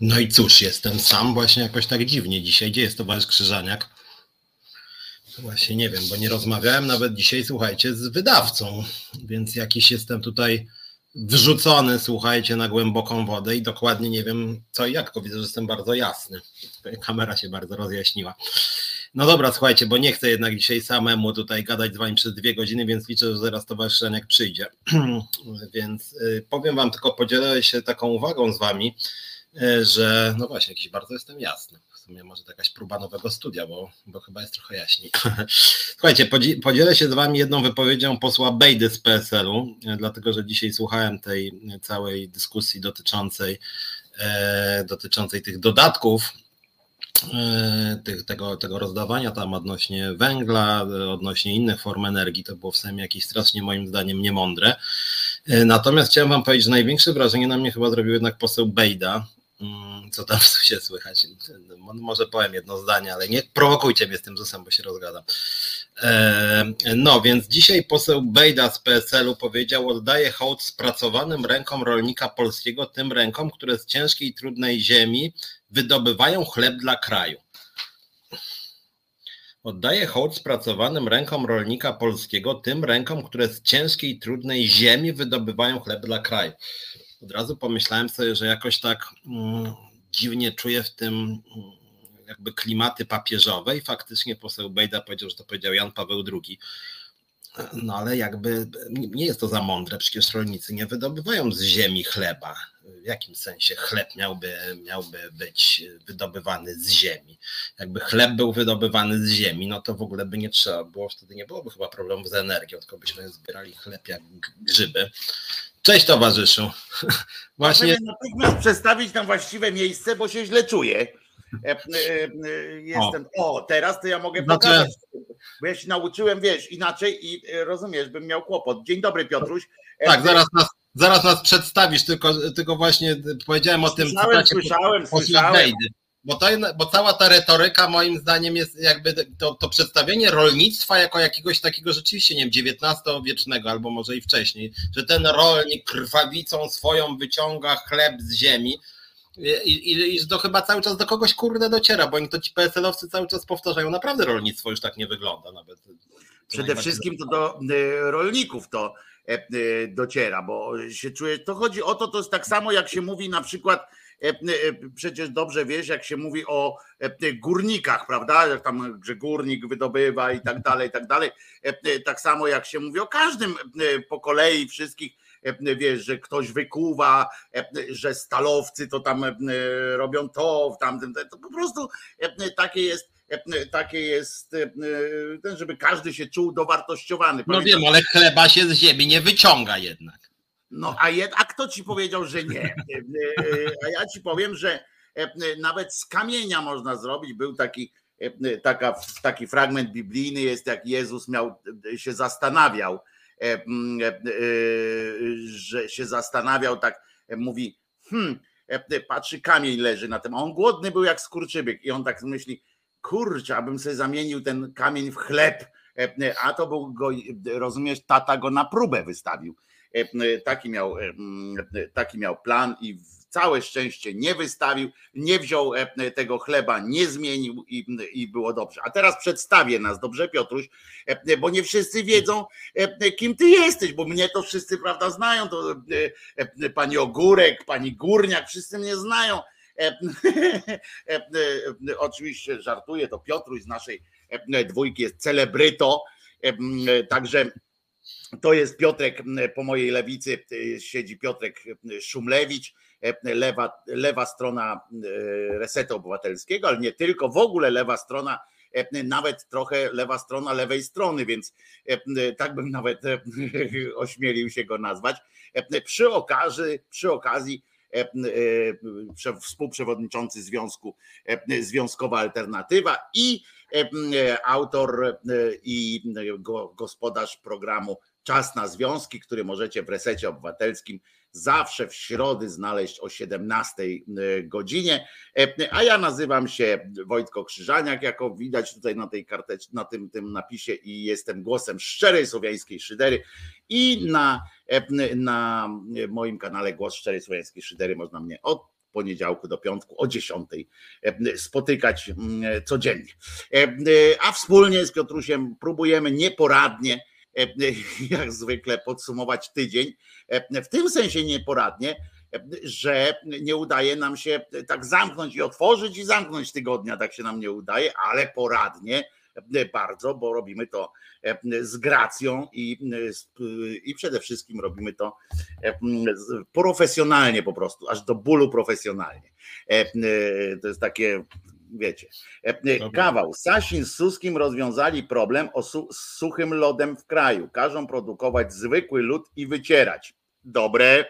No i cóż, jestem sam właśnie jakoś tak dziwnie dzisiaj. Gdzie jest towarzysz Krzyżaniak? Właśnie nie wiem, bo nie rozmawiałem nawet dzisiaj, słuchajcie, z wydawcą, więc jakiś jestem tutaj wrzucony, słuchajcie, na głęboką wodę i dokładnie nie wiem co i jak, tylko widzę, że jestem bardzo jasny. Kamera się bardzo rozjaśniła. No dobra, słuchajcie, bo nie chcę jednak dzisiaj samemu tutaj gadać z wami przez dwie godziny, więc liczę, że zaraz towarzysz Janek przyjdzie. więc y, powiem wam, tylko podzielę się taką uwagą z wami, że no właśnie, jakiś bardzo jestem jasny. W sumie może to jakaś próba nowego studia, bo, bo chyba jest trochę jaśniej. Słuchajcie, podzielę się z wami jedną wypowiedzią posła Bejdy z PSL-u, y, dlatego że dzisiaj słuchałem tej całej dyskusji dotyczącej, e, dotyczącej tych dodatków E, tych, tego, tego rozdawania tam odnośnie węgla, odnośnie innych form energii, to było w sumie jakieś strasznie moim zdaniem niemądre. E, natomiast chciałem wam powiedzieć, że największe wrażenie na mnie chyba zrobił jednak poseł Bejda, co tam się słychać. Może powiem jedno zdanie, ale nie prowokujcie mnie z tym ZUS-em, bo się rozgadam. E, no więc dzisiaj poseł Bejda z PSL-u powiedział, oddaje hołd spracowanym rękom rolnika polskiego, tym rękom, które z ciężkiej i trudnej ziemi wydobywają chleb dla kraju. Oddaję hołd spracowanym rękom rolnika polskiego, tym rękom, które z ciężkiej i trudnej ziemi wydobywają chleb dla kraju. Od razu pomyślałem sobie, że jakoś tak mm, dziwnie czuję w tym mm, jakby klimaty papieżowe i faktycznie poseł Bejda powiedział, że to powiedział Jan Paweł II. No ale jakby nie jest to za mądre, przecież rolnicy nie wydobywają z ziemi chleba w jakim sensie chleb miałby, miałby być wydobywany z ziemi. Jakby chleb był wydobywany z ziemi, no to w ogóle by nie trzeba było, wtedy nie byłoby chyba problemów z energią, tylko byśmy zbierali chleb jak grzyby. Cześć towarzyszu. Właśnie. natychmiast przestawić na właściwe miejsce, bo się źle czuję. E, e, e, jestem. O. o, teraz to ja mogę znaczy... pokazać. Bo ja się nauczyłem, wiesz, inaczej i rozumiesz, bym miał kłopot. Dzień dobry, Piotruś. Tak, zaraz nas zaraz nas przedstawisz, tylko, tylko właśnie powiedziałem o tym słyszałem, Słyszałem, słyszałem. Bo, to, bo cała ta retoryka moim zdaniem jest jakby to, to przedstawienie rolnictwa jako jakiegoś takiego rzeczywiście, nie wiem, XIX-wiecznego albo może i wcześniej, że ten rolnik krwawicą swoją wyciąga chleb z ziemi, i, i, i to chyba cały czas do kogoś kurde dociera, bo oni to ci PSL-owcy cały czas powtarzają. Naprawdę rolnictwo już tak nie wygląda nawet. Przede wszystkim to do y, rolników to E, e, dociera, bo się czuje, to chodzi o to, to jest tak samo jak się mówi na przykład, przecież dobrze wiesz, jak się mówi o górnikach, prawda, jak tam, że górnik wydobywa i tak dalej, i tak dalej, tak samo jak się mówi o każdym po kolei wszystkich, wiesz, że ktoś wykuwa, że stalowcy to tam robią to, w tamtym, to po prostu takie jest takie jest, ten, żeby każdy się czuł dowartościowany. No wiem, ale chleba się z ziemi nie wyciąga jednak. No a, jed, a kto ci powiedział, że nie? A ja ci powiem, że nawet z kamienia można zrobić. Był taki, taka, taki fragment biblijny jest, jak Jezus miał się zastanawiał, że się zastanawiał, tak mówi, hmm, patrzy, kamień leży na tym, a on głodny był jak skurczybyk i on tak myśli, kurczę, abym sobie zamienił ten kamień w chleb, e, a to był go, rozumiesz, tata go na próbę wystawił. E, taki miał, taki miał plan i całe szczęście nie wystawił, nie wziął e, tego chleba, nie zmienił i, i było dobrze. A teraz przedstawię nas, dobrze Piotruś, bo nie wszyscy wiedzą, kim ty jesteś, bo mnie to wszyscy, prawda, znają, to pani Ogórek, pani Górniak, wszyscy mnie znają, E, e, e, oczywiście żartuję, to Piotruś z naszej dwójki jest celebryto, także to jest Piotrek po mojej lewicy, siedzi Piotrek Szumlewicz, lewa, lewa strona Resetu Obywatelskiego, ale nie tylko, w ogóle lewa strona, nawet trochę lewa strona lewej strony, więc tak bym nawet ośmielił się go nazwać. Przy okazji, przy okazji E, e, współprzewodniczący Związku e, Związkowa Alternatywa i autor i gospodarz programu Czas na Związki, który możecie w resecie obywatelskim zawsze w środy znaleźć o 17 godzinie. A ja nazywam się Wojtko Krzyżaniak, jako widać tutaj na tej karteczce, na tym, tym napisie i jestem głosem szczerej słowiańskiej szydery i na, na moim kanale Głos Szczerej Słowiańskiej Szydery można mnie od poniedziałku do piątku o 10 spotykać codziennie. A wspólnie z Piotrusiem próbujemy nieporadnie, jak zwykle, podsumować tydzień. W tym sensie nieporadnie, że nie udaje nam się tak zamknąć i otworzyć i zamknąć tygodnia, tak się nam nie udaje, ale poradnie bardzo, bo robimy to z gracją i, i przede wszystkim robimy to profesjonalnie po prostu, aż do bólu profesjonalnie. To jest takie wiecie. Kawał. Sasin z Suskim rozwiązali problem o su z suchym lodem w kraju. Każą produkować zwykły lód i wycierać. Dobre.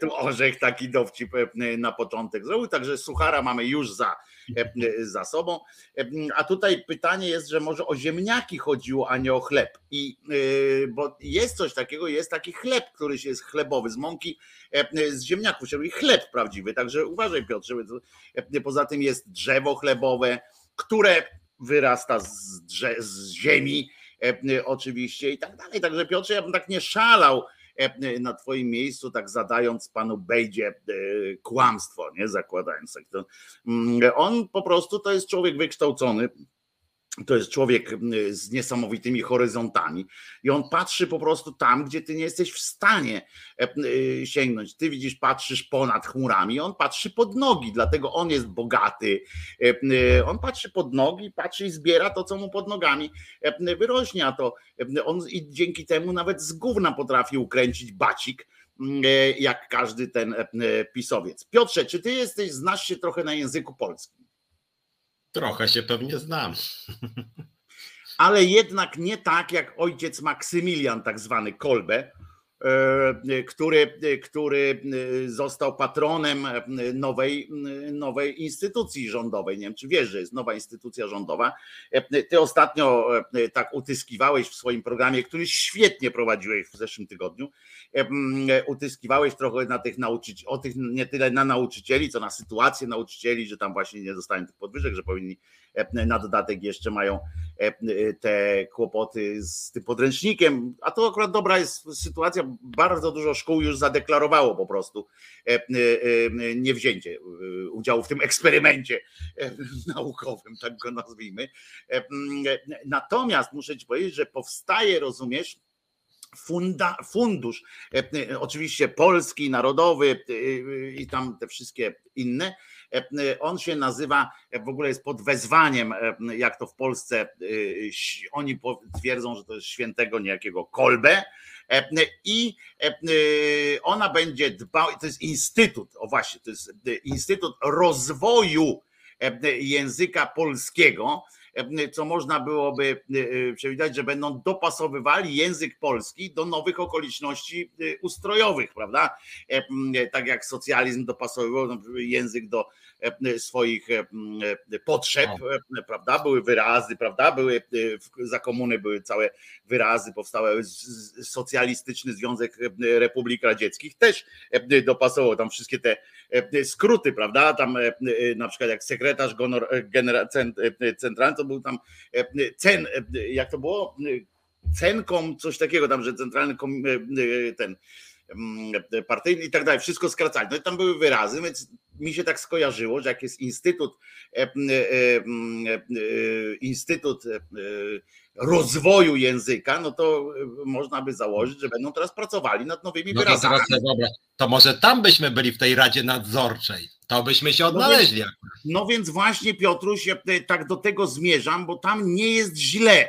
Tu orzech taki dowcip na początek zrobił, także suchara mamy już za E, za sobą. E, a tutaj pytanie jest, że może o ziemniaki chodziło, a nie o chleb. I e, bo jest coś takiego, jest taki chleb, który jest chlebowy z mąki, z ziemniaków, czyli chleb prawdziwy. Także uważaj, Piotrze. Poza tym jest drzewo chlebowe, które wyrasta z, drze- z ziemi, oczywiście i tak dalej. Także Piotrze, ja bym tak nie szalał E, na twoim miejscu, tak zadając panu Bejdzie e, kłamstwo, nie zakładając tak. Mm, on po prostu to jest człowiek wykształcony, to jest człowiek z niesamowitymi horyzontami i on patrzy po prostu tam, gdzie ty nie jesteś w stanie e, e, sięgnąć. Ty widzisz, patrzysz ponad chmurami, on patrzy pod nogi, dlatego on jest bogaty. E, on patrzy pod nogi, patrzy i zbiera to, co mu pod nogami wyrośnie, a to on i dzięki temu nawet z gówna potrafi ukręcić bacik jak każdy ten pisowiec. Piotrze, czy ty jesteś, znasz się trochę na języku polskim? Trochę się pewnie znam. Ale jednak nie tak jak ojciec Maksymilian, tak zwany Kolbe, który, który został patronem nowej, nowej instytucji rządowej. Nie wiem, czy wiesz, że jest nowa instytucja rządowa. Ty ostatnio tak utyskiwałeś w swoim programie, który świetnie prowadziłeś w zeszłym tygodniu. Utyskiwałeś trochę na tych nauczycieli, o tych nie tyle na nauczycieli, co na sytuację nauczycieli, że tam właśnie nie dostają tych podwyżek, że powinni na dodatek jeszcze mają te kłopoty z tym podręcznikiem, a to akurat dobra jest sytuacja, bardzo dużo szkół już zadeklarowało po prostu niewzięcie udziału w tym eksperymencie naukowym, tak go nazwijmy. Natomiast muszę ci powiedzieć, że powstaje, rozumiesz, funda, fundusz, oczywiście polski, narodowy i tam te wszystkie inne, E, on się nazywa, w ogóle jest pod wezwaniem, e, jak to w Polsce, e, oni twierdzą, że to jest świętego niejakiego Kolbe. I ona będzie dbała, to jest instytut, o właśnie, to jest Instytut Rozwoju Języka Polskiego co można byłoby przewidzieć, że będą dopasowywali język polski do nowych okoliczności ustrojowych, prawda? Tak jak socjalizm dopasowywał język do swoich potrzeb, prawda? Były wyrazy, prawda? Były za komuny były całe wyrazy, powstały socjalistyczny Związek Republik Radzieckich też dopasował tam wszystkie te skróty, prawda? Tam na przykład jak sekretarz centralny, to był tam cen, jak to było? Cenką, coś takiego tam, że centralny ten partyjny i tak dalej, wszystko skracali. No i tam były wyrazy, więc mi się tak skojarzyło, że jak jest instytut, e, e, e, instytut rozwoju języka, no to można by założyć, że będą teraz pracowali nad nowymi no wyrazami. To, teraz, dobra, to może tam byśmy byli w tej Radzie Nadzorczej. To byśmy się odnaleźli. No więc, no więc właśnie Piotruś, ja tak do tego zmierzam, bo tam nie jest źle,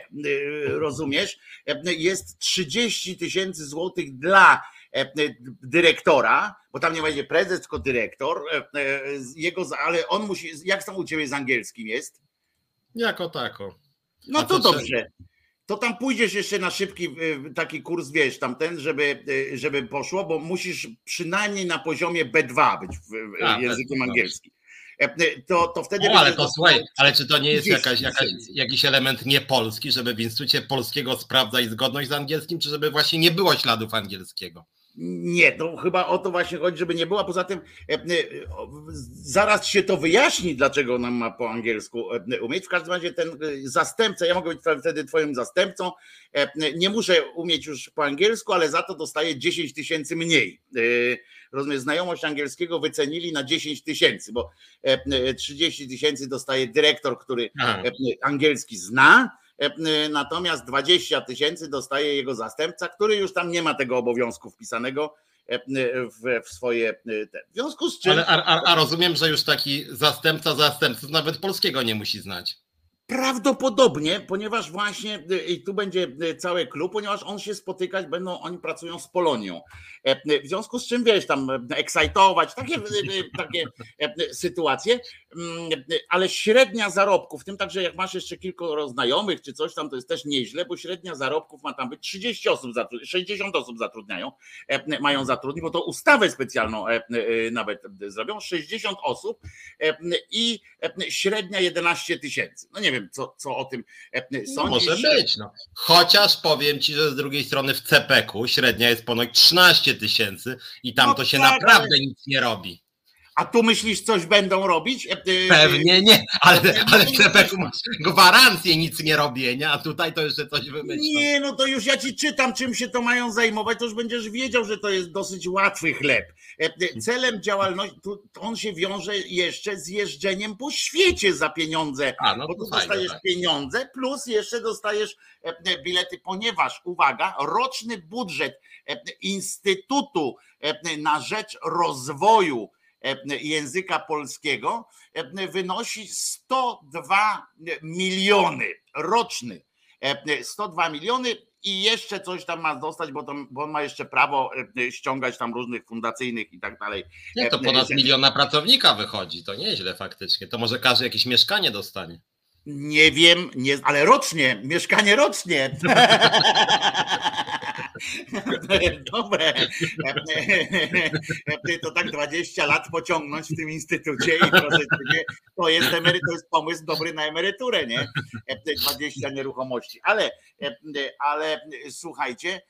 rozumiesz? Jest 30 tysięcy złotych dla dyrektora, bo tam nie będzie prezes, tylko dyrektor, e, jego, ale on musi, jak tam u ciebie z angielskim jest? Jako tako. No to dobrze. To tam pójdziesz jeszcze na szybki taki kurs, wiesz, tamten, żeby, żeby poszło, bo musisz przynajmniej na poziomie B2 być w A, językiem angielskim. To, to wtedy. No, ale to słuchaj, ale czy to nie jest jakaś, jakaś, jakiś element niepolski, żeby w Instytucie Polskiego sprawdzać zgodność z angielskim, czy żeby właśnie nie było śladów angielskiego? Nie, to chyba o to właśnie chodzi, żeby nie było. Poza tym e, e, zaraz się to wyjaśni, dlaczego nam ma po angielsku e, umieć. W każdym razie ten zastępca, ja mogę być wtedy twoim zastępcą. Nie muszę umieć już po angielsku, ale za to dostaję 10 tysięcy mniej. Rozumiem, znajomość angielskiego wycenili na 10 tysięcy, bo 30 tysięcy dostaje dyrektor, który Aha. angielski zna natomiast 20 tysięcy dostaje jego zastępca, który już tam nie ma tego obowiązku wpisanego e, w, swoje. E. W związku z czym. Ale, a, a rozumiem, że już taki zastępca zastępców nawet polskiego nie musi znać. Prawdopodobnie, ponieważ właśnie y, i tu będzie y, cały klub, ponieważ on się spotykać będą, oni pracują z Polonią. E, y, w związku z czym wiesz, tam ekscytować, takie, takie e, sytuacje, mm, ale średnia zarobków, w tym także jak masz jeszcze kilku znajomych czy coś tam, to jest też nieźle, bo średnia zarobków ma tam być 30 osób, 60 osób zatrudniają, e, mają zatrudnić, bo to ustawę specjalną nawet zrobią, 60 osób i średnia 11 tysięcy. No nie wiem, wiem, co, co o tym e, sądzisz. No może być. No. Chociaż powiem ci, że z drugiej strony w CPK średnia jest ponad 13 tysięcy i tam no to się tak, naprawdę ale... nic nie robi. A tu myślisz, coś będą robić? E, e, Pewnie nie, ale, ale w CPK masz gwarancję nic nie robienia, a tutaj to jeszcze coś wymyślą. Nie, no to już ja ci czytam, czym się to mają zajmować, to już będziesz wiedział, że to jest dosyć łatwy chleb. E, celem działalności, on się wiąże jeszcze z jeżdżeniem po świecie za pieniądze, a, no bo tu fajnie, dostajesz tak. pieniądze, plus jeszcze dostajesz bilety, ponieważ, uwaga, roczny budżet Instytutu na rzecz rozwoju języka polskiego wynosi 102 miliony roczny. 102 miliony i jeszcze coś tam ma dostać, bo, bo on ma jeszcze prawo ściągać tam różnych fundacyjnych i tak dalej. Nie, to ponad miliona pracownika wychodzi, to nieźle faktycznie. To może każdy jakieś mieszkanie dostanie. Nie wiem, nie, ale rocznie, mieszkanie rocznie. Dobre. To tak 20 lat pociągnąć w tym instytucie i to jest, to jest pomysł dobry na emeryturę, nie? 20 nieruchomości. Ale, ale słuchajcie,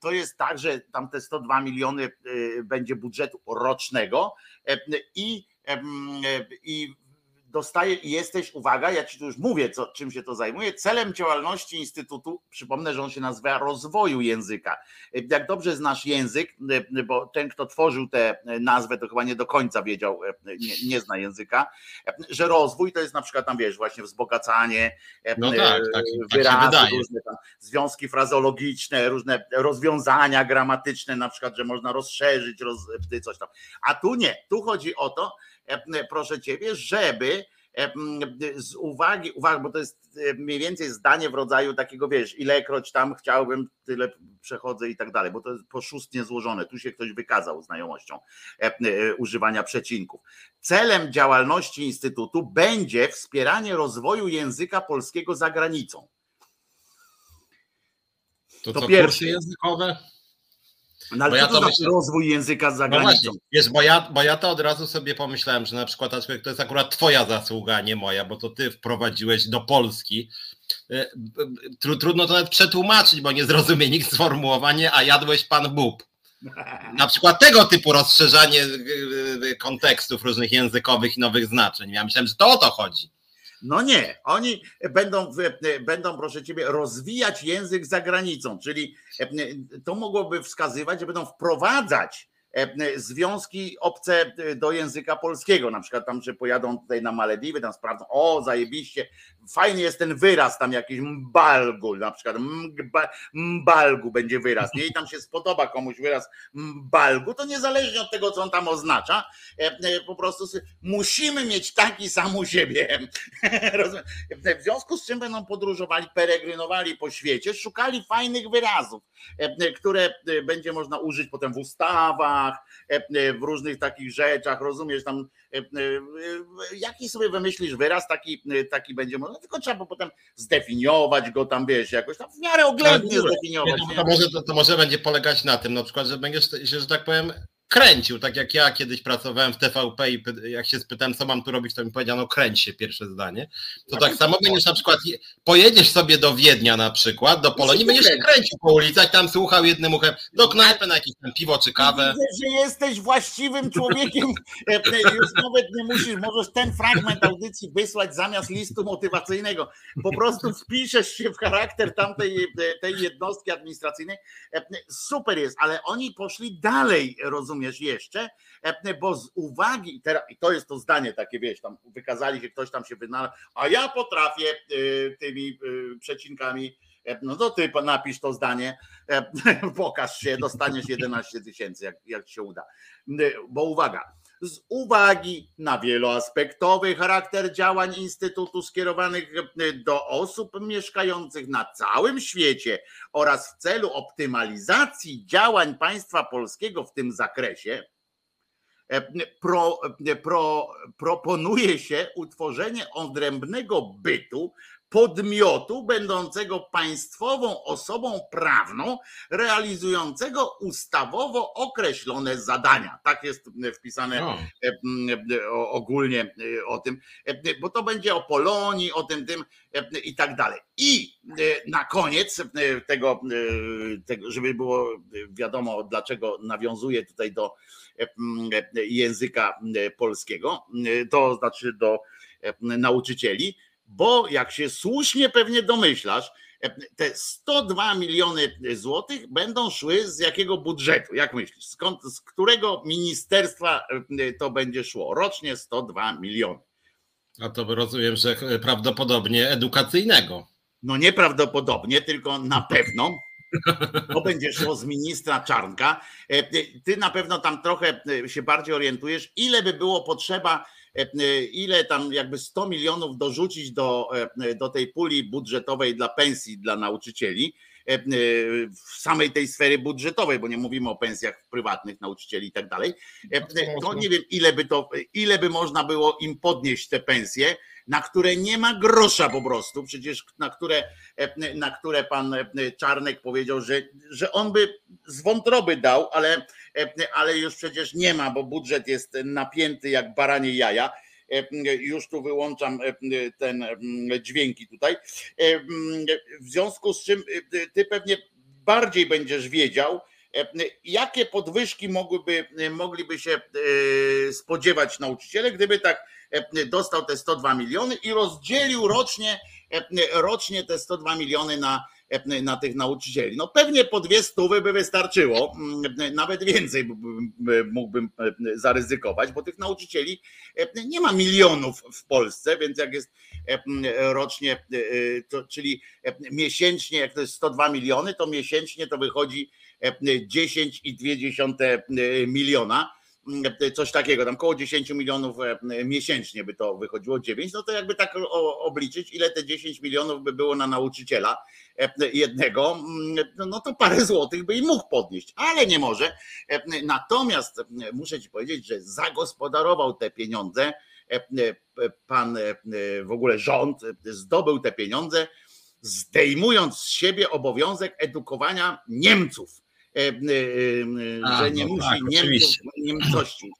to jest tak, że tam te 102 miliony będzie budżetu rocznego i, i dostaje i jesteś, uwaga, ja ci tu już mówię, co, czym się to zajmuje. Celem działalności Instytutu, przypomnę, że on się nazywa rozwoju języka. Jak dobrze znasz język, bo ten, kto tworzył tę nazwę, to chyba nie do końca wiedział, nie, nie zna języka, że rozwój to jest na przykład tam, wiesz, właśnie wzbogacanie, no tak, tak, tak wyrazy, tak różne tam związki frazologiczne, różne rozwiązania gramatyczne, na przykład, że można rozszerzyć, roz, coś tam. A tu nie, tu chodzi o to, E, proszę ciebie, żeby e, z uwagi, uwagi, bo to jest e, mniej więcej zdanie w rodzaju takiego, wiesz, ilekroć tam chciałbym, tyle przechodzę i tak dalej, bo to jest poszustnie złożone. Tu się ktoś wykazał znajomością używania przecinków. Celem działalności Instytutu będzie wspieranie rozwoju języka polskiego za granicą. To, to pierwsze językowe? No ale bo ja to, to myślę... rozwój języka za no granicą? Właśnie, jest, bo ja, bo ja to od razu sobie pomyślałem, że na przykład to jest akurat twoja zasługa, nie moja, bo to ty wprowadziłeś do Polski. E, trudno to nawet przetłumaczyć, bo nie zrozumie nikt sformułowanie, a jadłeś pan bób. Na przykład tego typu rozszerzanie e, e, kontekstów różnych językowych i nowych znaczeń. Ja myślałem, że to o to chodzi. No nie, oni będą, będą, proszę ciebie, rozwijać język za granicą, czyli e, to mogłoby wskazywać, że będą wprowadzać E, związki obce do języka polskiego, na przykład tam, że pojadą tutaj na Malediwy, tam sprawdzą, o zajebiście, fajny jest ten wyraz tam jakiś mbalgu, na przykład mbalgu będzie wyraz, nie? I tam się spodoba komuś wyraz mbalgu, to niezależnie od tego, co on tam oznacza, e, po prostu musimy mieć taki sam u siebie. W związku z czym będą podróżowali, peregrynowali po świecie, szukali fajnych wyrazów, które będzie można użyć potem w ustawach, E, e, w różnych takich rzeczach, rozumiesz, tam e, jaki sobie wymyślisz wyraz, taki, taki będzie można, tylko trzeba potem zdefiniować go tam, wiesz, jakoś tam w miarę oględnie zdefiniować. To, to, może, to, to, może będzie polegać na tym, na przykład, że będziesz, że tak powiem, kręcił, tak jak ja kiedyś pracowałem w TVP i jak się spytałem, co mam tu robić, to mi powiedziano, kręć się, pierwsze zdanie. To tak samo będziesz na przykład, pojedziesz sobie do Wiednia na przykład, do Polonii, będziesz się kręcił po ulicach, tam słuchał jednym uchem, do knajpy na jakieś tam piwo czy kawę. Widzę, że jesteś właściwym człowiekiem, e, e, już nawet nie musisz, możesz ten fragment audycji wysłać zamiast listu motywacyjnego. Po prostu wpiszesz się w charakter tamtej e, tej jednostki administracyjnej. Super jest, ale oni poszli dalej, rozumiem, rozumiesz jeszcze, e, bo z uwagi, i to jest to zdanie takie, wiesz, tam wykazali się, ktoś tam się wynalazł, a ja potrafię e, tymi e, przecinkami, no to ty napisz to zdanie, pokaż się, dostaniesz 11 tysięcy, jak, jak się uda. Bo uwaga, z uwagi na wieloaspektowy charakter działań Instytutu skierowanych do osób mieszkających na całym świecie oraz w celu optymalizacji działań państwa polskiego w tym zakresie, pro, pro, proponuje się utworzenie odrębnego bytu podmiotu będącego państwową osobą prawną, realizującego ustawowo określone zadania. Tak jest wpisane no. ogólnie o tym, bo to będzie o Polonii, o tym, tym i tak dalej. I na koniec tego, tego żeby było wiadomo, dlaczego nawiązuje tutaj do języka polskiego, to znaczy do nauczycieli bo jak się słusznie pewnie domyślasz, e, te 102 miliony złotych będą szły z jakiego budżetu? Jak myślisz? Skąd, z którego ministerstwa e, to będzie szło? Rocznie 102 miliony. A to rozumiem, że prawdopodobnie edukacyjnego. No nieprawdopodobnie, tylko na pewno. To będzie szło z ministra Czarnka. E, ty na pewno tam trochę się bardziej orientujesz, ile by było potrzeba E, e, ile tam jakby 100 milionów dorzucić do, e, do tej puli budżetowej dla pensji dla nauczycieli w samej tej sfery budżetowej, bo nie mówimy o pensjach prywatnych nauczycieli i tak dalej, to nie wiem ile by to, ile by można było im podnieść te pensje, na które nie ma grosza po prostu, przecież na które, na które pan Czarnek powiedział, że, że on by z wątroby dał, ale, ale już przecież nie ma, bo budżet jest napięty jak baranie jaja. Już tu wyłączam ten dźwięki tutaj. W związku z czym ty pewnie bardziej będziesz wiedział, jakie podwyżki mogłyby, mogliby się spodziewać nauczyciele, gdyby tak E, dostał te 102 miliony i rozdzielił rocznie, e, rocznie te 102 miliony na, e, na tych nauczycieli. No pewnie po dwie stówy by wystarczyło, mm, nawet więcej mógłbym zaryzykować, bo tych nauczycieli nie ma milionów w Polsce, więc jak jest rocznie, to, czyli miesięcznie, jak to jest 102 miliony, to miesięcznie to wychodzi 10,2 miliona E, coś takiego, tam około 10 milionów e, miesięcznie by to wychodziło, 9, no to jakby tak obliczyć, ile te 10 milionów by było na nauczyciela e, jednego, mm, no to parę złotych by i mógł podnieść, ale nie może. Natomiast muszę ci powiedzieć, że zagospodarował te pieniądze, pan w ogóle rząd zdobył te pieniądze, zdejmując z siebie obowiązek edukowania Niemców E, e, e, A, że nie no musi tak, Niemców, Niemcości.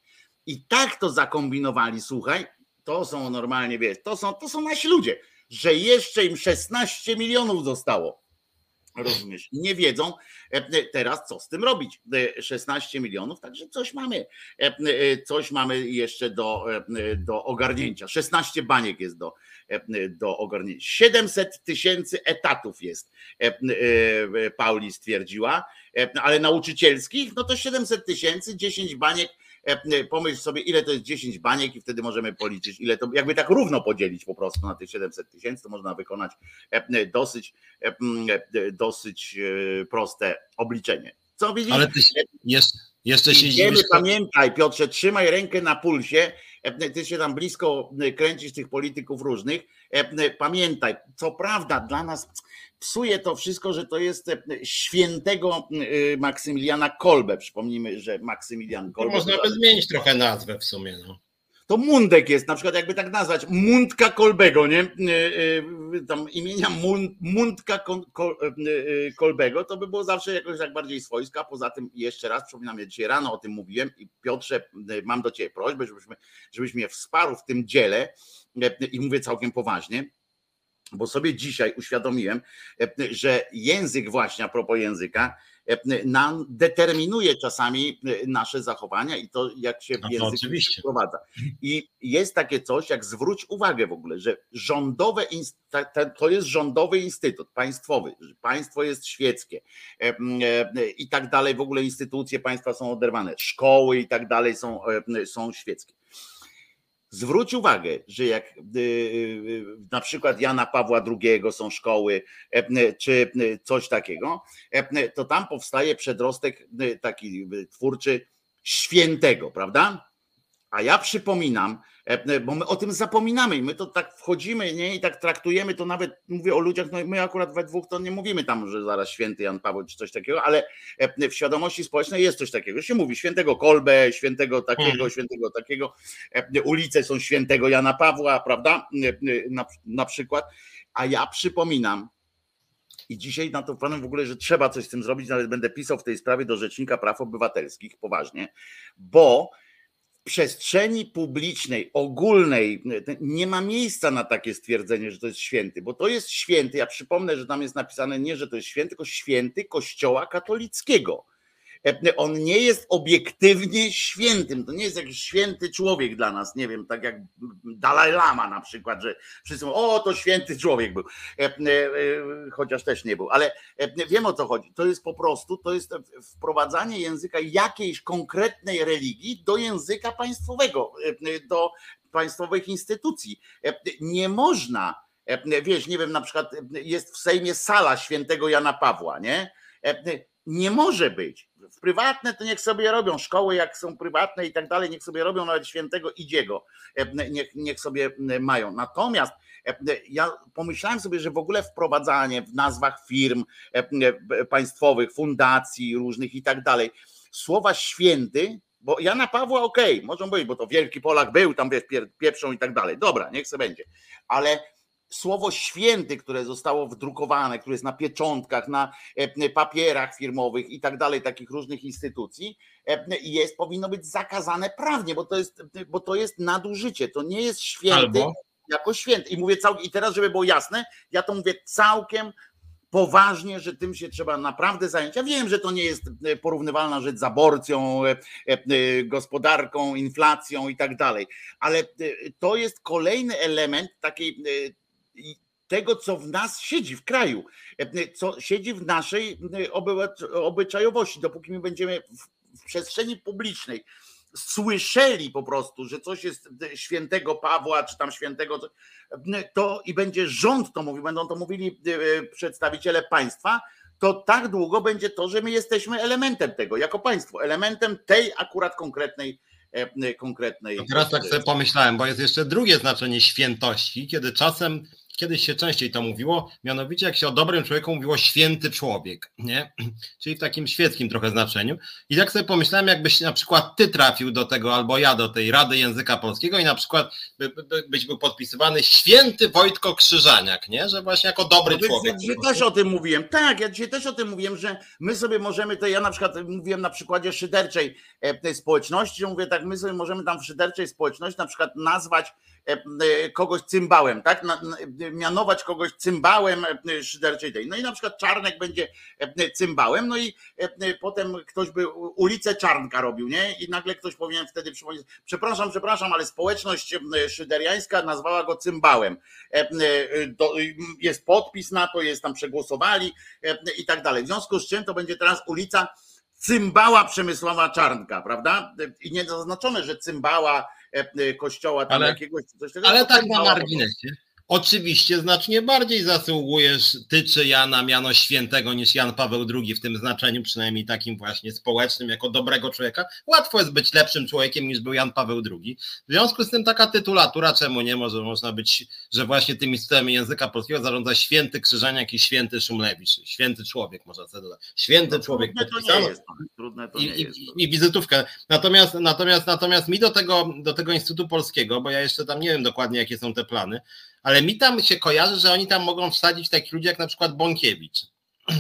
I tak to zakombinowali, słuchaj, to są normalnie, wiesz, to są, to są nasi ludzie, że jeszcze im 16 milionów zostało. Rozumiesz? Nie wiedzą teraz, co z tym robić. 16 milionów, także coś mamy. Coś mamy jeszcze do, do ogarnięcia. 16 baniek jest do, do ogarnięcia. 700 tysięcy etatów jest, Pauli stwierdziła. E, ale nauczycielskich, no to 700 tysięcy, 10 baniek. E, pomyśl sobie, ile to jest 10 baniek, i wtedy możemy policzyć, ile to, jakby tak równo podzielić po prostu na tych 700 tysięcy, to można wykonać e, dosyć, dosyć proste obliczenie. Co widzisz? Ale ty jest, jeszcze się Idziemy, pamiętaj, Piotrze, trzymaj rękę na pulsie. Ty się tam blisko kręcisz tych polityków różnych. Pamiętaj, co prawda dla nas psuje to wszystko, że to jest świętego Maksymiliana Kolbe. Przypomnijmy, że Maksymilian Kolbe. można by zmienić trochę nazwę w sumie. No. To Mundek jest, na przykład jakby tak nazwać, Mundka Kolbego, nie? Tam imienia Mundka Kolbego, to by było zawsze jakoś tak bardziej swojska. Poza tym jeszcze raz, przypominam, ja dzisiaj rano o tym mówiłem i Piotrze, mam do Ciebie prośbę, żebyśmy, żebyś mnie wsparł w tym dziele i mówię całkiem poważnie bo sobie dzisiaj uświadomiłem, że język właśnie, a propos języka, nam determinuje czasami nasze zachowania i to, jak się w język wprowadza. I jest takie coś, jak zwróć uwagę w ogóle, że rządowe, to jest rządowy instytut państwowy, państwo jest świeckie i tak dalej, w ogóle instytucje państwa są oderwane, szkoły i tak dalej są, są świeckie. Zwróć uwagę, że jak y, y, na przykład Jana Pawła II są szkoły, e, czy coś takiego, e, to tam powstaje przedrostek taki twórczy świętego, prawda? A ja przypominam, bo my o tym zapominamy i my to tak wchodzimy nie? i tak traktujemy to nawet, mówię o ludziach, no my akurat we dwóch to nie mówimy tam, że zaraz święty Jan Paweł czy coś takiego, ale e, w świadomości społecznej jest coś takiego, się mówi świętego Kolbę, świętego takiego, hmm. świętego takiego, e, ulice są świętego Jana Pawła, prawda, na, na przykład, a ja przypominam, i dzisiaj na to panem w ogóle, że trzeba coś z tym zrobić, nawet będę pisał w tej sprawie do Rzecznika Praw Obywatelskich poważnie, bo przestrzeni publicznej, ogólnej nie ma miejsca na takie stwierdzenie, że to jest święty, bo to jest święty. Ja przypomnę, że tam jest napisane nie, że to jest święty, tylko święty Kościoła katolickiego. On nie jest obiektywnie świętym, to nie jest jakiś święty człowiek dla nas, nie wiem, tak jak Dalaj Lama na przykład, że wszyscy mówią, o to święty człowiek był, e, chociaż też nie był, ale wiem o co chodzi, to jest po prostu, to jest wprowadzanie języka jakiejś konkretnej religii do języka państwowego, do państwowych instytucji. Nie można, wiesz, nie wiem, na przykład jest w Sejmie sala świętego Jana Pawła, nie? Nie może być. W prywatne to niech sobie robią, szkoły jak są prywatne i tak dalej, niech sobie robią nawet świętego Idziego, e, niech, niech sobie mają. Natomiast e, ja pomyślałem sobie, że w ogóle wprowadzanie w nazwach firm e, państwowych, fundacji różnych i tak dalej, słowa święty, bo Jana Pawła okej, okay, można powiedzieć, bo to wielki Polak był, tam wiesz, pieprzą i tak dalej. Dobra, niech se będzie. Ale słowo święty, które zostało wdrukowane, które jest na pieczątkach, na e, papierach firmowych i tak dalej, takich różnych instytucji, e, jest, powinno być zakazane prawnie, bo to jest, bo to jest nadużycie. To nie jest święty Albo... jako święty. I mówię całkiem, i teraz, żeby było jasne, ja to mówię całkiem poważnie, że tym się trzeba naprawdę zająć. Ja wiem, że to nie jest e, porównywalna rzecz z aborcją, gospodarką, inflacją i tak dalej, ale to jest kolejny element takiej tego, co w nas siedzi w kraju, co siedzi w naszej obyczajowości. Dopóki my będziemy w przestrzeni publicznej słyszeli po prostu, że coś jest świętego Pawła, czy tam świętego, to i będzie rząd to mówił, będą to mówili e, przedstawiciele państwa, to tak długo będzie to, że my jesteśmy elementem tego, jako państwo, elementem tej akurat konkretnej e, konkretnej. teraz tak sobie pomyślałem, bo jest jeszcze drugie znaczenie świętości, kiedy czasem kiedyś się częściej to mówiło, mianowicie jak się o dobrym człowieku mówiło święty człowiek, nie? Czyli w takim świeckim trochę znaczeniu. I tak sobie pomyślałem, jakbyś na przykład ty trafił do tego, albo ja do tej Rady Języka Polskiego i na przykład by, by, byś był podpisywany święty Wojtko Krzyżaniak, nie? Że właśnie jako dobry no, człowiek. Ja dzisiaj też o tym mówiłem, tak, ja dzisiaj też o tym mówiłem, że my sobie możemy, to ja na przykład mówiłem na przykładzie szyderczej e, tej społeczności, że mówię tak, my sobie możemy tam w szyderczej społeczności na przykład nazwać kogoś cymbałem, tak? Mianować kogoś cymbałem e, szyderczej. No i na przykład Czarnek będzie cymbałem, no i potem ktoś by ulicę Czarnka robił, nie? I nagle ktoś powinien wtedy przypomnieć, przepraszam, przepraszam, ale społeczność szyderiańska nazwała go cymbałem. Jest podpis na to, jest tam przegłosowali i tak dalej. W związku z czym to będzie teraz ulica cymbała Przemysława Czarnka, prawda? I nie zaznaczone, że cymbała E, e, kościoła tam ale, jakiegoś coś takiego. Ale tak na marginesie. Oczywiście znacznie bardziej zasługujesz ty czy ja na miano świętego niż Jan Paweł II w tym znaczeniu, przynajmniej takim właśnie społecznym, jako dobrego człowieka. Łatwo jest być lepszym człowiekiem niż był Jan Paweł II. W związku z tym taka tytulatura, czemu nie? Może można być, że właśnie tymi systemami języka polskiego zarządza święty Krzyżaniak i święty Szumlewicz. Święty człowiek, można sobie dodać. Święty no, człowiek podpisano. To jest, trudne to nie I, jest. I, I, wizytówkę. Natomiast, natomiast, natomiast mi do tego, do tego Instytutu Polskiego, bo ja jeszcze tam nie wiem dokładnie, jakie są te plany, ale mi tam się kojarzy, że oni tam mogą wsadzić takich ludzi jak na przykład Bąkiewicz.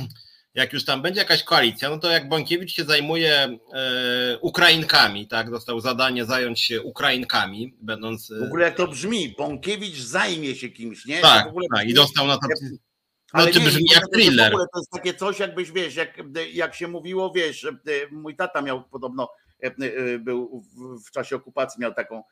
Jak już tam będzie jakaś koalicja, no to jak Bąkiewicz się zajmuje e, Ukrainkami, tak, dostał zadanie zająć się Ukrainkami, będąc... E, w ogóle jak to brzmi, Bąkiewicz zajmie się kimś, nie? Tak, tak i dostał na to... No, ale czy nie, brzmi jak thriller. W ogóle to jest takie coś, jakbyś, wiesz, jak, jak się mówiło, wiesz, e, mój tata miał podobno, e, był w czasie okupacji, miał taką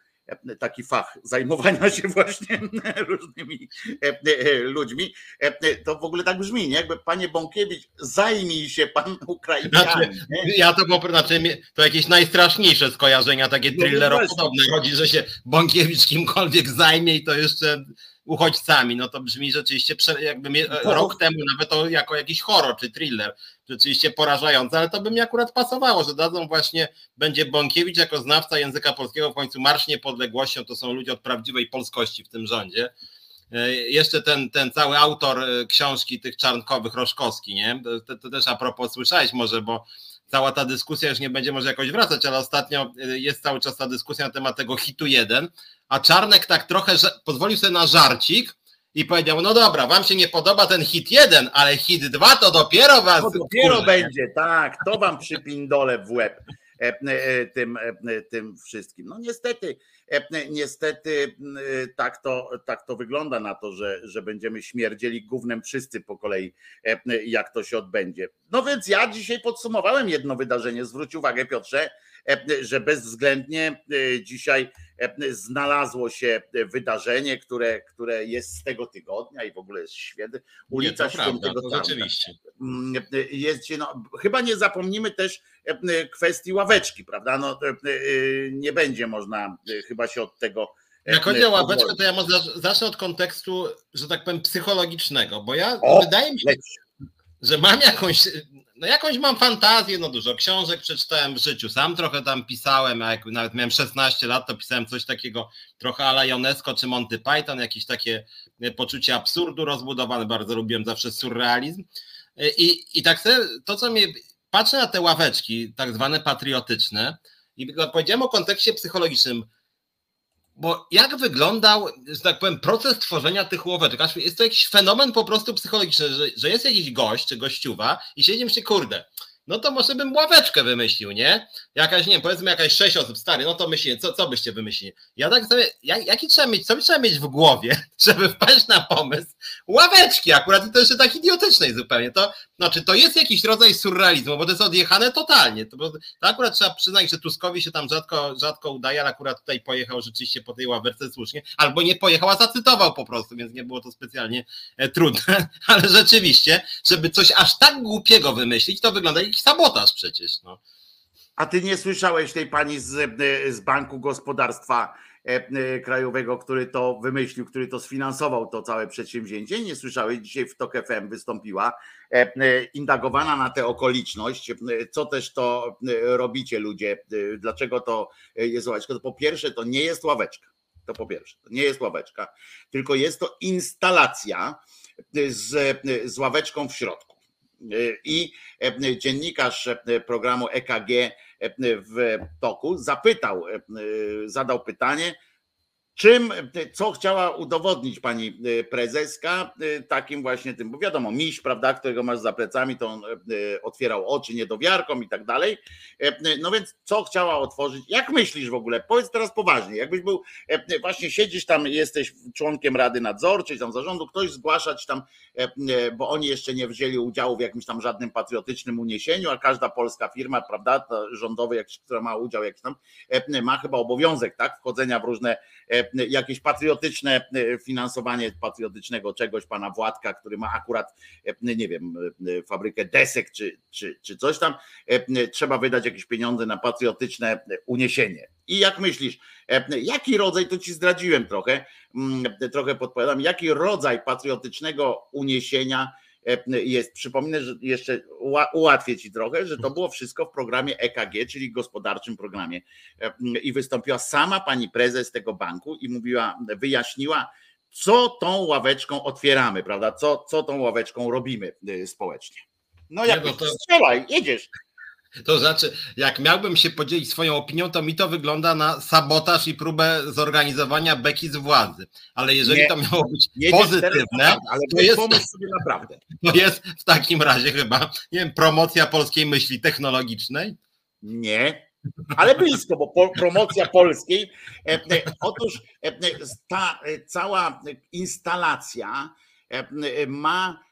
taki fach zajmowania się właśnie różnymi e, e, ludźmi. E, to w ogóle tak brzmi, nie? Jakby panie Bąkiewicz, zajmij się pan Ukraińcami. Znaczy, ja to po znaczy, to jakieś najstraszniejsze skojarzenia, takie no, thrilleropodobne. Chodzi, że się Bąkiewicz kimkolwiek zajmie i to jeszcze uchodźcami, no to brzmi rzeczywiście jakby no. rok temu nawet to jako jakiś horror czy thriller, rzeczywiście porażające, ale to by mi akurat pasowało, że dadzą właśnie, będzie Bąkiewicz jako znawca języka polskiego w końcu Marsz Niepodległością, to są ludzie od prawdziwej polskości w tym rządzie. E, jeszcze ten, ten cały autor e, książki tych czarnkowych, Roszkowski, nie? To, to też a propos słyszałeś może, bo cała ta dyskusja już nie będzie może jakoś wracać, ale ostatnio e, jest cały czas ta dyskusja na temat tego hitu jeden, a Czarnek tak trochę pozwolił sobie na żarcik i powiedział, no dobra, wam się nie podoba ten hit jeden, ale hit dwa to dopiero was... To dopiero będzie, tak, to wam przypindole w łeb e, e, tym, e, tym wszystkim. No niestety, niestety tak to, tak to wygląda na to, że, że będziemy śmierdzieli gównem wszyscy po kolei, jak to się odbędzie. No więc ja dzisiaj podsumowałem jedno wydarzenie, zwróć uwagę Piotrze, że bezwzględnie dzisiaj znalazło się wydarzenie, które, które jest z tego tygodnia i w ogóle jest świetny. Ulica nie, Świętego prawda, Rzeczywiście. Mm, jest, no, chyba nie zapomnimy też kwestii ławeczki, prawda? No, nie będzie można chyba się od tego. Jak chodzi o ławeczkę, to ja może zacznę od kontekstu, że tak powiem, psychologicznego, bo ja o, wydaje mi się, leci. Że mam jakąś no jakąś mam fantazję, no dużo książek przeczytałem w życiu, sam trochę tam pisałem, a jak nawet miałem 16 lat, to pisałem coś takiego trochę ala Ionesco czy Monty Python, jakieś takie e, poczucie absurdu rozbudowane, bardzo lubiłem zawsze surrealizm. E, i, i tak sobie, to co mnie, patrzę na te ławeczki tak zwane patriotyczne i powiedziałem o kontekście psychologicznym, bo jak wyglądał, że tak powiem, proces tworzenia tych łoweczek? Jest to jakiś fenomen po prostu psychologiczny, że, że jest jakiś gość czy gościuwa i siedzimy się, kurde, no to może bym ławeczkę wymyślił, nie? Jakaś, nie wiem, powiedzmy jakaś sześć osób stary, no to myślę, co, co byście wymyślili? Ja tak sobie, jak, jaki trzeba mieć, co trzeba mieć w głowie, żeby wpaść na pomysł ławeczki akurat? I to jeszcze tak idiotycznej zupełnie, to znaczy to jest jakiś rodzaj surrealizmu, bo to jest odjechane totalnie, to, to akurat trzeba przyznać, że Tuskowi się tam rzadko, rzadko udaje, ale akurat tutaj pojechał rzeczywiście po tej ławeczce słusznie, albo nie pojechał, a zacytował po prostu, więc nie było to specjalnie e, trudne, ale rzeczywiście, żeby coś aż tak głupiego wymyślić, to wygląda jakiś sabotaż przecież. No. A ty nie słyszałeś tej pani z, z Banku Gospodarstwa e, Krajowego, który to wymyślił, który to sfinansował to całe przedsięwzięcie? Nie słyszałeś? Dzisiaj w TOK FM wystąpiła e, indagowana na tę okoliczność, co też to robicie ludzie, dlaczego to jest ławeczka? To po pierwsze, to nie jest ławeczka. To po pierwsze, to nie jest ławeczka, tylko jest to instalacja z, z ławeczką w środku. I e, dziennikarz e, programu EKG e, w toku zapytał, zadał pytanie, Czym, co chciała udowodnić pani e, prezeska e, takim właśnie tym, bo wiadomo, miś, prawda, którego masz za plecami, to on e, otwierał oczy niedowiarkom i tak dalej. No więc co chciała otworzyć? Jak myślisz w ogóle? Powiedz teraz poważnie, jakbyś był, właśnie siedzisz tam, jesteś członkiem Rady Nadzorczej, tam zarządu, ktoś zgłaszać tam, bo oni jeszcze nie wzięli udziału w jakimś tam żadnym patriotycznym uniesieniu, a każda polska firma, prawda, rządowy, która ma udział jakiś tam, ma chyba obowiązek, tak, wchodzenia w różne jakieś patriotyczne e, finansowanie patriotycznego czegoś pana Władka, który ma akurat, e, nie wiem, e, fabrykę desek czy, czy, czy coś tam, trzeba wydać jakieś pieniądze na patriotyczne uniesienie. I jak myślisz, jaki rodzaj, to ci zdradziłem trochę, mm, trochę podpowiadam, jaki rodzaj patriotycznego uniesienia jest. Przypomnę, że jeszcze ułatwię ci trochę, że to było wszystko w programie EKG, czyli gospodarczym programie. I wystąpiła sama pani prezes tego banku i mówiła, wyjaśniła, co tą ławeczką otwieramy, prawda? Co, co tą ławeczką robimy y, społecznie. No jak no to... strzelaj, jedziesz. To znaczy, jak miałbym się podzielić swoją opinią, to mi to wygląda na sabotaż i próbę zorganizowania beki z władzy. Ale jeżeli nie, to miało być pozytywne, ale to jest, pomysł sobie naprawdę. To jest w takim razie chyba, nie wiem, promocja polskiej myśli technologicznej? Nie, ale blisko, bo promocja polskiej. E, e, otóż e, ta cała instalacja ma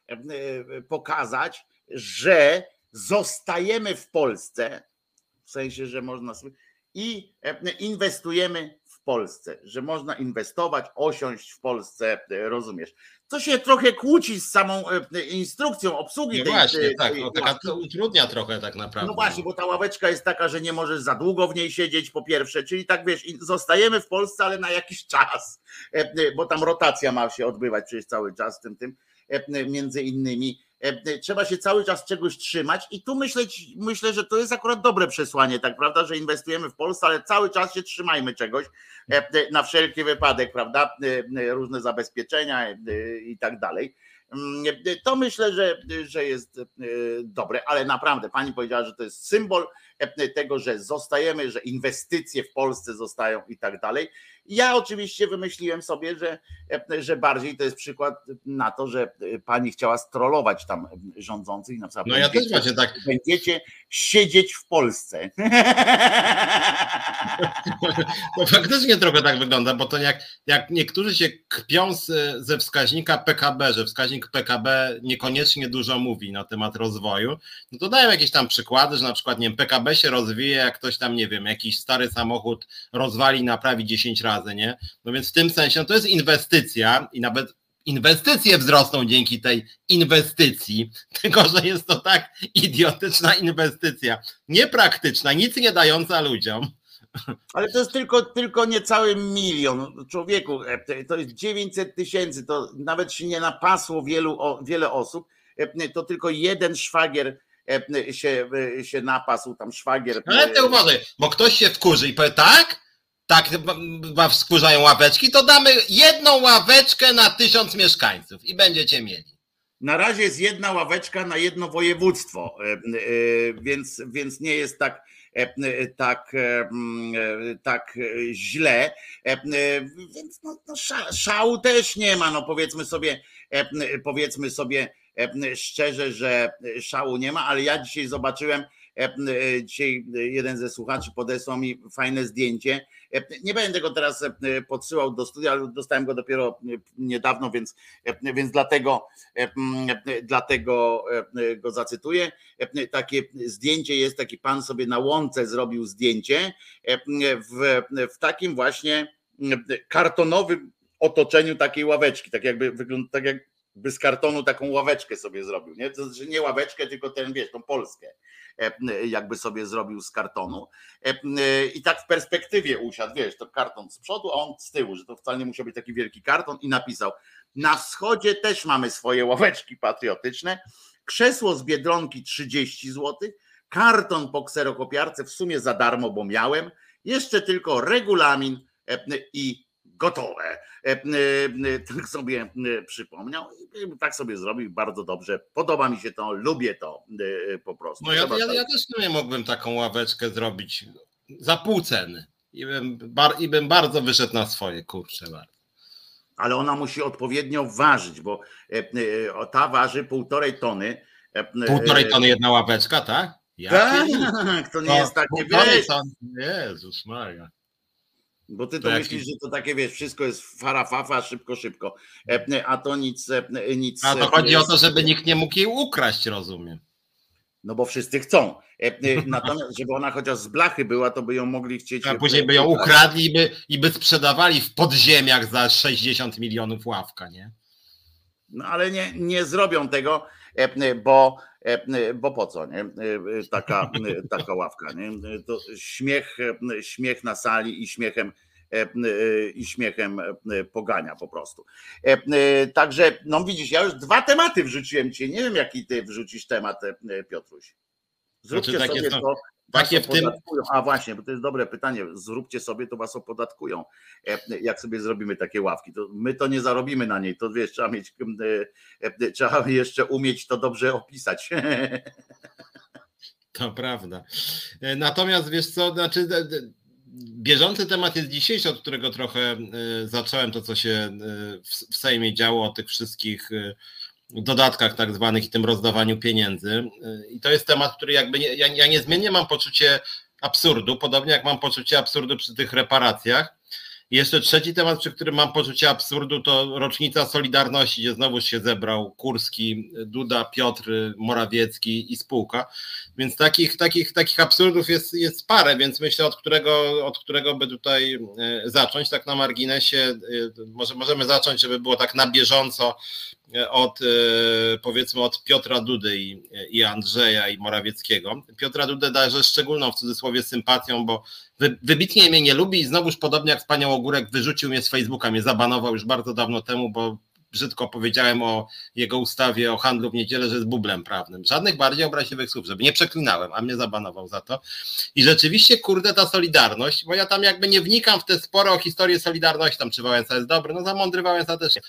pokazać, że zostajemy w Polsce, w sensie, że można sobie i inwestujemy w Polsce, że można inwestować, osiąść w Polsce, rozumiesz. To się trochę kłóci z samą e, instrukcją obsługi no tej, właśnie, tej, tak, no, taka to utrudnia trochę tak naprawdę. No właśnie, bo ta ławeczka jest taka, że nie możesz za długo w niej siedzieć po pierwsze, czyli tak wiesz, zostajemy w Polsce, ale na jakiś czas, e, e, bo tam rotacja ma się odbywać przecież cały czas tym tym między innymi E, trzeba się cały czas czegoś trzymać i tu myślę, myślę, że to jest akurat dobre przesłanie, tak prawda, że inwestujemy w Polsce, ale cały czas się trzymajmy czegoś e, na wszelki wypadek, prawda, e, różne zabezpieczenia i tak dalej. Mm, to myślę, że, że jest dobre, ale naprawdę pani powiedziała, że to jest symbol tego, że zostajemy, że inwestycje w Polsce zostają i tak dalej. Ja oczywiście wymyśliłem sobie, że, że bardziej to jest przykład na to, że pani chciała strollować tam rządzących. Na przykład no ja też właśnie tak. Będziecie siedzieć w Polsce. To faktycznie trochę tak wygląda, bo to jak, jak niektórzy się kpią z, ze wskaźnika PKB, że wskaźnik PKB niekoniecznie dużo mówi na temat rozwoju, no to dają jakieś tam przykłady, że na przykład nie wiem, PKB się rozwija, jak ktoś tam, nie wiem, jakiś stary samochód rozwali, naprawi 10 razy nie? No więc w tym sensie no to jest inwestycja i nawet inwestycje wzrosną dzięki tej inwestycji, tylko że jest to tak idiotyczna inwestycja, niepraktyczna, nic nie dająca ludziom. Ale to jest tylko, tylko niecały milion człowieku, e, to jest 900 tysięcy, to nawet się nie napasło wielu, wiele osób, e, to tylko jeden szwagier się, się napasł, tam szwagier. Ale ty uważaj, bo ktoś się wkurzy i powie tak, tak was wkurzają ławeczki, to damy jedną ławeczkę na tysiąc mieszkańców i będziecie mieli. Na razie jest jedna ławeczka na jedno województwo, e, e, więc, więc nie jest tak, e, tak, tak źle. Więc no, no szału też nie ma, no powiedzmy sobie, powiedzmy sobie szczerze, że szału nie ma, ale ja dzisiaj zobaczyłem, dzisiaj jeden ze słuchaczy podesłał mi fajne zdjęcie nie będę go teraz e, podsyłał do studia, ale dostałem go dopiero e, niedawno, więc, e, więc dlatego, dlatego go zacytuję. Takie zdjęcie jest, taki pan sobie na łące zrobił zdjęcie w, w takim właśnie kartonowym otoczeniu takiej ławeczki, tak jakby wygląda, tak jakby z kartonu taką ławeczkę sobie zrobił, nie? To znaczy nie ławeczkę, tylko ten, wiesz, tą Polskę. E, jakby sobie zrobił z kartonu. E, I tak w perspektywie usiadł, wiesz, to karton z przodu, a on z tyłu, że to wcale nie musiał być taki wielki karton i napisał, na wschodzie też mamy swoje ławeczki patriotyczne, krzesło z Biedronki 30 zł, karton po kserokopiarce w sumie za darmo, bo miałem, jeszcze tylko regulamin e, i gotowe. E, e, e, tak sobie przypomniał i tak sobie zrobił bardzo dobrze. Podoba mi się to, lubię to po prostu. No ja, ja, ja też nie mógłbym taką ławeczkę zrobić za pół ceny i bym, bar, i bym bardzo wyszedł na swoje, kurczę bardzo. Ale ona musi odpowiednio ważyć, bo ta waży półtorej tony. Półtorej tony jedna ławeczka, tak? Tak, to nie no, jest takie, wiesz. Jezus Maria. Bo ty to, to myślisz, że to takie, wiesz, wszystko jest farafafa, szybko, szybko. E, a to nic, e, nic. A to chodzi o to, żeby nikt nie mógł jej ukraść, rozumiem. No bo wszyscy chcą. E, natomiast, żeby ona chociaż z blachy była, to by ją mogli chcieć. A później by ją ukradli i by, i by sprzedawali w podziemiach za 60 milionów ławka, nie? No ale nie, nie zrobią tego. Bo, bo po co, nie? Taka, taka ławka, nie? To śmiech, śmiech na sali i śmiechem i śmiechem pogania po prostu. Także, no widzisz, ja już dwa tematy wrzuciłem ci. Nie wiem, jaki ty wrzucisz temat, Piotruś. Zróbcie znaczy, sobie to, takie w tym. A właśnie, bo to jest dobre pytanie. Zróbcie sobie, to was opodatkują. E, jak sobie zrobimy takie ławki, to my to nie zarobimy na niej. To wiesz, trzeba mieć, e, e, trzeba jeszcze umieć to dobrze opisać. To prawda. Natomiast wiesz co, znaczy bieżący temat jest dzisiejszy, od którego trochę zacząłem to, co się w Sejmie działo, o tych wszystkich dodatkach tak zwanych i tym rozdawaniu pieniędzy. I to jest temat, który jakby nie, ja, ja niezmiennie mam poczucie absurdu, podobnie jak mam poczucie absurdu przy tych reparacjach. I jeszcze trzeci temat, przy którym mam poczucie absurdu, to rocznica Solidarności, gdzie znowu się zebrał Kurski, Duda, Piotr, Morawiecki i spółka. Więc takich, takich, takich absurdów jest, jest parę, więc myślę, od którego, od którego by tutaj e, zacząć. Tak na marginesie, e, może możemy zacząć, żeby było tak na bieżąco od e, powiedzmy od Piotra Dudy i, i Andrzeja i Morawieckiego. Piotra Dudę darzę szczególną w cudzysłowie sympatią, bo wy, wybitnie mnie nie lubi i znowuż podobnie jak Panią Ogórek wyrzucił mnie z Facebooka, mnie zabanował już bardzo dawno temu, bo brzydko powiedziałem o jego ustawie o handlu w niedzielę, że jest bublem prawnym. Żadnych bardziej obraźliwych słów, żeby nie przeklinałem, a mnie zabanował za to. I rzeczywiście, kurde, ta solidarność, bo ja tam jakby nie wnikam w te spory o historię Solidarności, tam czy Wałęsa jest dobry, no za mądry Wałęsa też nie.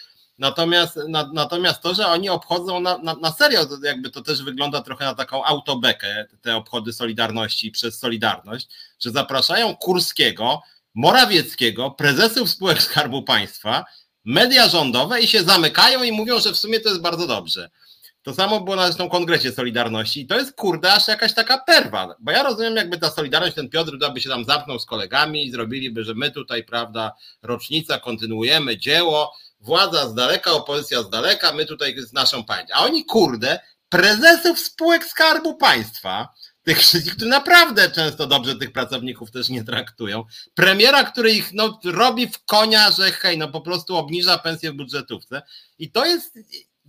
Natomiast, na, natomiast to, że oni obchodzą na, na, na serio, jakby to też wygląda trochę na taką autobekę, te obchody Solidarności przez Solidarność, że zapraszają Kurskiego, Morawieckiego, prezesów spółek Skarbu Państwa, media rządowe i się zamykają i mówią, że w sumie to jest bardzo dobrze. To samo było na zresztą kongresie Solidarności i to jest kurde aż jakaś taka perwa, bo ja rozumiem jakby ta Solidarność, ten Piotr by się tam zamknął z kolegami i zrobiliby, że my tutaj, prawda, rocznica, kontynuujemy dzieło, władza z daleka, opozycja z daleka, my tutaj z naszą pamięć. A oni, kurde, prezesów spółek Skarbu Państwa, tych wszystkich, którzy naprawdę często dobrze tych pracowników też nie traktują. Premiera, który ich no, robi w konia, że hej, no po prostu obniża pensję w budżetówce. I to jest,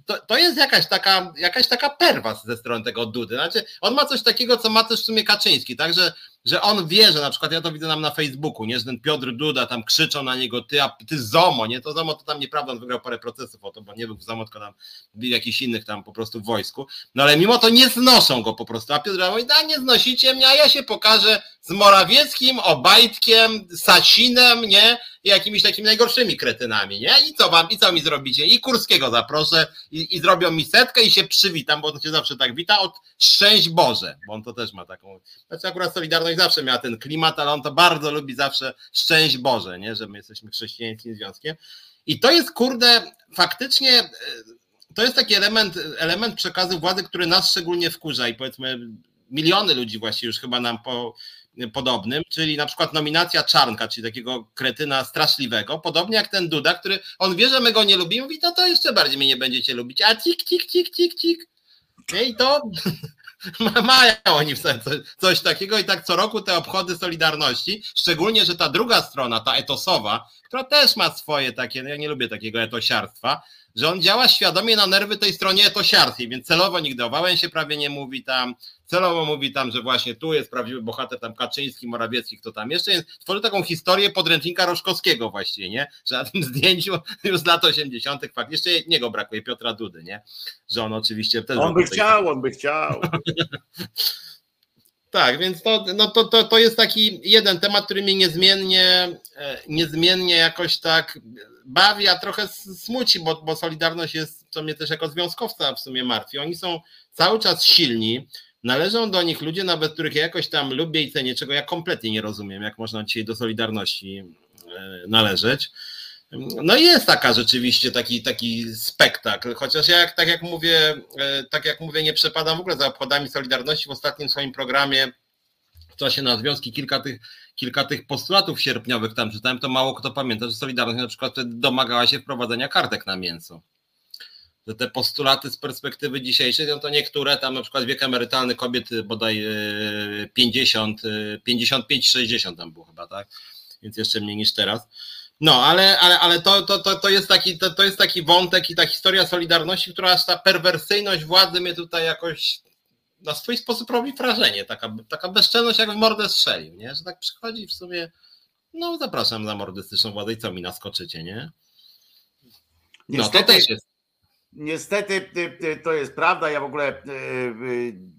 to, to jest jakaś taka, jakaś taka perwa ze strony tego Dudy. Znaczy, on ma coś takiego, co ma też w sumie Kaczyński, także że on wie, że na przykład ja to widzę nam na Facebooku, nie, że ten Piotr Duda tam krzyczą na niego, ty, a ty ZOMO, nie, to ZOMO to tam nieprawda, on wygrał parę procesów o to, bo nie był w ZOMO, tylko tam był jakiś innych tam po prostu w wojsku, no ale mimo to nie znoszą go po prostu, a Piotr mówi, a nie znosicie mnie, a ja się pokażę z Morawieckim, Obajtkiem, Sasinem, nie, i jakimiś takimi najgorszymi kretynami, nie, i co wam, i co mi zrobicie, i Kurskiego zaproszę, i, i zrobią mi setkę i się przywitam, bo on się zawsze tak wita od szczęść Boże, bo on to też ma taką, znaczy akurat Solidarność zawsze miała ten klimat, ale on to bardzo lubi zawsze szczęść Boże, nie? że my jesteśmy chrześcijańskim związkiem. I to jest, kurde, faktycznie e, to jest taki element, element przekazu władzy, który nas szczególnie wkurza i powiedzmy miliony ludzi właściwie już chyba nam po, podobnym, czyli na przykład nominacja Czarnka, czyli takiego kretyna straszliwego, podobnie jak ten Duda, który on wie, że my go nie lubimy, mówi, no to jeszcze bardziej mnie nie będziecie lubić, a cik, cik, cik, cik, cik. I to mają oni w coś, coś takiego i tak co roku te obchody Solidarności, szczególnie, że ta druga strona, ta etosowa, która też ma swoje takie, no ja nie lubię takiego etosiarstwa, że on działa świadomie na nerwy tej stronie etosiarskiej, więc celowo nigdy o Wałęsie prawie nie mówi tam, celowo mówi tam, że właśnie tu jest prawdziwy bohater, tam Kaczyński, Morawiecki, kto tam jeszcze jest, tworzy taką historię podręcznika Roszkowskiego właściwie, nie? Że na tym zdjęciu już z lat 80. fakt, jeszcze niego brakuje, Piotra Dudy, nie? Że on oczywiście też... On by chciał, on by chciał. Tak, więc to, no to, to, to jest taki jeden temat, który mnie niezmiennie, e, niezmiennie jakoś tak bawi, a trochę smuci, bo, bo Solidarność jest, co mnie też jako związkowca w sumie martwi. Oni są cały czas silni, należą do nich ludzie, nawet których ja jakoś tam lubię i cenię, czego ja kompletnie nie rozumiem, jak można dzisiaj do Solidarności e, należeć. No jest taka rzeczywiście taki, taki spektakl, chociaż ja tak jak mówię, e, tak jak mówię, nie przepadam w ogóle za obchodami Solidarności w ostatnim swoim programie w czasie na związki kilka tych, kilka tych postulatów sierpniowych tam czytałem, to mało kto pamięta, że Solidarność na przykład domagała się wprowadzenia kartek na mięso. Że te postulaty z perspektywy dzisiejszej, no to niektóre, tam na przykład wiek emerytalny kobiet bodaj 50, 55-60 tam było chyba, tak? Więc jeszcze mniej niż teraz No, ale, ale, ale to, to, to, to, jest taki, to, to jest taki wątek i ta historia Solidarności, która aż ta perwersyjność władzy mnie tutaj jakoś na swój sposób robi wrażenie. Taka, taka bezczelność jak w mordę strzelił, nie? Że tak przychodzi w sumie, no zapraszam za mordystyczną władzę i co mi naskoczycie, nie? No Niestety, to też jest. Niestety to jest prawda. Ja w ogóle e, e,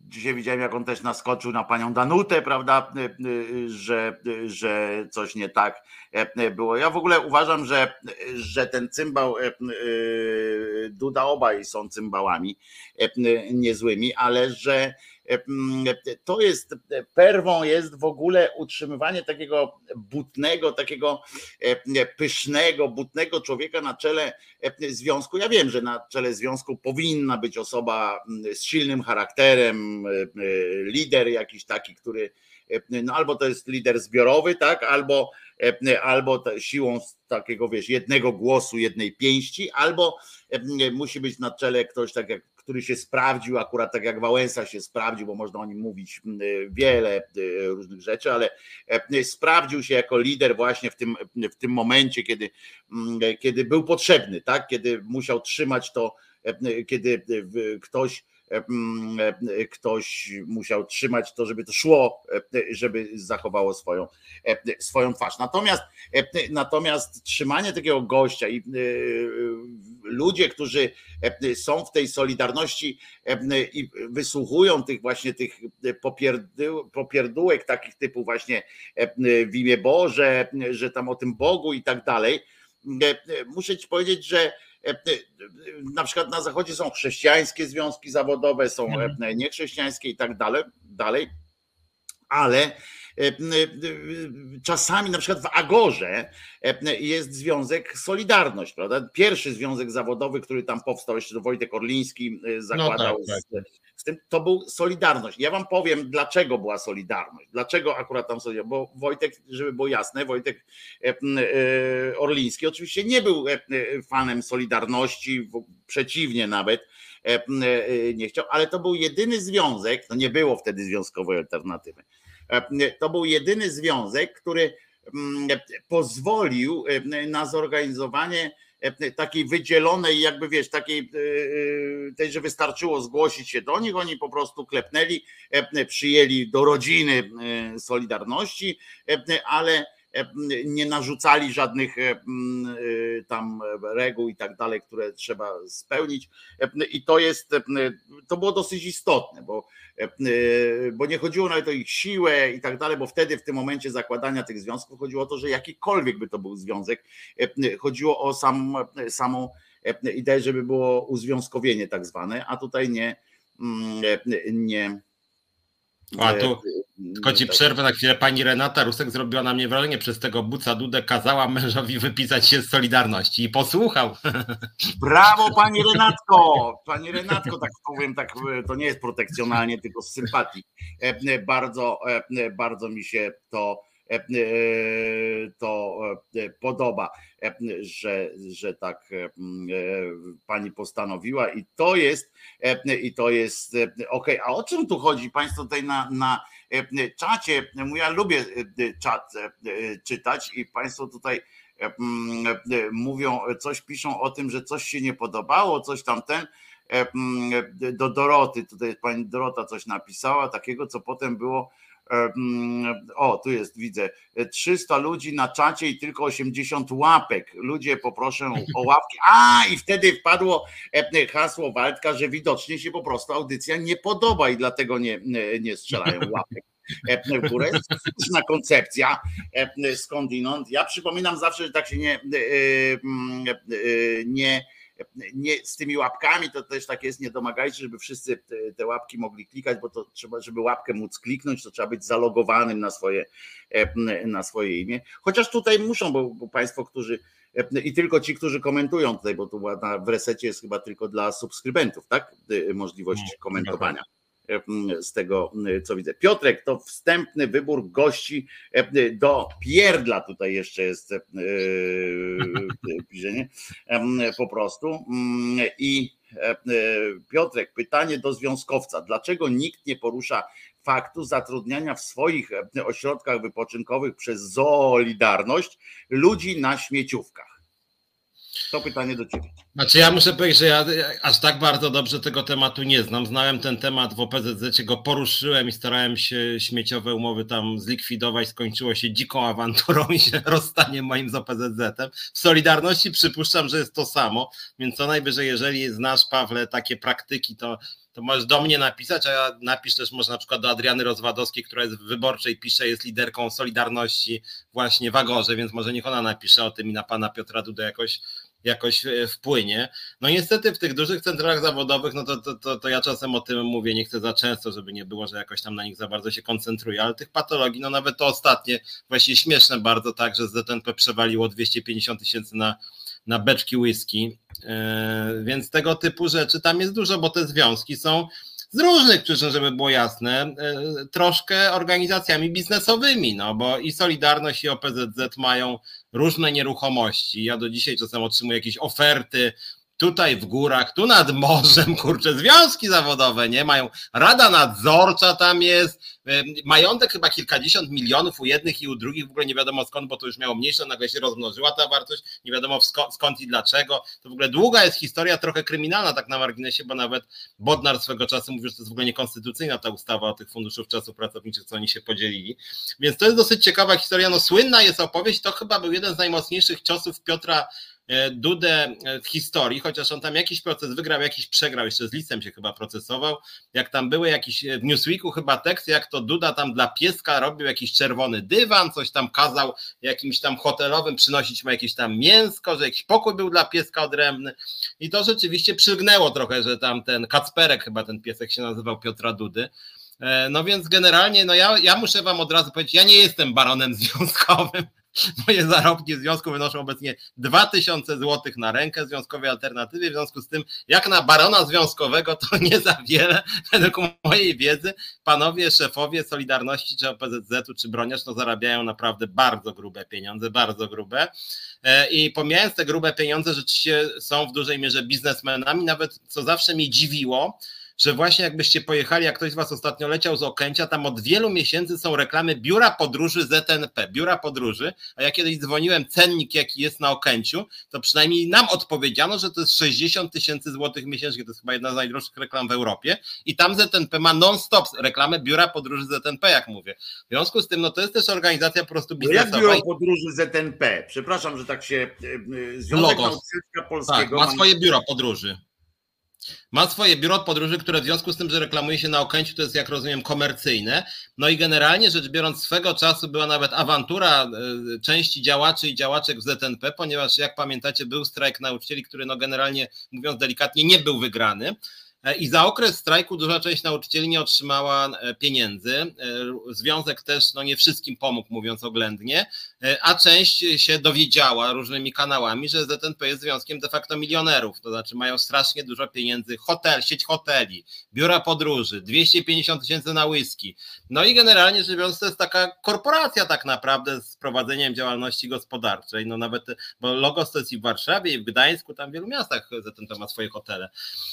dzisiaj widziałem, jak on też naskoczył na panią Danutę, prawda, e, że, że coś nie tak było. Ja w ogóle uważam, że, że ten cymbał Duda obaj są cymbałami niezłymi, ale że to jest, perwą jest w ogóle utrzymywanie takiego butnego, takiego pysznego, butnego człowieka na czele związku. Ja wiem, że na czele związku powinna być osoba z silnym charakterem, lider jakiś taki, który no albo to jest lider zbiorowy, tak, albo, albo siłą takiego, wiesz, jednego głosu, jednej pięści, albo musi być na czele ktoś tak jak który się sprawdził, akurat tak jak Wałęsa się sprawdził, bo można o nim mówić wiele różnych rzeczy, ale sprawdził się jako lider właśnie w tym, w tym momencie, kiedy, kiedy był potrzebny, tak? kiedy musiał trzymać to, kiedy ktoś ktoś musiał trzymać to, żeby to szło, żeby zachowało swoją, swoją twarz. Natomiast, natomiast trzymanie takiego gościa i ludzie, którzy są w tej solidarności i wysłuchują tych właśnie tych popierdółek takich typu właśnie w imię Boże, że tam o tym Bogu i tak dalej, muszę ci powiedzieć, że E, e, na przykład na zachodzie są chrześcijańskie związki zawodowe, są mhm. e, niechrześcijańskie i tak dalej, dalej ale czasami na przykład w Agorze jest związek Solidarność, prawda? Pierwszy związek zawodowy, który tam powstał, jeszcze Wojtek Orliński zakładał no tak, tak. Z, z, tym, to był Solidarność. Ja wam powiem, dlaczego była Solidarność, dlaczego akurat tam Solidarność, bo Wojtek, żeby było jasne, Wojtek Orliński oczywiście nie był fanem Solidarności, przeciwnie nawet, nie chciał, ale to był jedyny związek, to nie było wtedy związkowej alternatywy, E, to był jedyny związek, który mm, pozwolił e, na zorganizowanie e, takiej wydzielonej, jakby wiesz, takiej tej, że wystarczyło zgłosić się do nich, oni po prostu klepnęli, przyjęli do rodziny Solidarności, ale nie narzucali żadnych tam reguł i tak dalej, które trzeba spełnić. I to jest, to było dosyć istotne, bo E, bo nie chodziło nawet o ich siłę i tak dalej, bo wtedy w tym momencie zakładania tych związków chodziło o to, że jakikolwiek by to był związek, e, chodziło o sam, samą e, ideę, żeby było uzwiązkowienie tak zwane, a tutaj nie, nie a tu tylko ci przerwę na chwilę. Pani Renata Rusek zrobiła na mnie wrażenie. Przez tego buca Dudę kazała mężowi wypisać się z Solidarności i posłuchał. Brawo pani Renatko! Pani Renatko, tak powiem, tak, to nie jest protekcjonalnie, tylko z sympatii. E, bardzo, e, bardzo mi się to E, e, to e, podoba, że, że tak pani postanowiła i to jest i to jest ok. A o czym tu chodzi Państwo tutaj na, na czacie? Ja lubię czat czytać i Państwo tutaj mówią, coś piszą o tym, że coś się nie podobało, coś tamten do Doroty, tutaj pani Dorota coś napisała, takiego, co potem było o, tu jest, widzę. 300 ludzi na czacie i tylko 80 łapek. Ludzie poproszę o łapki. A, i wtedy wpadło hasło Waldka, że widocznie się po prostu audycja nie podoba i dlatego nie, nie strzelają łapek w górę. Słuszna koncepcja skądinąd. Ja przypominam zawsze, że tak się nie, nie nie, z tymi łapkami to też tak jest, nie domagajcie, żeby wszyscy te, te, łapki mogli klikać, bo to trzeba, żeby łapkę móc kliknąć, to trzeba być zalogowanym na swoje, e, na swoje imię. Chociaż tutaj muszą, bo, bo Państwo, którzy e, i tylko ci, którzy komentują tutaj, bo tu w resecie jest chyba tylko dla subskrybentów, tak? Możliwość komentowania z tego, co widzę. Piotrek, to wstępny wybór gości do pierdla. Tutaj jeszcze jest piszenie po prostu. I Piotrek, pytanie do związkowca. Dlaczego nikt nie porusza faktu zatrudniania w swoich ośrodkach wypoczynkowych przez Solidarność ludzi na śmieciówkach? To pytanie do ciebie. Znaczy ja muszę powiedzieć, że ja aż tak bardzo dobrze tego tematu nie znam. Znałem ten temat w OPZZ, go poruszyłem i starałem się śmieciowe umowy tam zlikwidować. Skończyło się dziką awanturą i się rozstaniem moim z OPZZ-em. W Solidarności przypuszczam, że jest to samo, więc co najwyżej, jeżeli znasz, Pawle, takie praktyki, to to możesz do mnie napisać, a ja napisz też może na przykład do Adriany Rozwadowskiej, która jest w wyborczej, pisze, jest liderką Solidarności właśnie w Agorze, więc może niech ona napisze o tym i na pana Piotra Dudę jakoś jakoś e, wpłynie. No niestety w tych dużych centralach zawodowych, no to, to, to, to, ja czasem o tym mówię, nie chcę za często, żeby nie było, że jakoś tam na nich za bardzo się koncentruję, ale tych patologii, no nawet to ostatnie, właśnie śmieszne bardzo tak, że ZNP przewaliło 250 tysięcy na, na beczki whisky, yy, więc tego typu rzeczy tam jest dużo, bo te związki są z różnych przyczyn, żeby było jasne, yy, troszkę organizacjami biznesowymi, no bo i Solidarność i OPZZ mają różne nieruchomości. Ja do dzisiaj czasem otrzymuję jakieś oferty tutaj w górach, tu nad morzem, kurczę, związki zawodowe, nie? Mają rada nadzorcza tam jest, majątek chyba kilkadziesiąt milionów u jednych i u drugich, w ogóle nie wiadomo skąd, bo to już miało mniejsze, nagle się rozmnożyła ta wartość, nie wiadomo skąd, i dlaczego. To w ogóle długa jest historia, trochę kryminalna tak na marginesie, bo nawet Bodnar swego czasu mówił, że to jest w ogóle niekonstytucyjna ta ustawa o tych funduszów czasów pracowniczych, co oni się podzielili. Więc to jest dosyć ciekawa historia. No słynna jest opowieść, to chyba był jeden z najmocniejszych ciosów Piotra Dudę e, w historii, chociaż on tam jakiś proces wygrał, jakiś przegrał, jeszcze z listem się chyba procesował. Jak tam były jakieś e, w Newsweeku chyba tekst, jak to Duda tam dla pieska robił jakiś czerwony dywan, coś tam kazał jakimś tam hotelowym przynosić mu jakieś tam mięsko, że jakiś pokój był dla pieska odrębny. I to rzeczywiście przygnęło trochę, że tam ten Kacperek, chyba ten piesek się nazywał Piotra Dudy. No więc generalnie, no ja, ja muszę wam od razu powiedzieć, ja nie jestem baronem związkowym, Moje zarobki w związku wynoszą obecnie 2000 zł na rękę związkowej alternatywy. W związku z tym, jak na barona związkowego, to nie za wiele, według mojej wiedzy. Panowie szefowie Solidarności, czy OPZZ-u, czy Broniarz, no zarabiają naprawdę bardzo grube pieniądze, bardzo grube. E, I pomijając te grube pieniądze, rzeczywiście są w dużej mierze biznesmenami, nawet co zawsze mnie dziwiło, że właśnie jakbyście pojechali, jak ktoś z Was ostatnio leciał z Okęcia, tam od wielu miesięcy są reklamy biura podróży ZNP, biura podróży, a ja kiedyś dzwoniłem cennik, jaki jest na Okęciu, to przynajmniej nam odpowiedziano, że to jest 60 tysięcy złotych miesięcznie, to jest chyba jedna z najdroższych reklam w Europie i tam ZNP ma non-stop reklamę biura podróży ZNP, jak mówię. W związku z tym, no to jest też organizacja po prostu biznesowa. No jak biuro podróży ZNP? Przepraszam, że tak się e, e, Związek Logos. Polskiego tak, ma swoje biuro podróży. Ma swoje biuro podróży, które w związku z tym, że reklamuje się na Okęciu, to jest jak rozumiem komercyjne. No i generalnie rzecz biorąc, swego czasu była nawet awantura e, części działaczy i działaczek w ZNP, ponieważ jak pamiętacie, był strajk nauczycieli, który no generalnie mówiąc delikatnie nie był wygrany. E, I za okres strajku duża część nauczycieli nie otrzymała e, pieniędzy. E, związek też no nie wszystkim pomógł, mówiąc oględnie, a część się dowiedziała różnymi kanałami, że ZNP jest związkiem de facto milionerów, to znaczy mają strasznie dużo pieniędzy, hotel, sieć hoteli, biura podróży, 250 tysięcy na whisky. No i generalnie rzecz biorąc, to jest taka korporacja tak naprawdę z prowadzeniem działalności gospodarczej, no nawet, bo Logos to jest i w Warszawie, i w Gdańsku, tam w wielu miastach ZNP ma swoje hotele.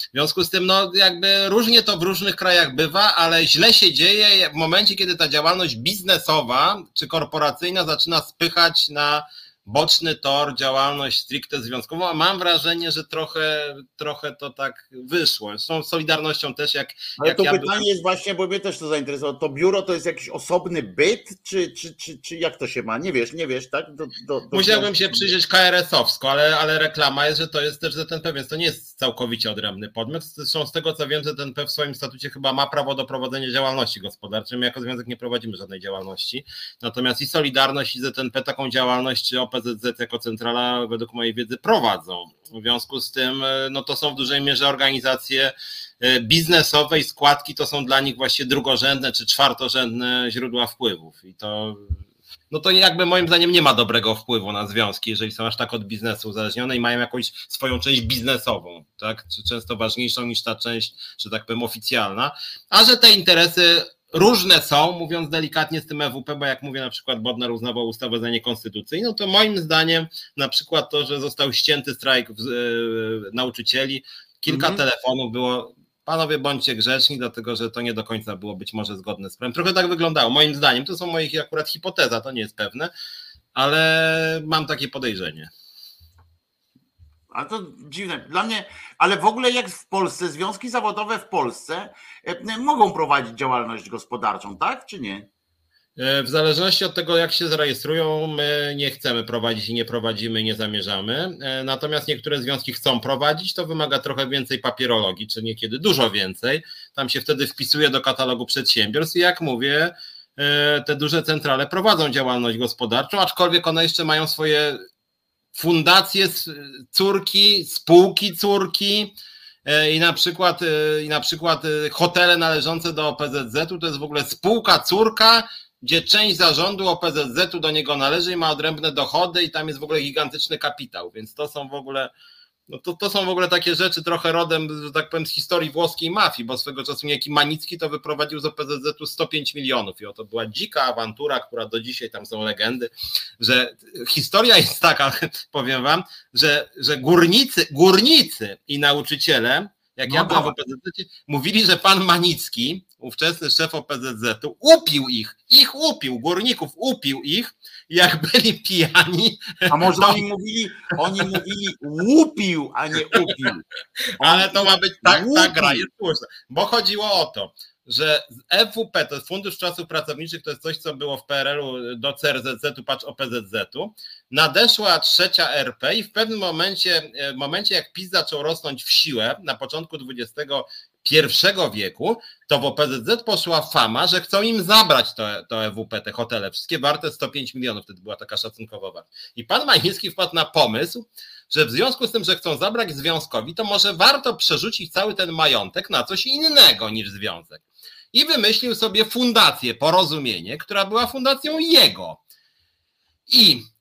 W związku z tym, no jakby różnie to w różnych krajach bywa, ale źle się dzieje w momencie, kiedy ta działalność biznesowa czy korporacyjna zaczyna spychać na boczny tor, działalność stricte związkową, a mam wrażenie, że trochę, trochę to tak wyszło. Z tą Solidarnością też jak... Ale jak to ja pytanie by... jest właśnie, bo mnie też to zainteresowało, to biuro to jest jakiś osobny byt, czy, czy, czy, czy jak to się ma? Nie wiesz, nie wiesz, tak? Do, do, do Musiałbym się przyjrzeć KRS-owsko, ale, ale reklama jest, że to jest też ZNP, więc to nie jest całkowicie odrębny podmiot. Zresztą z tego co wiem, ZNP w swoim statucie chyba ma prawo do prowadzenia działalności gospodarczej. My jako związek nie prowadzimy żadnej działalności. Natomiast i Solidarność i ZNP taką działalność, OPZZ jako centrala według mojej wiedzy prowadzą. W związku z tym e, no to są w dużej mierze organizacje e, biznesowe i składki to są dla nich właśnie drugorzędne czy czwartorzędne źródła wpływów. I to no to jakby moim zdaniem nie ma dobrego wpływu na związki, jeżeli są aż tak od biznesu uzależnione i mają jakąś swoją część biznesową, tak, czy często ważniejszą niż ta część, że tak powiem, oficjalna, a że te interesy różne są, mówiąc delikatnie z tym EWP, bo jak mówię, na przykład Bodnar uznawał ustawę za niekonstytucyjną, to moim zdaniem na przykład to, że został ścięty strajk e, nauczycieli, kilka mhm. telefonów było panowie bądźcie grzeczni, dlatego że to nie do końca było być może zgodne z prawem. Trochę tak wyglądało, moim zdaniem, to są moje akurat hipoteza, to nie jest pewne, ale mam takie podejrzenie. Ale to dziwne. Dla mnie, ale w ogóle jak w Polsce, związki zawodowe w Polsce e, mogą prowadzić działalność gospodarczą, tak czy nie? E, w zależności od tego, jak się zarejestrują, my nie chcemy prowadzić i nie prowadzimy, nie zamierzamy. E, natomiast niektóre związki chcą prowadzić, to wymaga trochę więcej papierologii, czy niekiedy dużo więcej. Tam się wtedy wpisuje do katalogu przedsiębiorstw i jak mówię, te duże centrale prowadzą działalność gospodarczą, aczkolwiek one jeszcze mają swoje fundacje córki, spółki córki e, i na przykład, e, i na przykład e, hotele należące do OPZZ-u to jest w ogóle spółka córka, gdzie część zarządu OPZZ-u do niego należy i ma odrębne dochody i tam jest w ogóle gigantyczny kapitał, więc to są w ogóle no to, to są w ogóle takie rzeczy trochę rodem, że tak powiem, z historii włoskiej mafii, bo swego czasu niejaki Manicki to wyprowadził z OPZZ-u 105 milionów i oto była dzika awantura, która do dzisiaj tam są legendy, że historia jest taka, powiem wam, że, że górnicy, górnicy i nauczyciele jak no ja byłem w OPZZ, mówili, że pan Manicki, ówczesny szef OPZZ-u, upił ich, ich upił, górników upił ich, jak byli pijani. A może to... oni mówili, oni mówili łupił, a nie upił. Ale to ma być tak, ta gra jest słuszna, bo chodziło o to, że FWP, to jest Fundusz Czasów Pracowniczych, to jest coś, co było w PRL-u do CRZZ-u, patrz OPZZ-u, nadeszła trzecia RP i w pewnym momencie, e, momencie jak PiS zaczął rosnąć w siłę na początku XXI wieku, to w OPZZ poszła fama, że chcą im zabrać to, to EWP, te hotele, wszystkie warte 105 milionów, wtedy była taka szacunkowa wartość. I pan Majnicki wpadł na pomysł, że w związku z tym, że chcą zabrać związkowi, to może warto przerzucić cały ten majątek na coś innego niż związek. I wymyślił sobie fundację Porozumienie, która była fundacją jego. I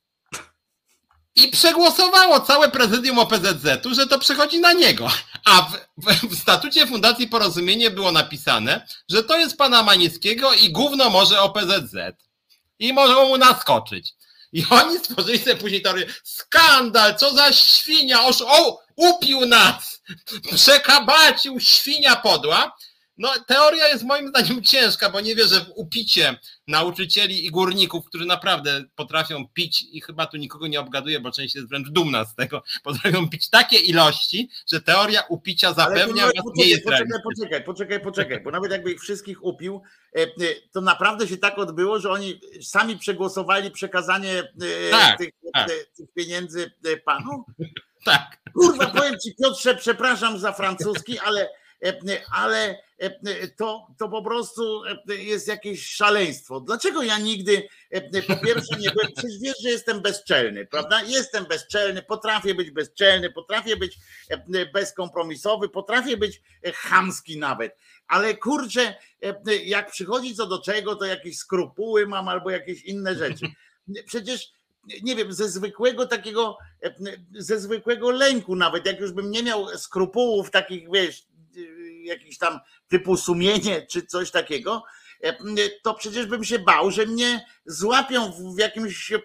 i przegłosowało całe prezydium OPZZ-u, że to przechodzi na niego. A w, w, w, statucie Fundacji Porozumienie było napisane, że to jest pana Manieckiego i gówno może OPZZ. I mogą mu naskoczyć. I oni stworzyli sobie później teorię, skandal, co za świnia, oż, o, upił nas, przekabacił świnia podła. No, teoria jest moim zdaniem ciężka, bo nie wierzę w upicie nauczycieli i górników, którzy naprawdę potrafią pić i chyba tu nikogo nie obgaduje, bo część jest wręcz dumna z tego, potrafią pić takie ilości, że teoria upicia zapewnia was nie jest poczekaj, poczekaj, poczekaj, poczekaj, bo nawet jakby ich wszystkich upił, e, e, to naprawdę się tak odbyło, że oni sami przegłosowali przekazanie e, tak, tych, tak. tych pieniędzy panu? Tak. Kurwa, powiem ci Piotrze, przepraszam za francuski, ale ale to, to po prostu jest jakieś szaleństwo. Dlaczego ja nigdy, po pierwsze, nie byłem, przecież wiesz, że jestem bezczelny, prawda? Jestem bezczelny, potrafię być bezczelny, potrafię być bezkompromisowy, potrafię być chamski nawet, ale kurczę, jak przychodzi co do czego, to jakieś skrupuły mam albo jakieś inne rzeczy. Przecież nie wiem, ze zwykłego takiego, ze zwykłego lęku nawet, jak już bym nie miał skrupułów takich, wiesz, jakiś tam typu sumienie czy coś takiego, e, to przecież bym się bał, że mnie złapią w, jakimś, e,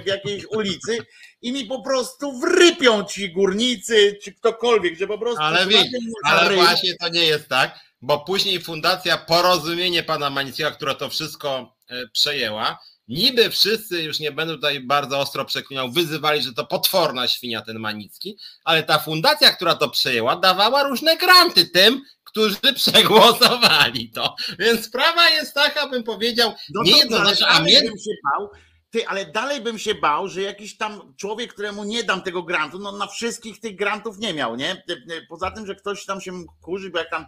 w jakiejś ulicy i mi po prostu wrypią ci górnicy, czy ktokolwiek, że po prostu. Ale, wiesz, ale właśnie to nie jest tak, bo później Fundacja Porozumienie Pana Manickiego, która to wszystko e, przejęła, Niby wszyscy, już nie będę tutaj bardzo ostro przeklinał, wyzywali, że to potworna świnia ten Manicki, ale ta fundacja, która to przejęła, dawała różne granty tym, którzy przegłosowali to. Więc sprawa jest taka, bym powiedział, no nie jednoznaczna, a mnie... się bał, ty, ale dalej bym się bał, że jakiś tam człowiek, któremu nie dam tego grantu, no na wszystkich tych grantów nie miał, nie? Poza tym, że ktoś tam się kurzy, bo jak tam,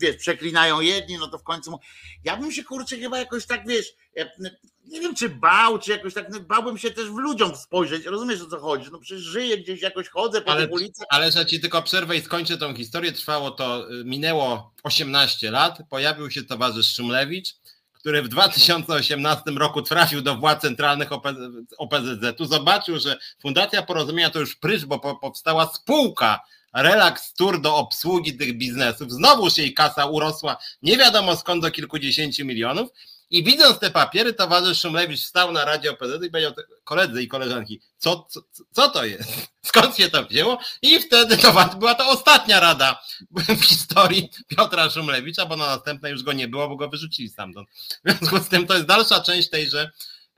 wiesz, przeklinają jedni, no to w końcu. Ja bym się kurczę chyba jakoś tak, wiesz, nie wiem, czy bał, czy jakoś tak, no, bałbym się też w ludziom spojrzeć, rozumiesz o co chodzi, no przecież żyję gdzieś, jakoś chodzę po ale, tych ulicach. Ale że ci tylko przerwę i skończę tą historię, trwało to, y, minęło 18 lat, pojawił się towarzysz Szumlewicz, który w 2018 roku trafił do władz centralnych OPZZ-u, zobaczył, że Fundacja Porozumienia to już prysz, bo powstała spółka. Relax Tour do obsługi tych biznesów. Znowuż jej kasa urosła nie wiadomo skąd do kilkudziesięciu milionów I widząc te papiery, towarzysz Szumlewicz stał na Radzie OPZ i powiedział, koledzy i koleżanki, co, co, co to jest? Skąd się to wzięło? I wtedy to była to ostatnia rada w historii Piotra Szumlewicza, bo na następnej już go nie było, bo go wyrzucili stamtąd. W związku z tym to jest dalsza część tejże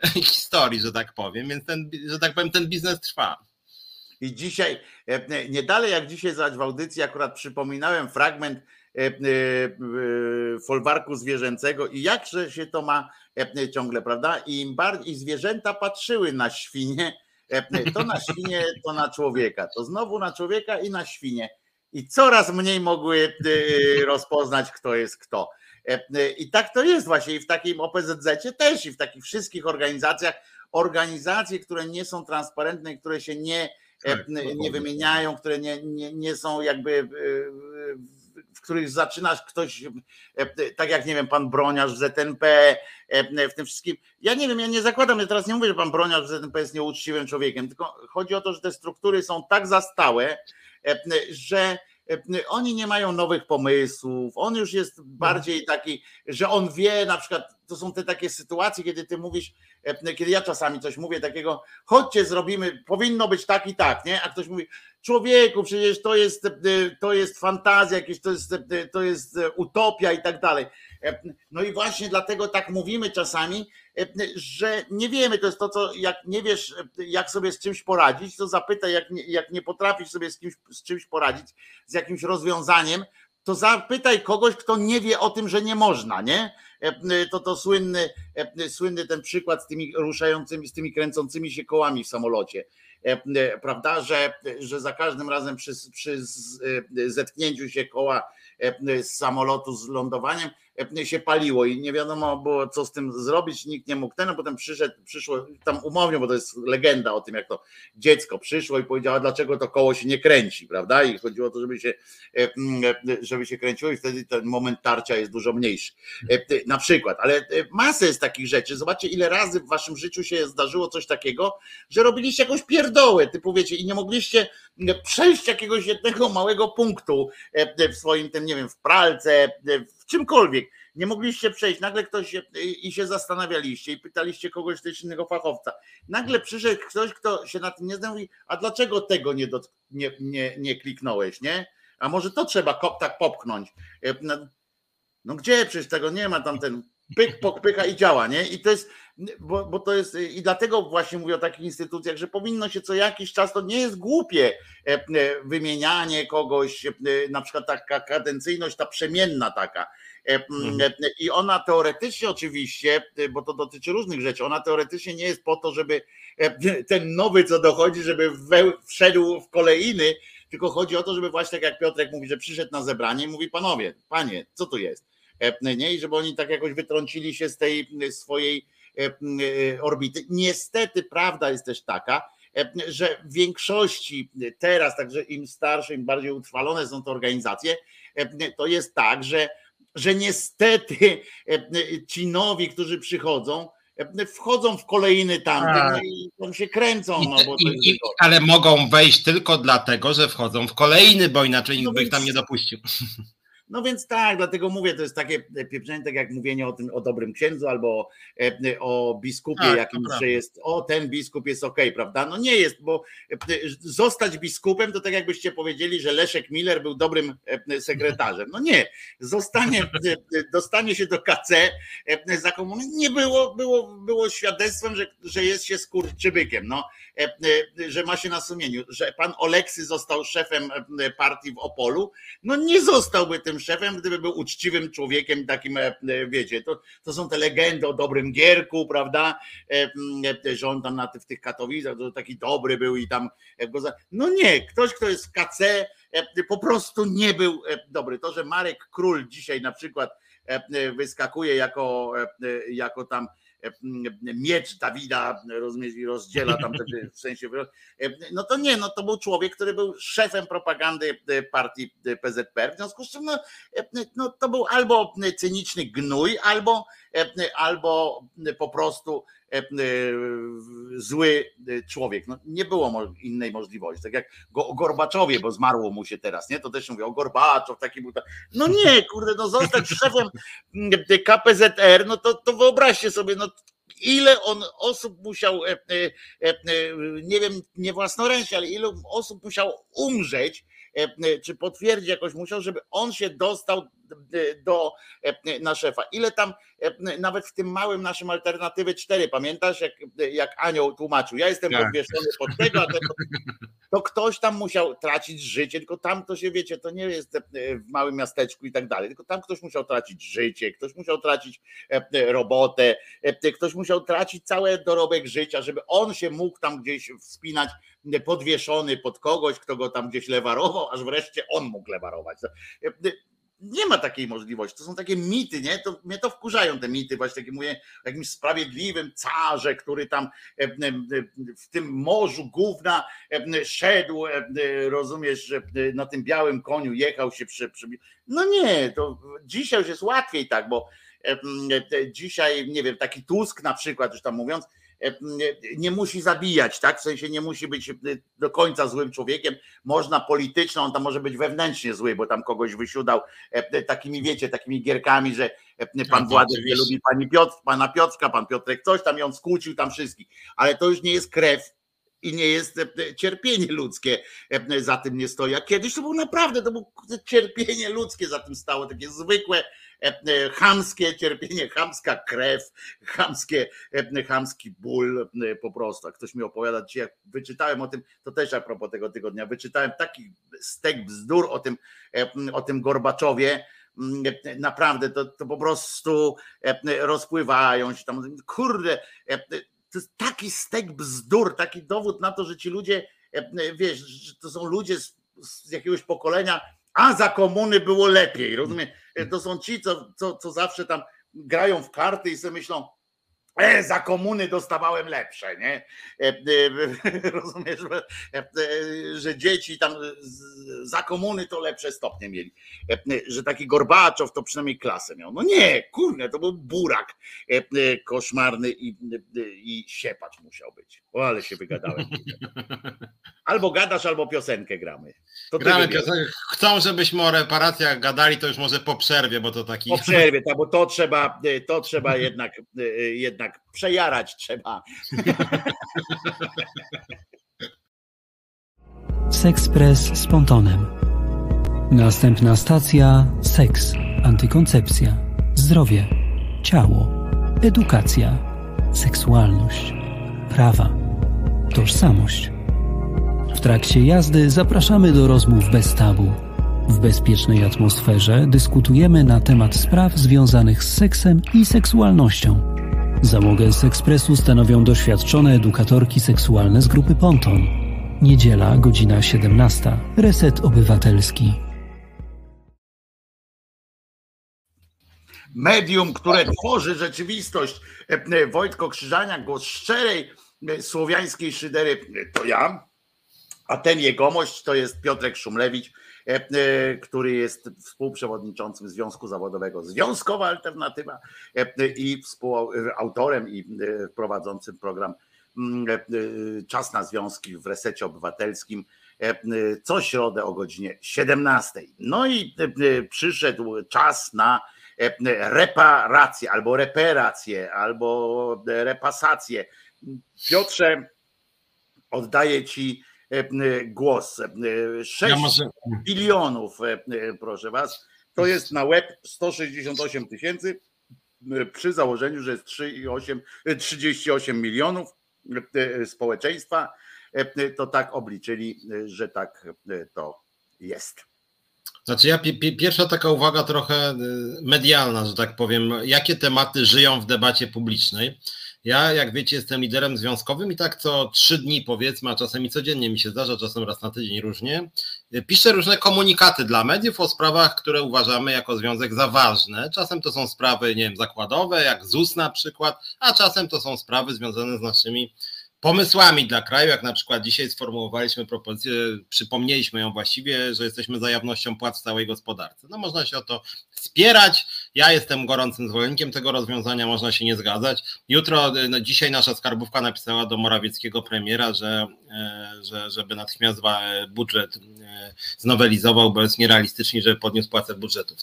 historii, że tak powiem, więc ten, że tak powiem, ten biznes trwa. I dzisiaj, e, nie dalej jak dzisiaj zaś w audycji, akurat przypominałem fragment folwarku zwierzęcego i jakże się to ma ciągle, prawda? I im bardziej zwierzęta patrzyły na świnie, to na świnie, to na człowieka, to znowu na człowieka i na świnie. I coraz mniej mogły rozpoznać, kto jest kto. I tak to jest właśnie i w takim OPZZ też i w takich wszystkich organizacjach, organizacje, które nie są transparentne, które się nie tak, nie wymieniają, które nie, nie, nie są jakby e, których zaczynasz ktoś, e, tak jak nie wiem, pan Broniarz w ZNP, e, w tym wszystkim. Ja nie wiem, ja nie zakładam, ja teraz nie mówię, że pan Broniarz w ZNP jest nieuczciwym człowiekiem, tylko chodzi o to, że te struktury są tak zastałe, że oni nie mają nowych pomysłów, on już jest mhm. bardziej taki, że on wie, na przykład to są te takie sytuacje, kiedy ty mówisz, E, kiedy ja czasami coś mówię takiego, chodźcie, zrobimy, powinno być tak i tak, nie? A ktoś mówi, człowieku, przecież to jest, e, to jest fantazja, jakieś, to jest, e, to jest utopia i tak dalej. No i właśnie dlatego tak mówimy czasami, że nie wiemy, to jest to, co jak nie wiesz, jak sobie z czymś poradzić, to zapytaj, jak nie, jak nie potrafisz sobie z, kimś, z czymś poradzić, z jakimś rozwiązaniem, to zapytaj kogoś, kto nie wie o tym, że nie można, nie? E, to to słynny, e, słynny ten przykład z tymi ruszającymi, z tymi kręcącymi się kołami w samolocie. E, prawda, że, że za każdym razem przy, przy zetknięciu się koła z samolotu z lądowaniem się paliło i nie wiadomo było, co z tym zrobić, nikt nie mógł ten, a potem przyszedł, przyszło tam umownie, bo to jest legenda o tym, jak to dziecko przyszło i powiedziało, dlaczego to koło się nie kręci, prawda? I chodziło o to, żeby się, żeby się kręciło i wtedy ten moment tarcia jest dużo mniejszy. Na przykład, ale masę jest takich rzeczy. Zobaczcie, ile razy w waszym życiu się zdarzyło coś takiego, że robiliście jakąś pierdołę, typu wiecie, i nie mogliście przejść jakiegoś jednego małego punktu w swoim tym, nie wiem, w pralce, w czymkolwiek. Nie mogliście przejść, nagle ktoś się, i się zastanawialiście i pytaliście kogoś też innego fachowca. Nagle przyszedł ktoś, kto się na tym nie znał i a dlaczego tego nie, do, nie, nie, nie kliknąłeś, nie? A może to trzeba kop, tak popchnąć. E, no, no gdzie przecież tego nie ma, tam ten pyk, pokpycha i działa, nie? I to jest, bo, bo to jest, i dlatego właśnie mówię o takich instytucjach, że powinno się co jakiś czas, to nie jest głupie e, e, wymienianie kogoś, na przykład taka kadencyjność, ta przemienna taka, Mhm. I ona teoretycznie oczywiście, bo to dotyczy różnych rzeczy, ona teoretycznie nie jest po to, żeby ten nowy, co dochodzi, żeby wszedł w kolejny, tylko chodzi o to, żeby właśnie tak jak Piotrek mówi, że przyszedł na zebranie i mówi panowie, panie, co tu jest? Nie? I żeby oni tak jakoś wytrącili się z tej swojej e, orbity. Niestety prawda jest też taka, że w większości teraz, także im starsze, im bardziej utrwalone są te organizacje, to jest tak, że że niestety ci nowi, którzy przychodzą, wchodzą w kolejny tamten tak. i tam się kręcą. No, bo i, i, ale mogą wejść tylko dlatego, że wchodzą w kolejny, bo inaczej nikt no by ich tam nie dopuścił. No więc tak, dlatego mówię, to jest takie pieprzenie, tak jak mówienie o tym, o dobrym księdzu albo e, o biskupie tak, jakimś, że jest, o ten biskup jest okej, okay, prawda? No nie jest, bo e, zostać biskupem to tak jakbyście powiedzieli, że Leszek Miller był dobrym e, sekretarzem. No nie, zostanie, dostanie się do KC za komuny nie było, było, było świadectwem, że, że jest się skurczybykiem, no, że ma się na sumieniu, że pan Oleksy został szefem partii w Opolu, no nie zostałby tym szefem, gdyby był uczciwym człowiekiem, takim, e, wiecie, to, to są te legendy o dobrym Gierku, prawda, e, e, on tam na, w tych Katowicach to taki dobry był i tam, no nie, ktoś, kto jest w KC, po prostu nie był dobry. To, że Marek Król dzisiaj na przykład wyskakuje jako, jako tam miecz Dawida rozumiesz, i rozdziela tam w sensie, no to nie, no to był człowiek, który był szefem propagandy partii PZPR, w związku z czym no, no to był albo cyniczny gnój, albo, albo po prostu zły człowiek. No, nie było innej możliwości. Tak jak o Gorbaczowie, bo zmarło mu się teraz, nie? To też mówię o Gorbaczow, taki był. No nie, kurde, no zostać szefem KPZR, no to, to wyobraźcie sobie, no ile on osób musiał, nie wiem, nie własnoręcznie, ale ile osób musiał umrzeć, czy potwierdzić jakoś musiał, żeby on się dostał do, na szefa. Ile tam, nawet w tym małym naszym alternatywy 4, pamiętasz, jak, jak Anioł tłumaczył, ja jestem tak. podwieszony pod tego, a ten, to ktoś tam musiał tracić życie, tylko tam to się wiecie, to nie jest w małym miasteczku i tak dalej, tylko tam ktoś musiał tracić życie, ktoś musiał tracić robotę, ktoś musiał tracić cały dorobek życia, żeby on się mógł tam gdzieś wspinać podwieszony pod kogoś, kto go tam gdzieś lewarował, aż wreszcie on mógł lewarować nie ma takiej możliwości. To są takie mity, nie? To, mnie to wkurzają te mity, właśnie takie mówię o jakimś sprawiedliwym carze, który tam e, e, w tym morzu gówna e, szedł, rozumiesz, na tym białym koniu jechał się przy, przy... No nie, to dzisiaj już jest łatwiej tak, bo dzisiaj, nie wiem, taki Tusk na przykład, już tam mówiąc, nie musi zabijać, tak? W sensie nie musi być do końca złym człowiekiem. Można polityczną, on tam może być wewnętrznie zły, bo tam kogoś wysiudał takimi, wiecie, takimi gierkami, że pan Władek nie lubi pani Piotr, pana Piotrka, pan Piotrek coś tam i on skłócił tam wszystkich. Ale to już nie jest krew i nie jest cierpienie ludzkie za tym nie stoi. A kiedyś to było naprawdę, to było cierpienie ludzkie za tym stało, takie zwykłe E, e, chamskie cierpienie, chamska krew, chamskie, e, chamski ból po prostu. Ktoś mi opowiada dzisiaj, jak wyczytałem o tym, to też a propos tego tygodnia, wyczytałem taki stek bzdur o tym, o tym Gorbaczowie, naprawdę to, to po prostu rozpływają się tam, kurde, to jest taki stek bzdur, taki dowód na to, że ci ludzie, wiesz, że to są ludzie z, z jakiegoś pokolenia, a za komuny było lepiej, rozumiem? To są ci, co, co, co zawsze tam grają w karty i sobie myślą, e, za komuny dostawałem lepsze, nie? E, e, rozumiesz, e, że dzieci tam za komuny to lepsze stopnie mieli. Że taki Gorbaczow to przynajmniej klasę miał. No nie, kurde, to był burak koszmarny i, i siepacz musiał być. O, ale się wygadałem. Albo gadasz, albo piosenkę gramy. To gramy piosenkę. Chcą, żebyśmy o reparacjach gadali, to już może po przerwie, bo to taki... Po przerwie, tak, bo to trzeba, to trzeba jednak, jednak przejarać trzeba. Sexpress z Pontonem. Następna stacja seks, antykoncepcja, zdrowie, ciało, edukacja, seksualność, prawa, tożsamość w trakcie jazdy zapraszamy do rozmów bez tabu. W bezpiecznej atmosferze dyskutujemy na temat spraw związanych z seksem i seksualnością. Załogę z ekspresu stanowią doświadczone edukatorki seksualne z grupy Ponton. Niedziela, godzina 17. Reset Obywatelski. Medium, które tworzy rzeczywistość. E, e, Wojtko Krzyżania, głos szczerej e, słowiańskiej szydery, to ja. A ten jegomość to jest Piotrek Szumlewicz, który jest współprzewodniczącym Związku Zawodowego Związkowa Alternatywa e, i współautorem i prowadzącym program mm, Czas na Związki w Resecie Obywatelskim co środę o godzinie 17. No i przyszedł czas na reparację, albo reperację, albo repasację. Piotrze, oddaję Ci E, e, głos. 6 e, bilionów, proszę was. To jest na web 168 tysięcy przy założeniu, że jest 3,8, 38 milionów społeczeństwa, to tak obliczyli, że tak to jest. Znaczy ja pierwsza taka uwaga trochę medialna, że tak powiem, jakie tematy żyją w debacie publicznej. Ja, jak wiecie, jestem liderem związkowym i tak co trzy dni powiedzmy, a czasem i codziennie mi się zdarza, czasem raz na tydzień różnie, piszę różne komunikaty dla mediów o sprawach, które uważamy jako związek za ważne. Czasem to są sprawy, nie wiem, zakładowe, jak ZUS na przykład, a czasem to są sprawy związane z naszymi pomysłami dla kraju, jak na przykład dzisiaj sformułowaliśmy propozycję, przypomnieliśmy ją właściwie, że jesteśmy za jawnością płac w całej gospodarce. No można się o to wspierać. Ja jestem gorącym zwolennikiem tego rozwiązania, można się nie zgadzać. Jutro, no dzisiaj nasza skarbówka napisała do Morawieckiego premiera, że, e, że żeby natychmiast budżet e, znowelizował, bo jest nierealistycznie, żeby podniósł płacę budżetów.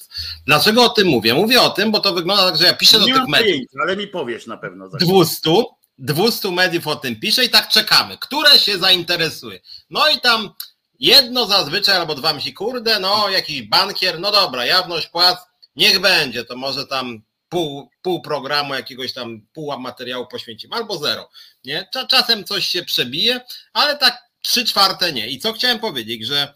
Dlaczego o tym mówię? Mówię o tym, bo to wygląda tak, że ja piszę nie do tych mediów. Ale mi powiesz na pewno. 200 200 mediów o tym pisze i tak czekamy, które się zainteresuje. No i tam jedno zazwyczaj albo dwa myśli, kurde, no jakiś bankier, no dobra, jawność płac, niech będzie, to może tam pół, pół programu jakiegoś tam, pół materiału poświęcimy, albo zero, nie? Czasem coś się przebije, ale tak trzy czwarte nie. I co chciałem powiedzieć, że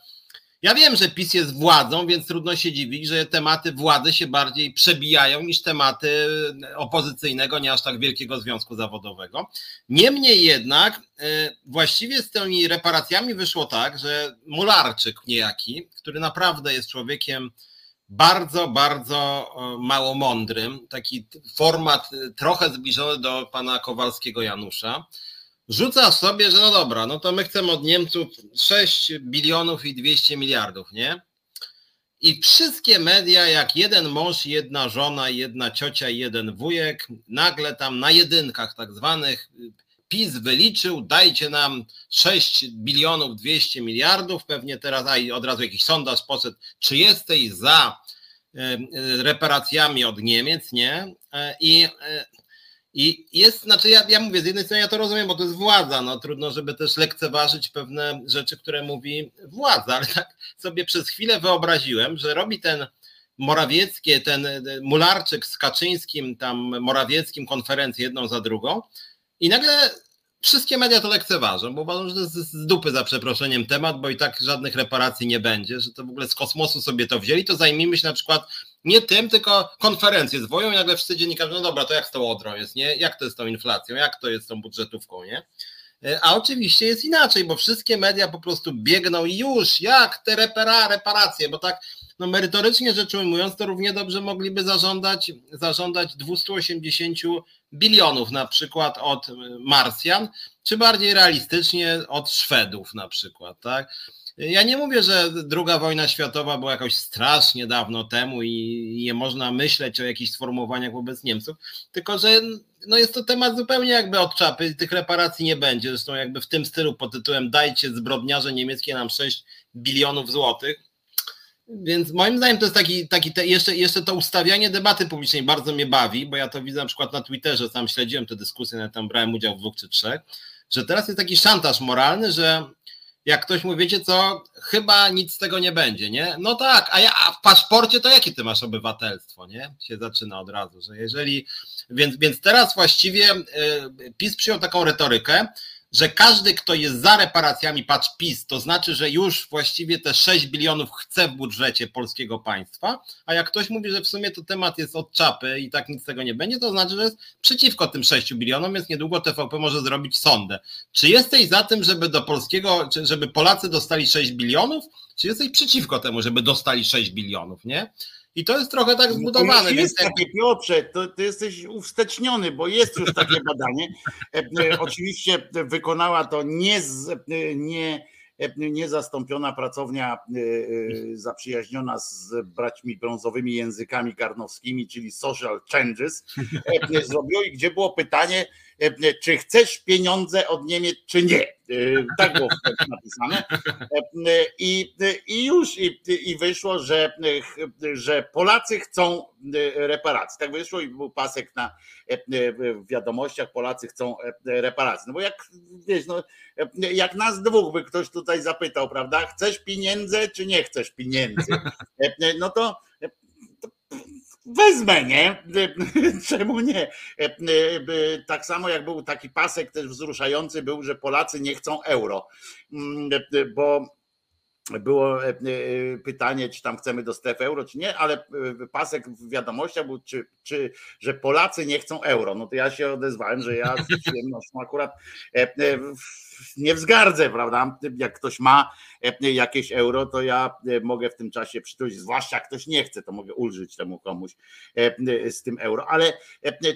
ja wiem, że PiS jest władzą, więc trudno się dziwić, że tematy władzy się bardziej przebijają niż tematy opozycyjnego, nie aż tak wielkiego związku zawodowego. Niemniej jednak e, właściwie z tymi reparacjami wyszło tak, że Mularczyk niejaki, który naprawdę jest człowiekiem bardzo, bardzo mało mądrym, taki format trochę zbliżony do pana Kowalskiego Janusza, rzuca sobie, że no dobra, no to my chcemy od Niemców 6 bilionów i 200 miliardów, nie? I wszystkie media, jak jeden mąż, jedna żona, jedna ciocia i jeden wujek, nagle tam na jedynkach tak zwanych PiS wyliczył, dajcie nam 6 bilionów 200 miliardów, pewnie teraz, a i od razu jakiś sondaż poszedł, czy jesteś za e, e, reparacjami od Niemiec, nie? E, I i jest, znaczy ja, ja mówię, z jednej strony ja to rozumiem, bo to jest władza, no trudno, żeby też lekceważyć pewne rzeczy, które mówi władza, ale tak sobie przez chwilę wyobraziłem, że robi ten Morawieckie, ten Mularczyk z Kaczyńskim, tam Morawieckim konferencję jedną za drugą i nagle wszystkie media to lekceważą, bo uważam, że to jest z dupy za przeproszeniem temat, bo i tak żadnych reparacji nie będzie, że to w ogóle z kosmosu sobie to wzięli, to zajmijmy się na przykład nie tym, tylko konferencję zwoją i nagle wszyscy dziennikarze, no dobra, to jak z tą odrą jest, nie? Jak to jest z tą inflacją, jak to jest z tą budżetówką, nie? E, a oczywiście jest inaczej, bo wszystkie media po prostu biegną i już, jak te repara, reparacje, bo tak no merytorycznie rzecz ujmując, to równie dobrze mogliby zażądać, zażądać 280 bilionów na przykład od Marsjan, czy bardziej realistycznie od Szwedów na przykład, tak? Ja nie mówię, że druga wojna światowa była jakoś strasznie dawno temu i nie można myśleć o jakichś sformułowaniach wobec Niemców, tylko że no jest to temat zupełnie jakby od czapy, tych reparacji nie będzie. Zresztą jakby w tym stylu pod tytułem dajcie zbrodniarze niemieckie nam 6 bilionów złotych. Więc moim zdaniem to jest taki, taki te, jeszcze, jeszcze to ustawianie debaty publicznej bardzo mnie bawi, bo ja to widzę na przykład na Twitterze, sam śledziłem te dyskusje, nawet tam brałem udział w dwóch czy trzech, że teraz jest taki szantaż moralny, że jak ktoś mówi, wiecie co, chyba nic z tego nie będzie, nie? No tak, a, ja, a w paszporcie to jakie ty masz obywatelstwo, nie? Się zaczyna od razu, że jeżeli, więc, więc teraz właściwie y, PiS przyjął taką retorykę, że każdy, kto jest za reparacjami, patrz PiS, to znaczy, że już właściwie te 6 bilionów chce w budżecie polskiego państwa, a jak ktoś mówi, że w sumie to temat jest od czapy i tak nic z tego nie będzie, to znaczy, że jest przeciwko tym 6 bilionom, więc niedługo TVP może zrobić sondę. Czy jesteś za tym, żeby do polskiego, żeby Polacy dostali 6 bilionów, czy jesteś przeciwko temu, żeby dostali 6 bilionów, nie? I to jest trochę tak zbudowane. No jest takie, Piotrze, to ty jesteś uwsteczniony, bo jest już takie badanie. E, e, oczywiście wykonała to nie, e, nie, niezastąpiona pracownia zaprzyjaźniona z braćmi brązowymi językami karnowskimi, czyli Social Changes, zrobiło i gdzie było pytanie, czy chcesz pieniądze od Niemiec, czy nie E, tak było napisane. E, I, i już i, i wyszło, że, że Polacy chcą reparacji. Tak wyszło i był pasek na w wiadomościach, Polacy chcą reparacji. No bo jak wiesz, no, jak nas dwóch by ktoś tutaj zapytał, prawda, chcesz pieniędzy, czy nie chcesz pieniędzy? No to wezmę, nie? Czemu nie? E, e, tak samo jak był taki pasek też wzruszający był, że Polacy nie chcą euro, mm, bo było pytanie, czy tam chcemy do strefy euro, czy nie, ale pasek w wiadomościach był, czy, czy, że Polacy nie chcą euro. No to ja się odezwałem, że ja z przyjemnością akurat nie wzgardzę, prawda? Jak ktoś ma e, jakieś euro, to ja e, mogę w tym czasie przytulić, zwłaszcza jak ktoś nie chce, to mogę ulżyć temu komuś e, z tym euro. Ale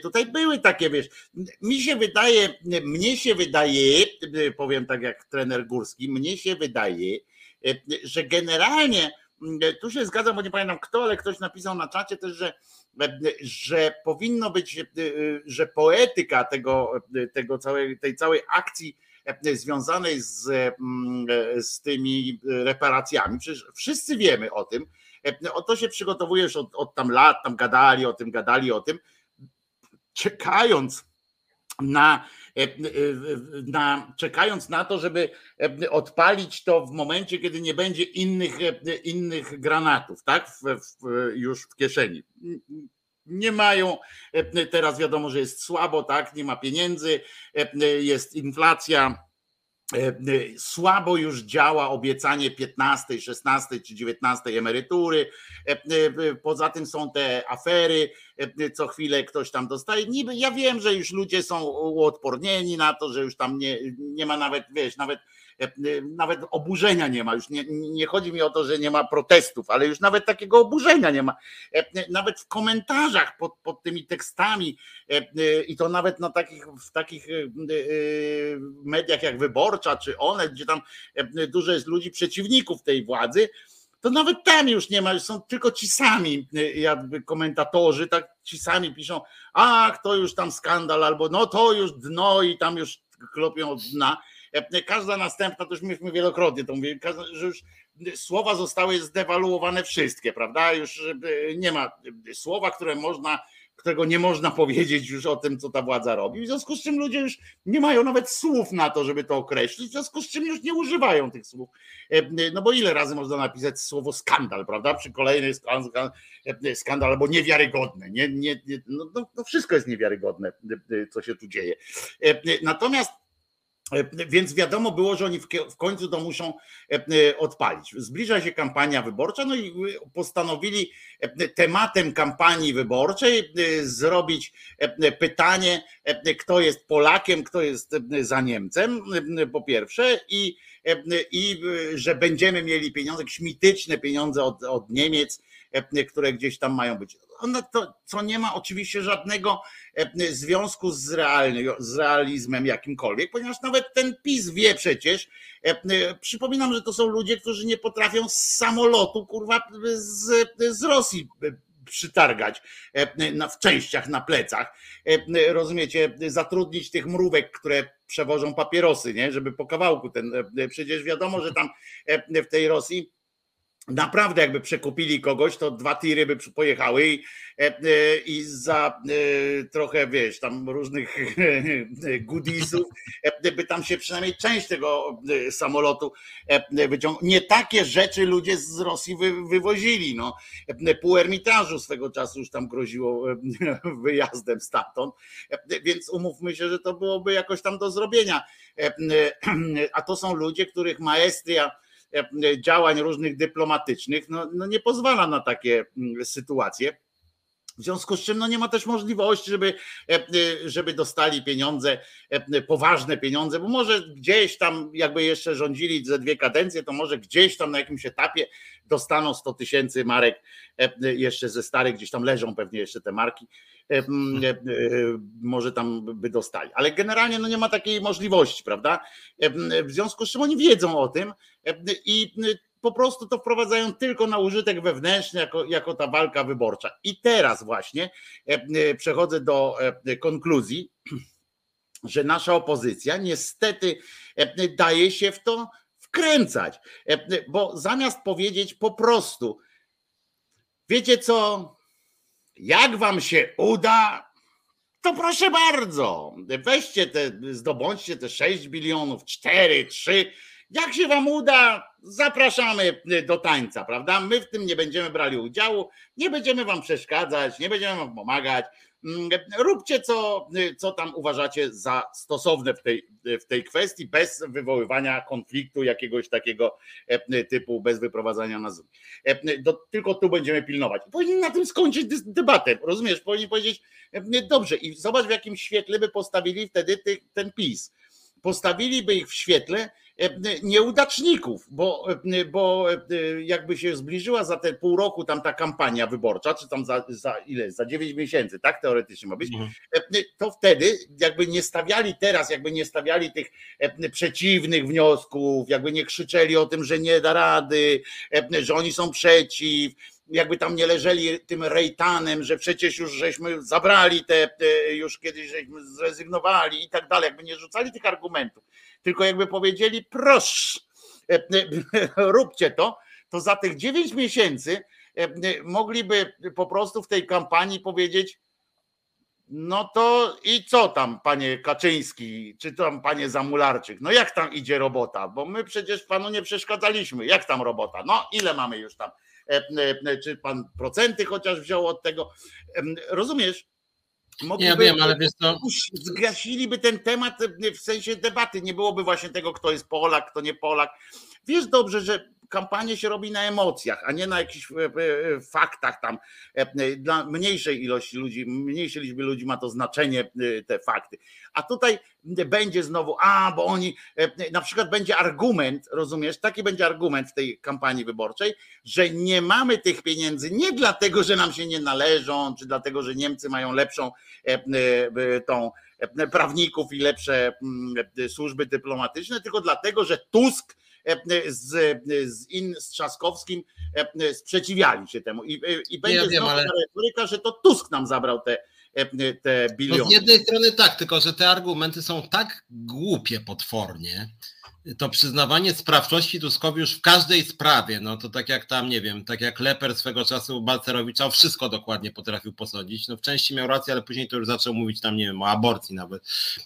tutaj były takie, wiesz, mi się wydaje, mnie się wydaje, powiem tak jak trener Górski, mnie się wydaje, że generalnie tu się zgadzam, bo nie pamiętam kto, ale ktoś napisał na czacie też, że, że powinno być, że poetyka tego, tego całej, tej całej akcji E, związanej z, mm, e, z tymi reparacjami. Przecież wszyscy wiemy o tym. E, o to się przygotowujesz od, od tam lat, tam gadali o tym, gadali o tym, czekając na, na, czekając na to, żeby odpalić to w momencie, kiedy nie będzie innych, innych granatów, tak? W, w, już w kieszeni nie mają. E, teraz wiadomo, że jest słabo, tak, nie ma pieniędzy, e, jest inflacja. E, słabo już działa obiecanie 15, 16 czy 19 emerytury. Poza tym są te afery, co chwilę ktoś tam dostaje. Niby ja wiem, że już ludzie są uodpornieni na to, że już tam nie, nie ma nawet, wiesz, nawet E, e, nawet oburzenia nie ma. Już nie, nie chodzi mi o to, że nie ma protestów, ale już nawet takiego oburzenia nie ma. E, nawet w komentarzach pod, pod tymi tekstami i to nawet na takich, w takich mediach jak Wyborcza czy one, gdzie tam dużo jest ludzi przeciwników tej władzy, to nawet tam już nie ma, są tylko ci sami jakby komentatorzy, tak ci sami piszą, ach, to już tam skandal, albo no to już dno i tam już klopią od dna. E, każda następna, to już myśmy wielokrotnie to mówili, że już słowa zostały zdewaluowane wszystkie, prawda? Już e, nie ma słowa, które można, którego nie można powiedzieć już o tym, co ta władza robi. W związku z czym ludzie już nie mają nawet słów na to, żeby to określić, w związku z czym już nie używają tych słów. E, no bo ile razy można napisać słowo skandal, prawda? Przy kolejnej skandal, skandal albo niewiarygodne. Nie, nie, no, no, no wszystko jest niewiarygodne, co się tu dzieje. Natomiast E, więc wiadomo było, że oni w końcu to muszą e, e, odpalić. Zbliża się kampania wyborcza, no i postanowili tematem kampanii wyborczej zrobić pytanie, kto jest Polakiem, kto jest za Niemcem, po pierwsze, i, i że będziemy mieli pieniądze, jakieś mityczne pieniądze od, od Niemiec, które gdzieś tam mają być ono to, co nie ma oczywiście żadnego e, związku z, realny, z realizmem jakimkolwiek, ponieważ nawet ten PiS wie przecież, e, e, przypominam, że to są ludzie, którzy nie potrafią z samolotu, kurwa, z, z Rosji przytargać w częściach na plecach. Rozumiecie, zatrudnić tych mrówek, które przewożą papierosy, nie? żeby po kawałku ten. Przecież wiadomo, że tam w tej Rosji Naprawdę, jakby przekupili kogoś, to dwa tiry by pojechały i, e, e, i za e, trochę, wiesz, tam różnych goodiesów, by tam się przynajmniej część tego samolotu wyciągnął. Nie takie rzeczy ludzie z Rosji wy, wywozili. No. Pół Ermitażu swego czasu już tam groziło wyjazdem stamtąd, więc umówmy się, że to byłoby jakoś tam do zrobienia. A to są ludzie, których maestria działań różnych dyplomatycznych no, no nie pozwala na takie mm, sytuacje. W związku z czym no nie ma też możliwości, żeby, e, e, żeby dostali pieniądze, poważne pieniądze, bo może gdzieś tam, jakby jeszcze rządzili ze dwie kadencje, to może gdzieś tam na jakimś etapie dostaną 100 tysięcy marek jeszcze ze starych, gdzieś tam leżą pewnie jeszcze te marki E, e, może tam by dostali. Ale generalnie no nie ma takiej możliwości, prawda? W związku z czym oni wiedzą o tym i po prostu to wprowadzają tylko na użytek wewnętrzny, jako, jako ta walka wyborcza. I teraz właśnie przechodzę do konkluzji, że nasza opozycja niestety daje się w to wkręcać, bo zamiast powiedzieć po prostu, wiecie co, jak wam się uda, to proszę bardzo, weźcie te, zdobądźcie te 6 bilionów, 4, 3. Jak się wam uda, zapraszamy do tańca, prawda? My w tym nie będziemy brali udziału, nie będziemy wam przeszkadzać, nie będziemy wam pomagać. Mm, róbcie co, co tam uważacie za stosowne w tej, w tej kwestii, bez wywoływania konfliktu jakiegoś takiego e, typu, bez wyprowadzania na Zoom. E, tylko tu będziemy pilnować. Powinni na tym skończyć debatę, rozumiesz? Powinni powiedzieć, e, dobrze, i zobacz w jakim świetle by postawili wtedy ten PiS. Postawiliby ich w świetle nieudaczników, bo, e, bo e, jakby się zbliżyła za te pół roku tam ta kampania wyborcza, czy tam za, za ile, za 9 miesięcy, tak? Teoretycznie ma być, mhm. to wtedy jakby nie stawiali teraz, jakby nie stawiali tych przeciwnych wniosków, jakby nie krzyczeli o tym, że nie da rady, że oni są przeciw, jakby tam nie leżeli tym rejtanem, że przecież już żeśmy zabrali te, te już kiedyś żeśmy zrezygnowali i tak dalej, jakby nie rzucali tych argumentów tylko jakby powiedzieli, proszę, e, e, róbcie to, to za tych 9 miesięcy e, mogliby po prostu w tej kampanii powiedzieć, no to i co tam, panie Kaczyński, czy tam panie Zamularczyk? No jak tam idzie robota? Bo my przecież panu nie przeszkadzaliśmy. Jak tam robota? No ile mamy już tam? Czy pan procenty chociaż wziął od tego? Rozumiesz? Mogliby, ja wiem, ale wiesz co... Zgasiliby ten temat w sensie debaty. Nie byłoby właśnie tego, kto jest Polak, kto nie Polak. Wiesz dobrze, że kampanię się robi na emocjach, a nie na jakichś e, e, faktach tam. E, dla mniejszej ilości ludzi, mniejszej liczby ludzi ma to znaczenie te fakty. A tutaj będzie znowu, a bo oni, na przykład będzie argument, rozumiesz, taki będzie argument w tej kampanii wyborczej, że nie mamy tych pieniędzy nie dlatego, że nam się nie należą, czy dlatego, że Niemcy mają lepszą tą prawników i lepsze mm, służby dyplomatyczne, tylko dlatego, że Tusk E, z, z, in, z Trzaskowskim e, sprzeciwiali się temu. I, i będzie ja wiem, znowu ale... retoryka, że to Tusk nam zabrał te, e, te biliony. No z jednej strony tak, tylko że te argumenty są tak głupie potwornie, to przyznawanie sprawczości Tuskowi już w każdej sprawie, no to tak jak tam, nie wiem, tak jak Leper swego czasu Balcerowicza wszystko dokładnie potrafił posądzić, no w części miał rację, ale później to już zaczął mówić tam, nie wiem, o aborcji nawet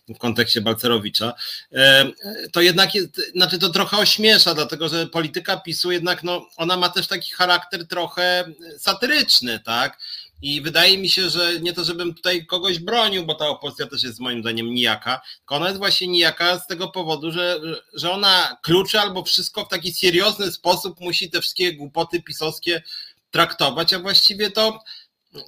w kontekście Balcerowicza, e, to jednak jest, znaczy to trochę ośmiesza, dlatego że polityka PiSu jednak, no ona ma też taki charakter trochę satyryczny, tak, i wydaje mi się, że nie to, żebym tutaj kogoś bronił, bo ta opozycja też jest moim zdaniem nijaka, tylko ona jest właśnie nijaka z tego powodu, że, że ona kluczy albo wszystko w taki seriozny sposób musi te wszystkie głupoty pisowskie traktować, a właściwie to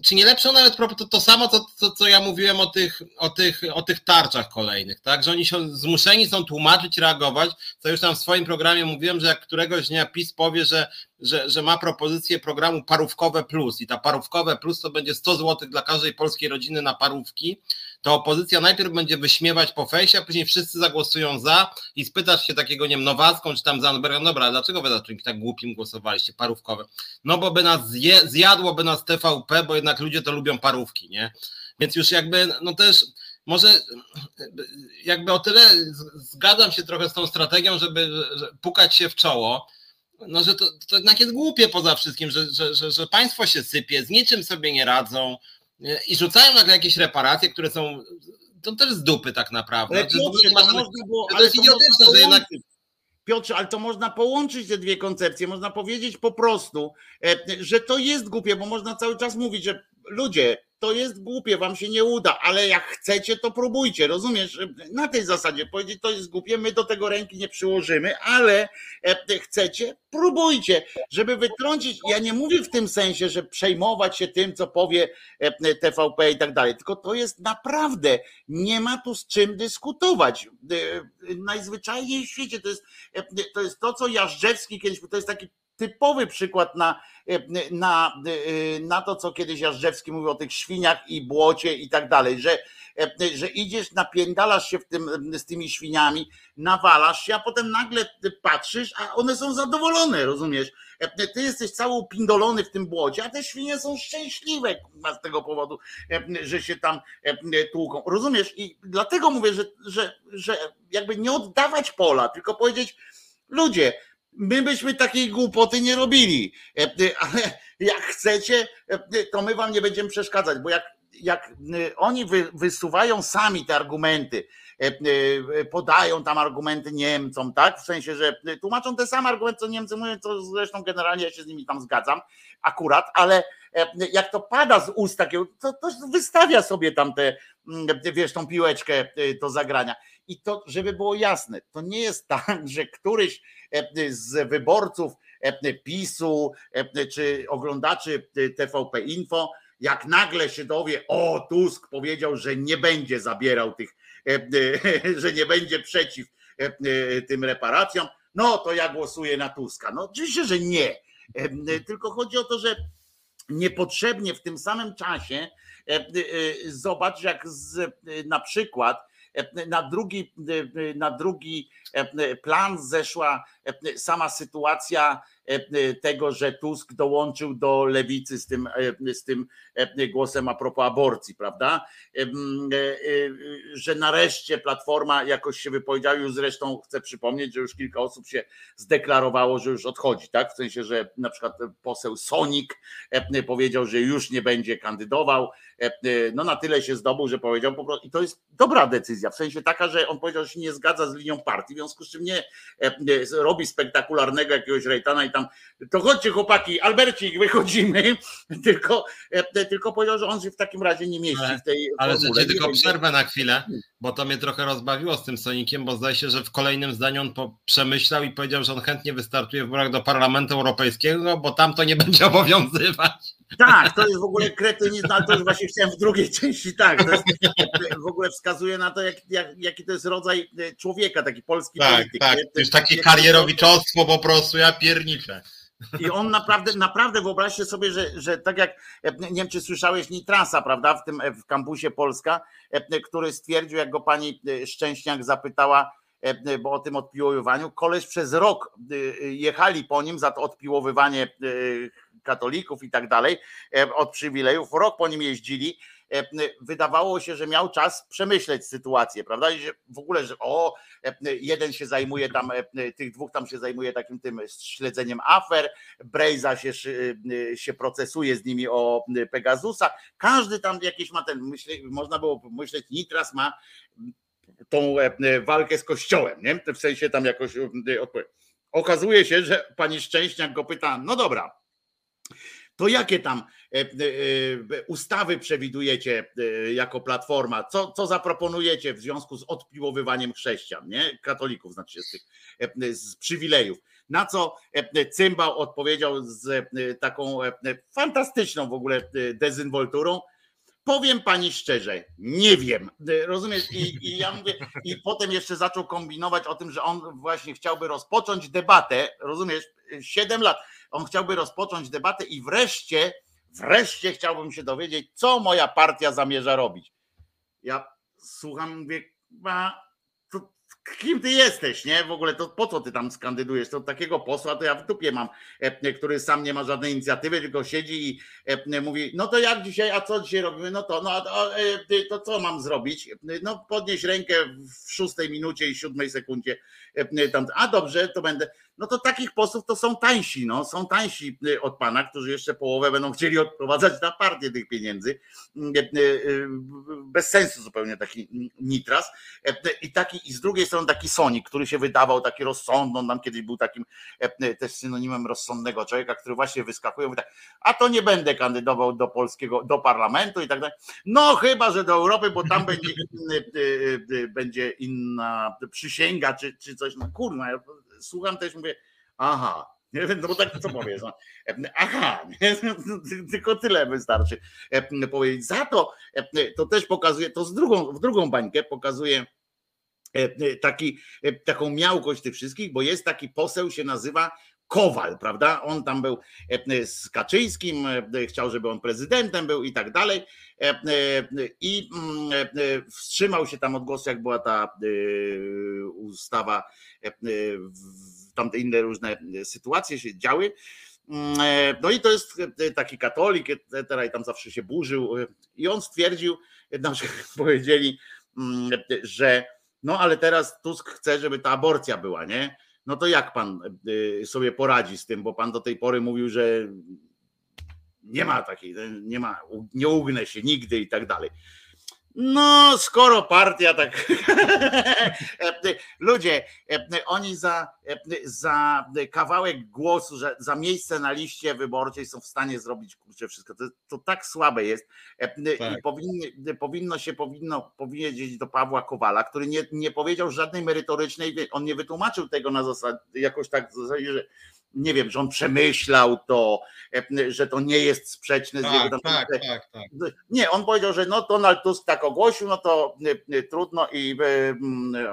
czy nie lepsze nawet to, to samo, co, co, co ja mówiłem o tych, o, tych, o tych tarczach kolejnych, tak? Że oni się zmuszeni są tłumaczyć, reagować, co już tam w swoim programie mówiłem, że jak któregoś dnia PiS powie, że że, że ma propozycję programu Parówkowe Plus i ta Parówkowe Plus to będzie 100 zł dla każdej polskiej rodziny na parówki, to opozycja najpierw będzie wyśmiewać po fejsie, a później wszyscy zagłosują za i spytasz się takiego, nie wiem, Nowacką czy tam Zandberga, dobra, dlaczego wy za czymś tak głupim głosowaliście, parówkowe? No bo by nas zje, zjadłoby nas TVP, bo jednak ludzie to lubią parówki, nie? Więc już jakby, no też może jakby o tyle zgadzam się trochę z tą strategią, żeby pukać się w czoło, no, że to, to jednak jest głupie poza wszystkim, że, że, że, że państwo się sypie, z niczym sobie nie radzą i rzucają nagle jakieś reparacje, które są to też z dupy tak naprawdę. Ale Piotrze, to, można było, to jest idiotyczne, że jednak Piotrze, ale to można połączyć te dwie koncepcje. Można powiedzieć po prostu, e, że to jest głupie, bo można cały czas mówić, że ludzie, to jest głupie, wam się nie uda, ale jak chcecie, to próbujcie, rozumiesz? Na tej zasadzie powiedzieć, to jest głupie, my do tego ręki nie przyłożymy, ale e, chcecie, próbujcie, żeby wytrącić. Ja nie mówię w tym sensie, że przejmować się tym, co powie e, TVP i tak dalej, tylko to jest naprawdę, nie ma tu z czym dyskutować. E, najzwyczajniej w świecie to jest to, jest to co Jażdżewski kiedyś, to jest taki typowy przykład na, na, na to, co kiedyś Jażdżewski mówił o tych świniach i błocie i tak dalej, że, że idziesz, napiędalasz się w tym, z tymi świniami, nawalasz się, a potem nagle patrzysz, a one są zadowolone, rozumiesz? Ty jesteś cały upindolony w tym błocie, a te świnie są szczęśliwe z tego powodu, że się tam tłuką. Rozumiesz? I dlatego mówię, że, że, że jakby nie oddawać pola, tylko powiedzieć, ludzie, my byśmy takiej głupoty nie robili, e, e, ale jak chcecie, e, to my wam nie będziemy przeszkadzać, bo jak jak oni wysuwają sami te argumenty, podają tam argumenty Niemcom, tak? W sensie, że tłumaczą te same argumenty, co Niemcy mówią, co zresztą generalnie ja się z nimi tam zgadzam, akurat, ale jak to pada z ust to, to wystawia sobie tam te, wiesz, tą piłeczkę do zagrania. I to, żeby było jasne, to nie jest tak, że któryś z wyborców PiSu czy oglądaczy TVP Info, jak nagle się dowie, o Tusk powiedział, że nie będzie zabierał tych, że nie będzie przeciw tym reparacjom, no to ja głosuję na Tuska. No oczywiście, że nie. Tylko chodzi o to, że niepotrzebnie w tym samym czasie zobacz, jak z, na przykład na drugi, na drugi plan zeszła sama sytuacja tego, że Tusk dołączył do lewicy z tym, z tym głosem a propos aborcji, prawda? Że nareszcie Platforma jakoś się wypowiedziała, już zresztą chcę przypomnieć, że już kilka osób się zdeklarowało, że już odchodzi, tak? W sensie, że na przykład poseł Sonik powiedział, że już nie będzie kandydował. No na tyle się zdobył, że powiedział po prostu, i to jest dobra decyzja, w sensie taka, że on powiedział, że się nie zgadza z linią partii, w związku z czym nie robi spektakularnego jakiegoś rejtana i tam, to chodźcie chłopaki, Albercik, wychodzimy, tylko, tylko powiedział, że on się w takim razie nie mieści ale, w tej Ale że tylko przerwę na chwilę, bo to mnie trochę rozbawiło z tym Sonikiem, bo zdaje się, że w kolejnym zdaniu on przemyślał i powiedział, że on chętnie wystartuje w wyborach do Parlamentu Europejskiego, bo tam to nie będzie obowiązywać. Tak, to jest w ogóle kretynizm, ale to już właśnie chciałem w drugiej części, tak, to jest, w ogóle wskazuje na to, jak, jak, jaki to jest rodzaj e, człowieka, taki polski tak, polityk. Tak, to jest takie karierowiczostwo po prostu, ja pierniczę. I on naprawdę, naprawdę wyobraźcie sobie, że, że tak jak e, nie wiem, czy słyszałeś Nitrasa, prawda, w tym e, w kampusie Polska, który stwierdził, jak go pani Szczęśniak zapytała, bo o tym odpiłowywaniu, koleś przez rok jechali po nim za to odpiłowywanie katolików i tak dalej, e, od przywilejów. Rok po nim jeździli. E, wydawało się, że miał czas przemyśleć sytuację, prawda? I że w ogóle, że o, e, jeden się zajmuje tam, tych dwóch tam się zajmuje takim tym śledzeniem afer, Brejza się, się procesuje z nimi o Pegasusa. Każdy tam jakieś ma ten, myśli, można było pomyśleć, Nitras ma tą walkę z kościołem, nie? W sensie tam jakoś odpowiedź. Okazuje się, że pani Szczęśniak go pyta, no dobra, to jakie tam e, e, e, ustawy przewidujecie jako platforma? Co, co zaproponujecie w związku z odpiłowywaniem chrześcijan, nie? Katolików, znaczy z tych z przywilejów. Na co Cymbał odpowiedział z taką fantastyczną w ogóle dezynwolturą. Powiem pani szczerze, nie wiem. Rozumiesz? I, I, ja mówię, i potem jeszcze zaczął kombinować o tym, że on właśnie chciałby rozpocząć debatę. Rozumiesz? Siedem lat on chciałby rozpocząć debatę i wreszcie, wreszcie chciałbym się dowiedzieć, co moja partia zamierza robić. Ja słucham, mówię, kim ty jesteś, nie? W ogóle to po co ty tam skandydujesz? To takiego posła to ja w dupie mam, e, który sam nie ma żadnej inicjatywy, tylko siedzi i e, mówi, no to jak dzisiaj, a co dzisiaj robimy? No to, no e, to co mam zrobić? No podnieś rękę w szóstej minucie i siódmej sekundzie. Tam, a dobrze, to będę no to takich posłów to są tańsi, no, są tańsi y, od pana, którzy jeszcze połowę będą chcieli odprowadzać na partię tych pieniędzy. Mm, y, y, bez sensu zupełnie taki nitras. E, I taki, i z drugiej strony taki Sonik, który się wydawał taki rozsądny, on nam kiedyś był takim e, też synonimem rozsądnego człowieka, który właśnie wyskakuje, mówi tak, a to nie będę kandydował do polskiego, do parlamentu i tak dalej. No chyba, że do Europy, bo tam będzie, będzie inna przysięga, czy, czy coś, no kurwa, słucham też, mówię, aha, nie wiem, no bo tak co powiesz? No, aha, tylko tyle wystarczy powiedzieć. Za to to też pokazuje, to z drugą, w drugą bańkę pokazuje taki, taką miałkość tych wszystkich, bo jest taki poseł, się nazywa Kowal, prawda? On tam był z Kaczyńskim, chciał, żeby on prezydentem był i tak dalej. I mm, wstrzymał się tam od głosu, jak była ta ustawa E, e, tamte inne różne sytuacje się działy. Mm, e, no i to jest taki katolik, etc. i tam zawsze się burzył. I on stwierdził, nam powiedzieli, mm, że no ale teraz Tusk chce, żeby ta aborcja była, nie? No to jak pan sobie poradzi z tym, bo pan do tej pory mówił, że Nie ma takiej, nie ma, nie ugnę się nigdy i tak dalej. No, skoro partia tak. Ludzie, oni za, za kawałek głosu, za miejsce na liście wyborczej są w stanie zrobić kurczę wszystko. To, to tak słabe jest. Tak. I powinny, powinno się powinno powiedzieć do Pawła Kowala, który nie, nie powiedział żadnej merytorycznej, on nie wytłumaczył tego na zasadzie, jakoś tak, że nie wiem, że on przemyślał to, e, że to nie jest sprzeczne tak, z jego. Tak, tak, tak. Nie, on powiedział, że no Donald Tusk tak ogłosił, no to e, e, trudno i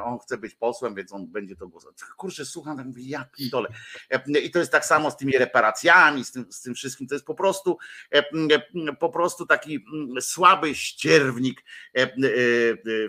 on chce być posłem, więc on będzie to głosował. Kurczę, słucham, tak mówię, ja pindole. I to jest tak samo z tymi reparacjami, z tym, z tym wszystkim. To jest po prostu po prostu taki słaby ścierwnik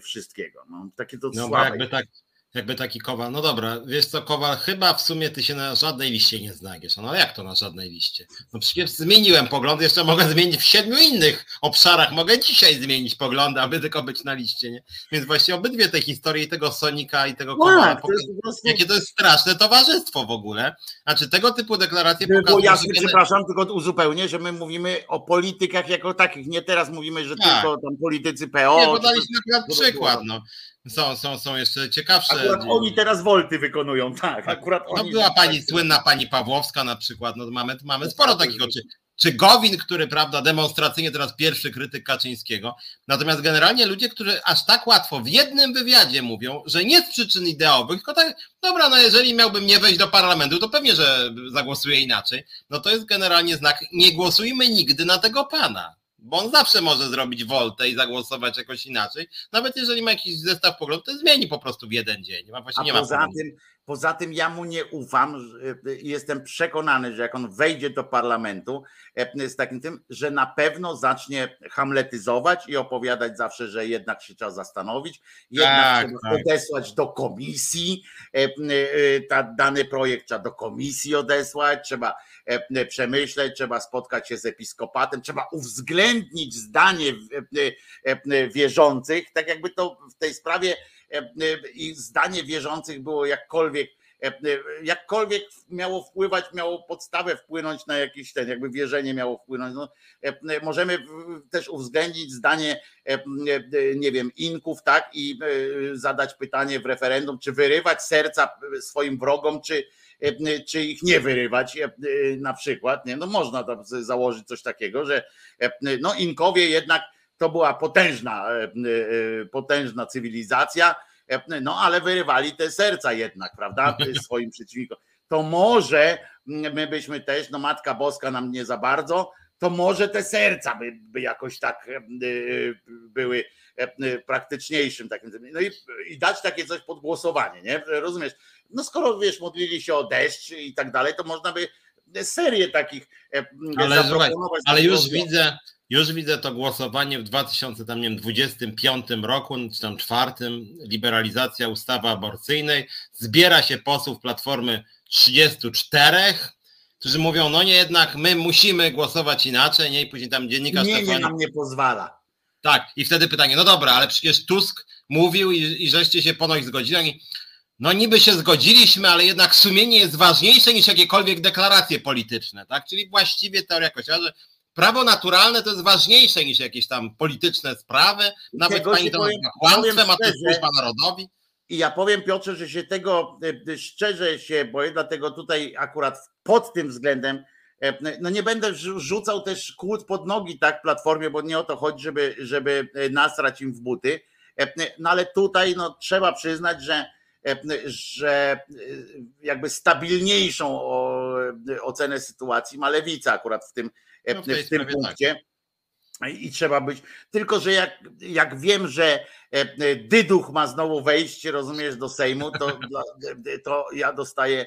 wszystkiego. No, takie to no, słabe. Jakby tak jakby taki Kowal, no dobra, wiesz co, Kowal, chyba w sumie ty się na żadnej liście nie znajdziesz. No jak to na żadnej liście? No przecież zmieniłem pogląd, jeszcze mogę zmienić w siedmiu innych obszarach, mogę dzisiaj zmienić poglądy, aby tylko być na liście, nie? Więc właśnie obydwie te historie, tego Sonika i tego Kowala, tak, prostu... jakie to jest straszne towarzystwo w ogóle. Znaczy tego typu deklaracje pokazują... Ja się przepraszam, tylko uzupełnię, że my mówimy o politykach jako takich, nie teraz mówimy, że tak. tylko tam politycy PO. Nie, podaliśmy akurat przykład, no. Są, są, są jeszcze ciekawsze. Akurat oni teraz wolty wykonują, tak. Akurat no była pani słynna pani Pawłowska na przykład. No mamy, mamy sporo takich oczy. Czy Gowin, który, prawda, demonstracyjnie teraz pierwszy krytyk Kaczyńskiego. Natomiast generalnie ludzie, którzy aż tak łatwo w jednym wywiadzie mówią, że nie z przyczyn ideowych, tylko tak, dobra, no jeżeli miałbym nie wejść do parlamentu, to pewnie, że zagłosuję inaczej. No to jest generalnie znak, nie głosujmy nigdy na tego pana bo on zawsze może zrobić woltę i zagłosować jakoś inaczej. Nawet jeżeli ma jakiś zestaw poglądów, to zmieni po prostu w jeden dzień. A nie poza, ma tym, poza tym ja mu nie ufam i jestem przekonany, że jak on wejdzie do parlamentu e, z takim tym, że na pewno zacznie hamletyzować i opowiadać zawsze, że jednak się trzeba zastanowić, jednak tak, trzeba tak. odesłać do komisji, e, e, dany projekt trzeba do komisji odesłać, trzeba E, przemyśleć, trzeba spotkać się z episkopatem, trzeba uwzględnić zdanie e, e, wierzących, tak jakby to w tej sprawie i zdanie wierzących było jakkolwiek jakkolwiek miało wpływać, miało podstawę wpłynąć na jakiś ten, jakby wierzenie miało wpłynąć. No, możemy też uwzględnić zdanie, nie wiem, Inków, tak, i zadać pytanie w referendum, czy wyrywać serca swoim wrogom, czy, E, czy ich nie wyrywać e, na przykład. Nie? No można tam założyć coś takiego, że e, no Inkowie jednak to była potężna, potężna cywilizacja, no ale wyrywali te serca jednak, prawda, swoim przeciwnikom. To może my byśmy też, no Matka Boska nam nie za bardzo, to może te serca by, by jakoś tak były praktyczniejszym takim. No i, i dać takie coś pod głosowanie, nie? Rozumiesz? No skoro wiesz, modlili się o deszcz i tak dalej, to można by serię takich e, ale, słuchaj, ale już widzę, już widzę to głosowanie w 2025 roku, czy tam czwartym, liberalizacja ustawy aborcyjnej. Zbiera się posłów Platformy 34, którzy mówią, no nie, jednak my musimy głosować inaczej, nie? I później tam dziennikarz... Nie, nie nam nie pozwala. Tak, i wtedy pytanie, no dobra, ale przecież Tusk mówił i, i żeście się ponoć zgodzili. No niby się zgodziliśmy, ale jednak sumienie jest ważniejsze niż jakiekolwiek deklaracje polityczne, tak? Czyli właściwie teoria kościoła, że prawo naturalne to jest ważniejsze niż jakieś tam polityczne sprawy. Nawet pani to nazywa kłamstwem, a to służba narodowi. I ja powiem Piotrze, że się tego e, szczerze się boję, dlatego tutaj akurat pod tym względem e, no nie będę rzucał też kłód pod nogi tak platformie, bo nie o to chodzi, żeby, żeby e, nasrać im w buty. No ale tutaj no, trzeba przyznać, że E, że e, jakby stabilniejszą ocenę sytuacji ma lewica akurat w tym, e, no w, tym tak. punkcie. Tak. I trzeba być. Tylko, że jak, jak wiem, że Dyduch ma znowu wejść, rozumiesz, do Sejmu, to, to ja dostaję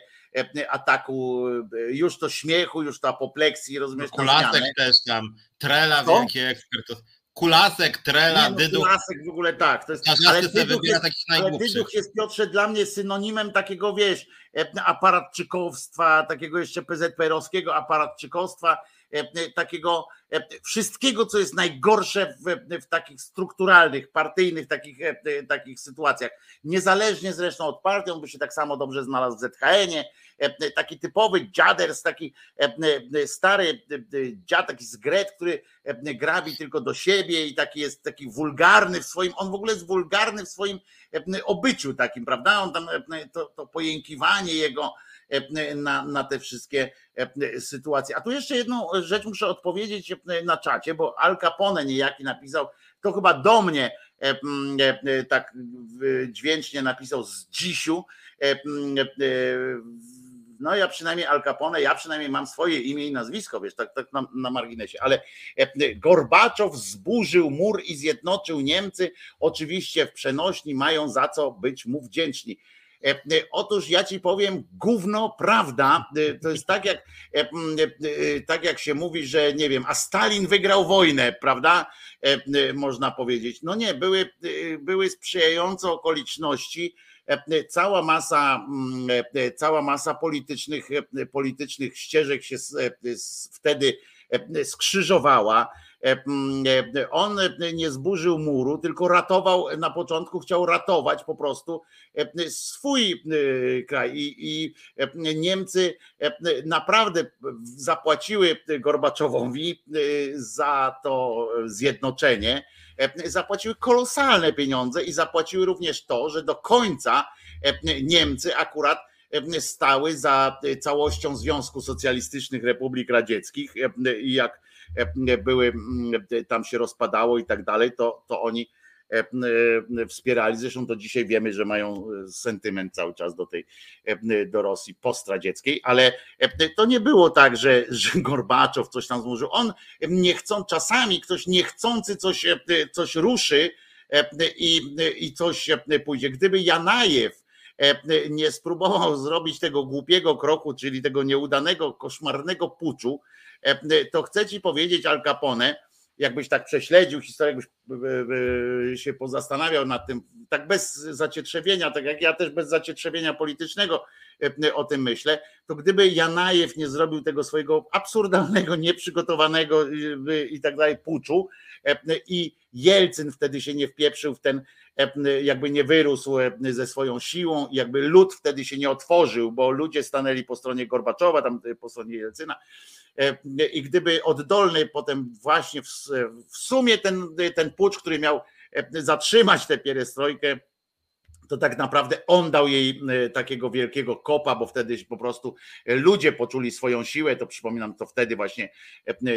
ataku już to śmiechu, już to apopleksji, rozumiesz? No, Kulasek też tam, Trela, wielki ekspert. Kulasek, Trela, no, Dyduch. Kulasek w ogóle tak. To jest, ale Dyduch jest, ale Dyduch jest Piotrze dla mnie synonimem takiego, wiesz, e, aparatczykowstwa, takiego jeszcze PZPR-owskiego aparatczykowstwa, e, takiego e, wszystkiego, co jest najgorsze w, w takich strukturalnych, partyjnych takich, takich sytuacjach. Niezależnie zresztą od partii, on by się tak samo dobrze znalazł w ZHN-ie, taki typowy dziaders, taki stary dziadek z Gret, który grabi tylko do siebie i taki jest taki wulgarny w swoim, on w ogóle jest wulgarny w swoim obyciu takim, prawda? On tam to, to pojękiwanie jego na, na te wszystkie sytuacje. A tu jeszcze jedną rzecz muszę odpowiedzieć na czacie, bo Al Capone niejaki napisał, to chyba do mnie tak dźwięcznie napisał z dzisiu. No ja przynajmniej Al Capone, ja przynajmniej mam swoje imię i nazwisko, wiesz, tak, tak na, na marginesie, ale Gorbaczow zburzył mur i zjednoczył Niemcy. Oczywiście w przenośni mają za co być mu wdzięczni. Otóż ja ci powiem, gówno prawda. To jest tak jak, tak jak się mówi, że nie wiem, a Stalin wygrał wojnę, prawda? Można powiedzieć. No nie, były, były sprzyjające okoliczności. Cała masa, cała masa politycznych, politycznych ścieżek się wtedy skrzyżowała. E, e, on nie zburzył muru, tylko ratował, na początku chciał ratować po prostu e, swój kraj. I, i Niemcy naprawdę zapłaciły Gorbaczowowi za to zjednoczenie, zapłaciły kolosalne pieniądze i zapłaciły również to, że do końca Niemcy akurat stały za całością Związku Socjalistycznych Republik Radzieckich i jak E, były, mm, tam się rozpadało i tak dalej, to, to oni e, e, wspierali. Zresztą to dzisiaj wiemy, że mają sentyment cały czas do tej do Rosji postradzieckiej, ale to nie było tak, że, że Gorbaczow coś tam złożył. On nie chcą, czasami ktoś niechcący coś, coś ruszy i, i coś pójdzie. Gdyby Janajew nie spróbował zrobić tego głupiego kroku, czyli tego nieudanego, koszmarnego puczu, E, to chcę ci powiedzieć, Al Capone, jakbyś tak prześledził historię, jakbyś e, e, się pozastanawiał nad tym, tak bez zacietrzewienia, tak jak ja też bez zacietrzewienia politycznego o tym myślę, to gdyby Janajew nie zrobił tego swojego absurdalnego, nieprzygotowanego i tak dalej puczu i Jelcyn wtedy się nie wpieprzył w ten, jakby nie wyrósł ze swoją siłą, jakby lud wtedy się nie otworzył, bo ludzie stanęli po stronie Gorbaczowa, tam po stronie Jelcyna, E, I gdyby oddolny potem właśnie w, sumie ten, ten pucz, który miał e, zatrzymać tę pierestrojkę, to tak naprawdę on dał jej e, takiego wielkiego kopa, bo wtedy po prostu ludzie poczuli swoją siłę. To przypominam, to wtedy właśnie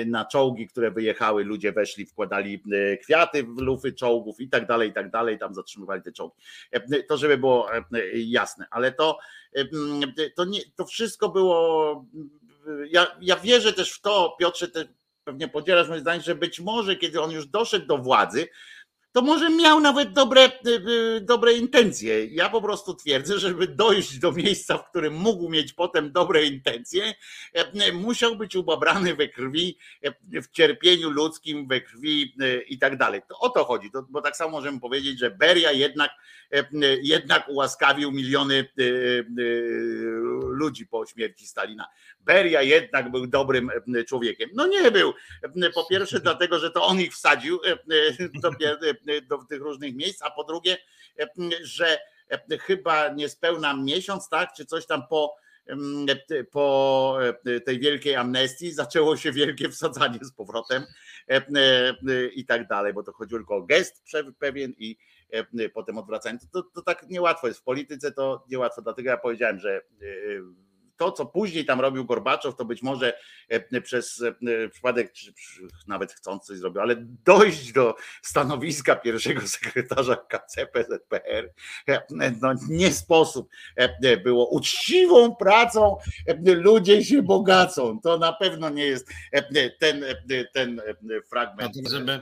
na czołgi, które wyjechały, ludzie weszli, wkładali kwiaty w lufy czołgów i tak dalej, i tak dalej, tam zatrzymywali te czołgi. To, żeby było jasne, ale to, to, nie, to wszystko było ja, ja wierzę też w to, Piotrze, ty pewnie podzielasz moje zdanie, że być może kiedy on już doszedł do władzy, to może miał nawet dobre, y, y, dobre intencje. Ja po prostu twierdzę, żeby dojść do miejsca, w którym mógł mieć potem dobre intencje, e, musiał być ubabrany we krwi, e, w cierpieniu ludzkim, we krwi e, i tak dalej. To o to chodzi, bo tak samo możemy powiedzieć, że Beria jednak, jednak ułaskawił miliony ludzi po śmierci Stalina. Beria jednak był dobrym człowiekiem. No nie był. Po pierwsze dlatego, że to on ich wsadził do do tych różnych miejsc, a po drugie, że chyba niespełna miesiąc, tak, czy coś tam po, po tej wielkiej amnestii zaczęło się wielkie wsadzanie z powrotem i tak dalej, bo to chodziło tylko o gest pewien i potem odwracanie. To, to, to tak niełatwo jest w polityce, to niełatwo, dlatego ja powiedziałem, że to, co później tam robił Gorbaczow, to być może e, przez e, przypadek, czy nawet chcąc coś zrobił, ale dojść do stanowiska pierwszego sekretarza KCP ZPR, e, no nie sposób było. Uczciwą pracą ludzie się bogacą. To na pewno nie jest ten, ten fragment. Żeby,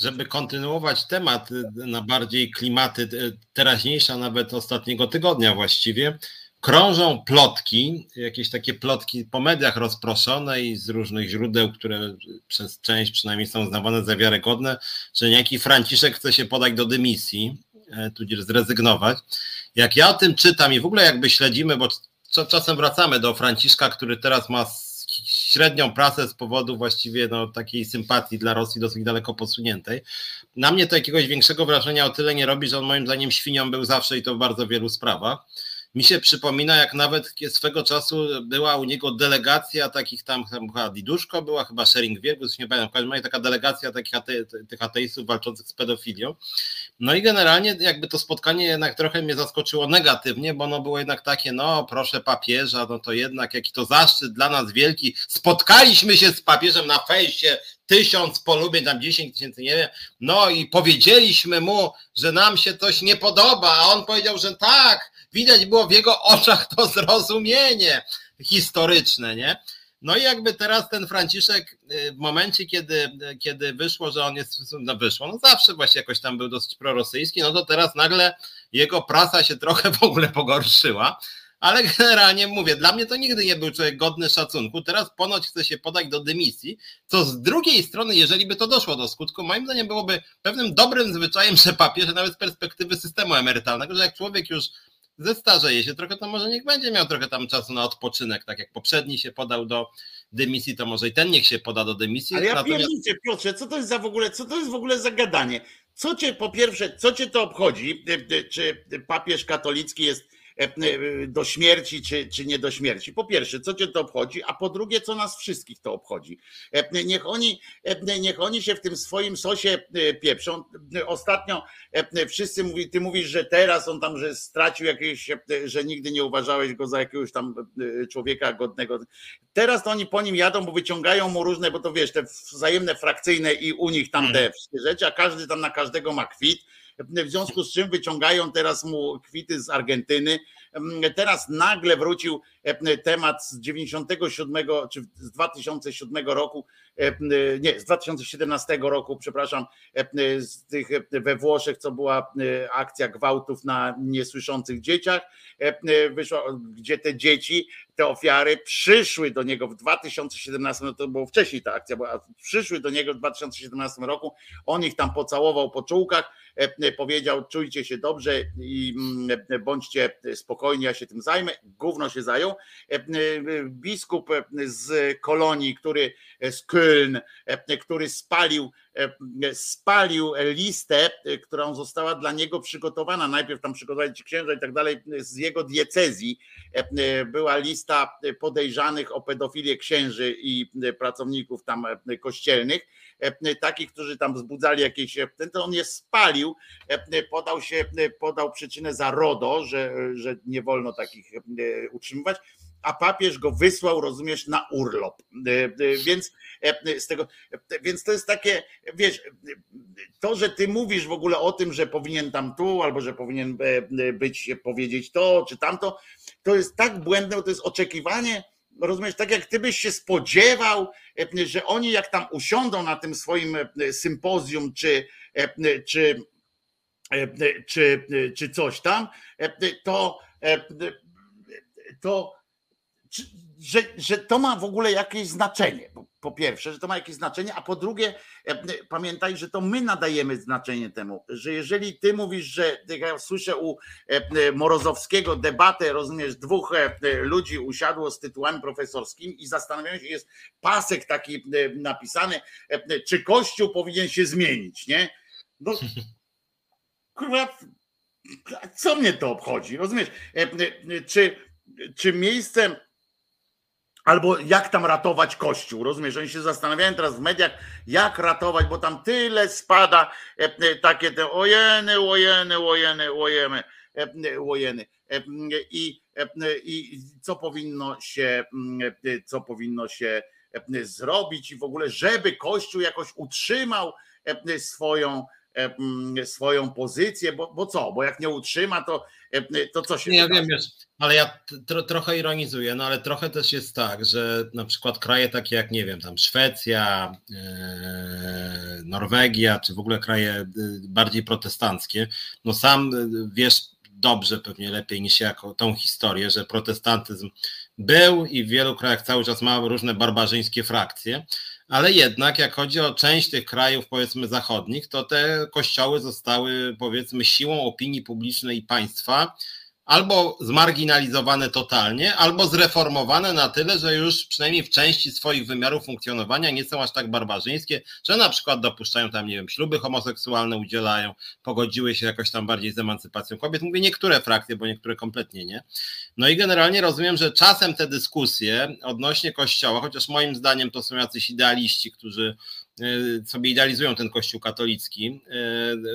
żeby kontynuować temat na bardziej klimaty teraźniejsza, nawet ostatniego tygodnia właściwie, krążą plotki, jakieś takie plotki po mediach rozproszone i z różnych źródeł, które przez część przynajmniej są uznawane za wiarygodne, że niejaki Franciszek chce się podać do dymisji, e, tudzież zrezygnować. Jak ja o tym czytam i w ogóle jakby śledzimy, bo czasem wracamy do Franciszka, który teraz ma średnią prasę z powodu właściwie no, takiej sympatii dla Rosji dosyć daleko posuniętej. Na mnie to jakiegoś większego wrażenia o tyle nie robi, że on moim zdaniem świnią był zawsze i to w bardzo wielu sprawach mi się przypomina, jak nawet swego czasu była u niego delegacja takich tam, tam chyba Diduszko była, chyba Sharing Wiergus, nie pamiętam, w każdym razie taka delegacja takich ate, tych ateistów walczących z pedofilią. No i generalnie jakby to spotkanie jednak trochę mnie zaskoczyło negatywnie, bo ono było jednak takie, no proszę papieża, no to jednak jaki to zaszczyt dla nas wielki. Spotkaliśmy się z papieżem na fejsie, tysiąc polubień, tam dziesięć tysięcy, nie wiem. No i powiedzieliśmy mu, że nam się coś nie podoba, a on powiedział, że tak, widać było w jego oczach to zrozumienie historyczne, nie? No i jakby teraz ten Franciszek y, w momencie, kiedy, kiedy wyszło, że on jest, no wyszło, no zawsze właśnie jakoś tam był dosyć prorosyjski, no to teraz nagle jego prasa się trochę w ogóle pogorszyła, ale generalnie mówię, dla mnie to nigdy nie był człowiek godny szacunku, teraz ponoć chce się podać do dymisji, co z drugiej strony, jeżeli by to doszło do skutku, moim zdaniem byłoby pewnym dobrym zwyczajem, że papieże nawet z perspektywy systemu emerytalnego, że jak człowiek już zestarzeje się trochę, to może niech będzie miał trochę tam czasu na odpoczynek, tak jak poprzedni się podał do dymisji, to może i ten niech się poda do dymisji. Ale ja Natomiast... pierniczę, Piotrze, co to jest za w ogóle, co to jest w ogóle za gadanie? Co cię po pierwsze, co cię to obchodzi, czy papież katolicki jest do śmierci, czy, czy nie do śmierci. Po pierwsze, co cię to obchodzi, a po drugie, co nas wszystkich to obchodzi. E, niech oni, niech oni się w tym swoim sosie pieprzą. Ostatnio wszyscy mówi, ty mówisz, że teraz on tam, że stracił jakieś, że nigdy nie uważałeś go za jakiegoś tam człowieka godnego. Teraz to oni po nim jadą, bo wyciągają mu różne, bo to wiesz, te wzajemne frakcyjne i u nich tam te mhm. wszystkie rzeczy, a każdy tam na każdego ma kwit w związku z czym wyciągają teraz mu kwity z Argentyny. Teraz nagle wrócił e, temat z 97 czy z 2007 roku, e, nie, z 2017 roku, przepraszam, e, z tych we Włoszech, co była akcja gwałtów na niesłyszących dzieciach, wyszła, gdzie te dzieci, te ofiary przyszły do niego w 2017, no to było wcześniej ta akcja, bo przyszły do niego w 2017 roku, on ich tam pocałował po czołkach, powiedział czujcie się dobrze i mm, bądźcie spokojni, ja się tym zajmę, gówno się zajął. Biskup z kolonii, który z Köln, który spalił spalił listę, którą została dla niego przygotowana. Najpierw tam przygotowali ci księża i tak dalej, z jego diecezji była lista podejrzanych o pedofilię księży i pracowników tam kościelnych, takich, którzy tam wzbudzali jakieś, ten to on je spalił, podał się, podał przyczynę za RODO, że, że nie wolno takich utrzymywać a papież go wysłał, rozumiesz, na urlop. E, e, więc e, z tego, więc to jest takie, wiesz, to, że ty mówisz w ogóle o tym, że powinien tam tu, albo że powinien być, powiedzieć to, czy tamto, to jest tak błędne, bo to jest oczekiwanie, rozumiesz, tak jak ty byś się spodziewał, że oni jak tam usiądą na tym swoim sympozjum, czy, czy, czy, czy coś tam, to, to że, że to ma w ogóle jakieś znaczenie. Po pierwsze, że to ma jakieś znaczenie, a po drugie, e, pamiętaj, że to my nadajemy znaczenie temu, że jeżeli ty mówisz, że ja słyszę u e, Morozowskiego debatę, rozumiesz, dwóch e, ludzi usiadło z tytułami profesorskimi i zastanawiają się, jest pasek taki napisany, czy Kościół powinien się zmienić, nie? No, kurwa, co mnie to obchodzi, rozumiesz? Czy, czy miejscem Albo jak tam ratować Kościół, rozumiesz? Oni się zastanawiają teraz w mediach, jak ratować, bo tam tyle spada e, e, takie te ojeny, ojeny, ojeny, ojemy, e, ojeny. I, I co powinno się, mm, co powinno się zrobić i w ogóle, żeby Kościół jakoś utrzymał swoją, swoją pozycję, bo, bo co? Bo jak nie utrzyma, to, to co się Nie, ja wiem, wiesz, ale ja tro, trochę ironizuję, no ale trochę też jest tak, że na przykład kraje takie jak, nie wiem, tam Szwecja, e, Norwegia, czy w ogóle kraje e, bardziej protestanckie, no sam e, wiesz dobrze, pewnie lepiej niż jako tą historię, że protestantyzm był i w wielu krajach cały czas ma różne barbarzyńskie frakcje, ale jednak jak chodzi o część tych krajów powiedzmy zachodnich, to te kościoły zostały powiedzmy siłą opinii publicznej i państwa albo zmarginalizowane totalnie, albo zreformowane na tyle, że już przynajmniej w części swoich wymiarów funkcjonowania nie są aż tak barbarzyńskie, że na przykład dopuszczają tam, nie wiem, śluby homoseksualne udzielają, pogodziły się jakoś tam bardziej z emancypacją kobiet. Mówię niektóre frakcje, bo niektóre kompletnie nie. No i generalnie rozumiem, że czasem te dyskusje odnośnie Kościoła, chociaż moim zdaniem to są jacyś idealiści, którzy e, sobie idealizują ten Kościół katolicki,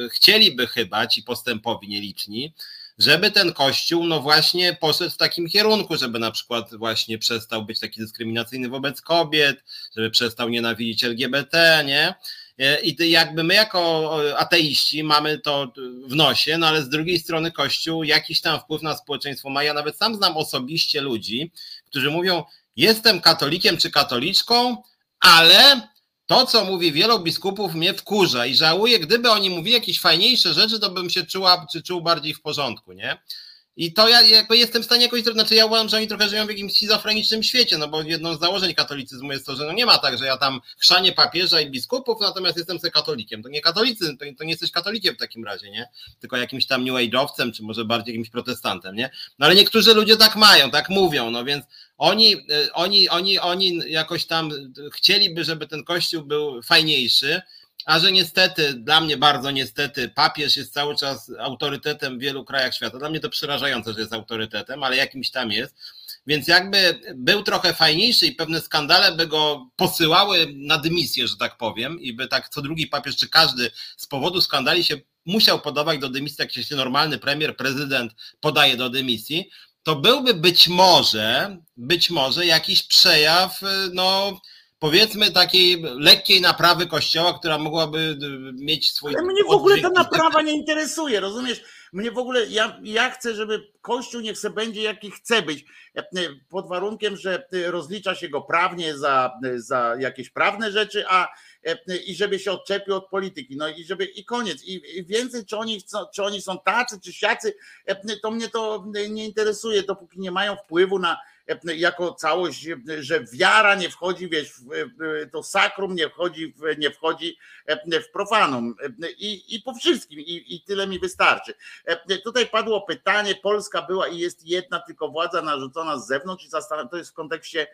e, chcieliby chyba ci postępowi nieliczni, żeby ten kościół, no właśnie, poszedł w takim kierunku, żeby na przykład właśnie przestał być taki dyskryminacyjny wobec kobiet, żeby przestał nienawidzić LGBT, nie? I jakby my jako ateiści mamy to w nosie, no ale z drugiej strony Kościół jakiś tam wpływ na społeczeństwo ma. Ja nawet sam znam osobiście ludzi, którzy mówią, jestem katolikiem czy katoliczką, ale to, co mówi wielu biskupów, mnie wkurza i żałuję, gdyby oni mówili jakieś fajniejsze rzeczy, to bym się czuła, czy czuł bardziej w porządku, nie? I to ja jakby jestem w stanie jakoś, znaczy ja uważam, że oni trochę żyją w jakimś schizofrenicznym świecie, no bo jedną z założeń katolicyzmu jest to, że no nie ma tak, że ja tam chrzanie papieża i biskupów, natomiast jestem sobie katolikiem. To nie katolicy, to, to nie jesteś katolikiem w takim razie, nie? Tylko jakimś tam new age'owcem, czy może bardziej jakimś protestantem, nie? No ale niektórzy ludzie tak mają, tak mówią, no więc oni, e, oni, oni, oni jakoś tam chcieliby, żeby ten kościół był fajniejszy, a że niestety, dla mnie bardzo niestety, papież jest cały czas autorytetem w wielu krajach świata. Dla mnie to przerażające, że jest autorytetem, ale jakimś tam jest. Więc jakby był trochę fajniejszy i pewne skandale by go posyłały na dymisję, że tak powiem, i by tak co drugi papież, czy każdy z powodu skandali się musiał podawać do dymisji, jak się normalny premier, prezydent podaje do dymisji, to byłby być może, być może jakiś przejaw, no, powiedzmy takiej lekkiej naprawy kościoła, która mogłaby y, mieć swój. Ale mnie w ogóle ta naprawa nie interesuje, rozumiesz? Mnie w ogóle, ja, ja chcę, żeby Kościół niech se będzie jaki chce być, e, pod warunkiem, że e, rozlicza się go prawnie za, za jakieś prawne rzeczy, a e, i żeby się odczepił od polityki. No i żeby i koniec. I, i więcej, czy oni, chcą, czy oni są tacy, czy siacy, to mnie to nie interesuje, dopóki nie mają wpływu na jako całość, że wiara nie wchodzi, wiesz, to sakrum nie wchodzi, nie wchodzi w profanum i, i po wszystkim i, i tyle mi wystarczy. Tutaj padło pytanie, Polska była i jest jedna tylko władza narzucona z zewnątrz i to jest w kontekście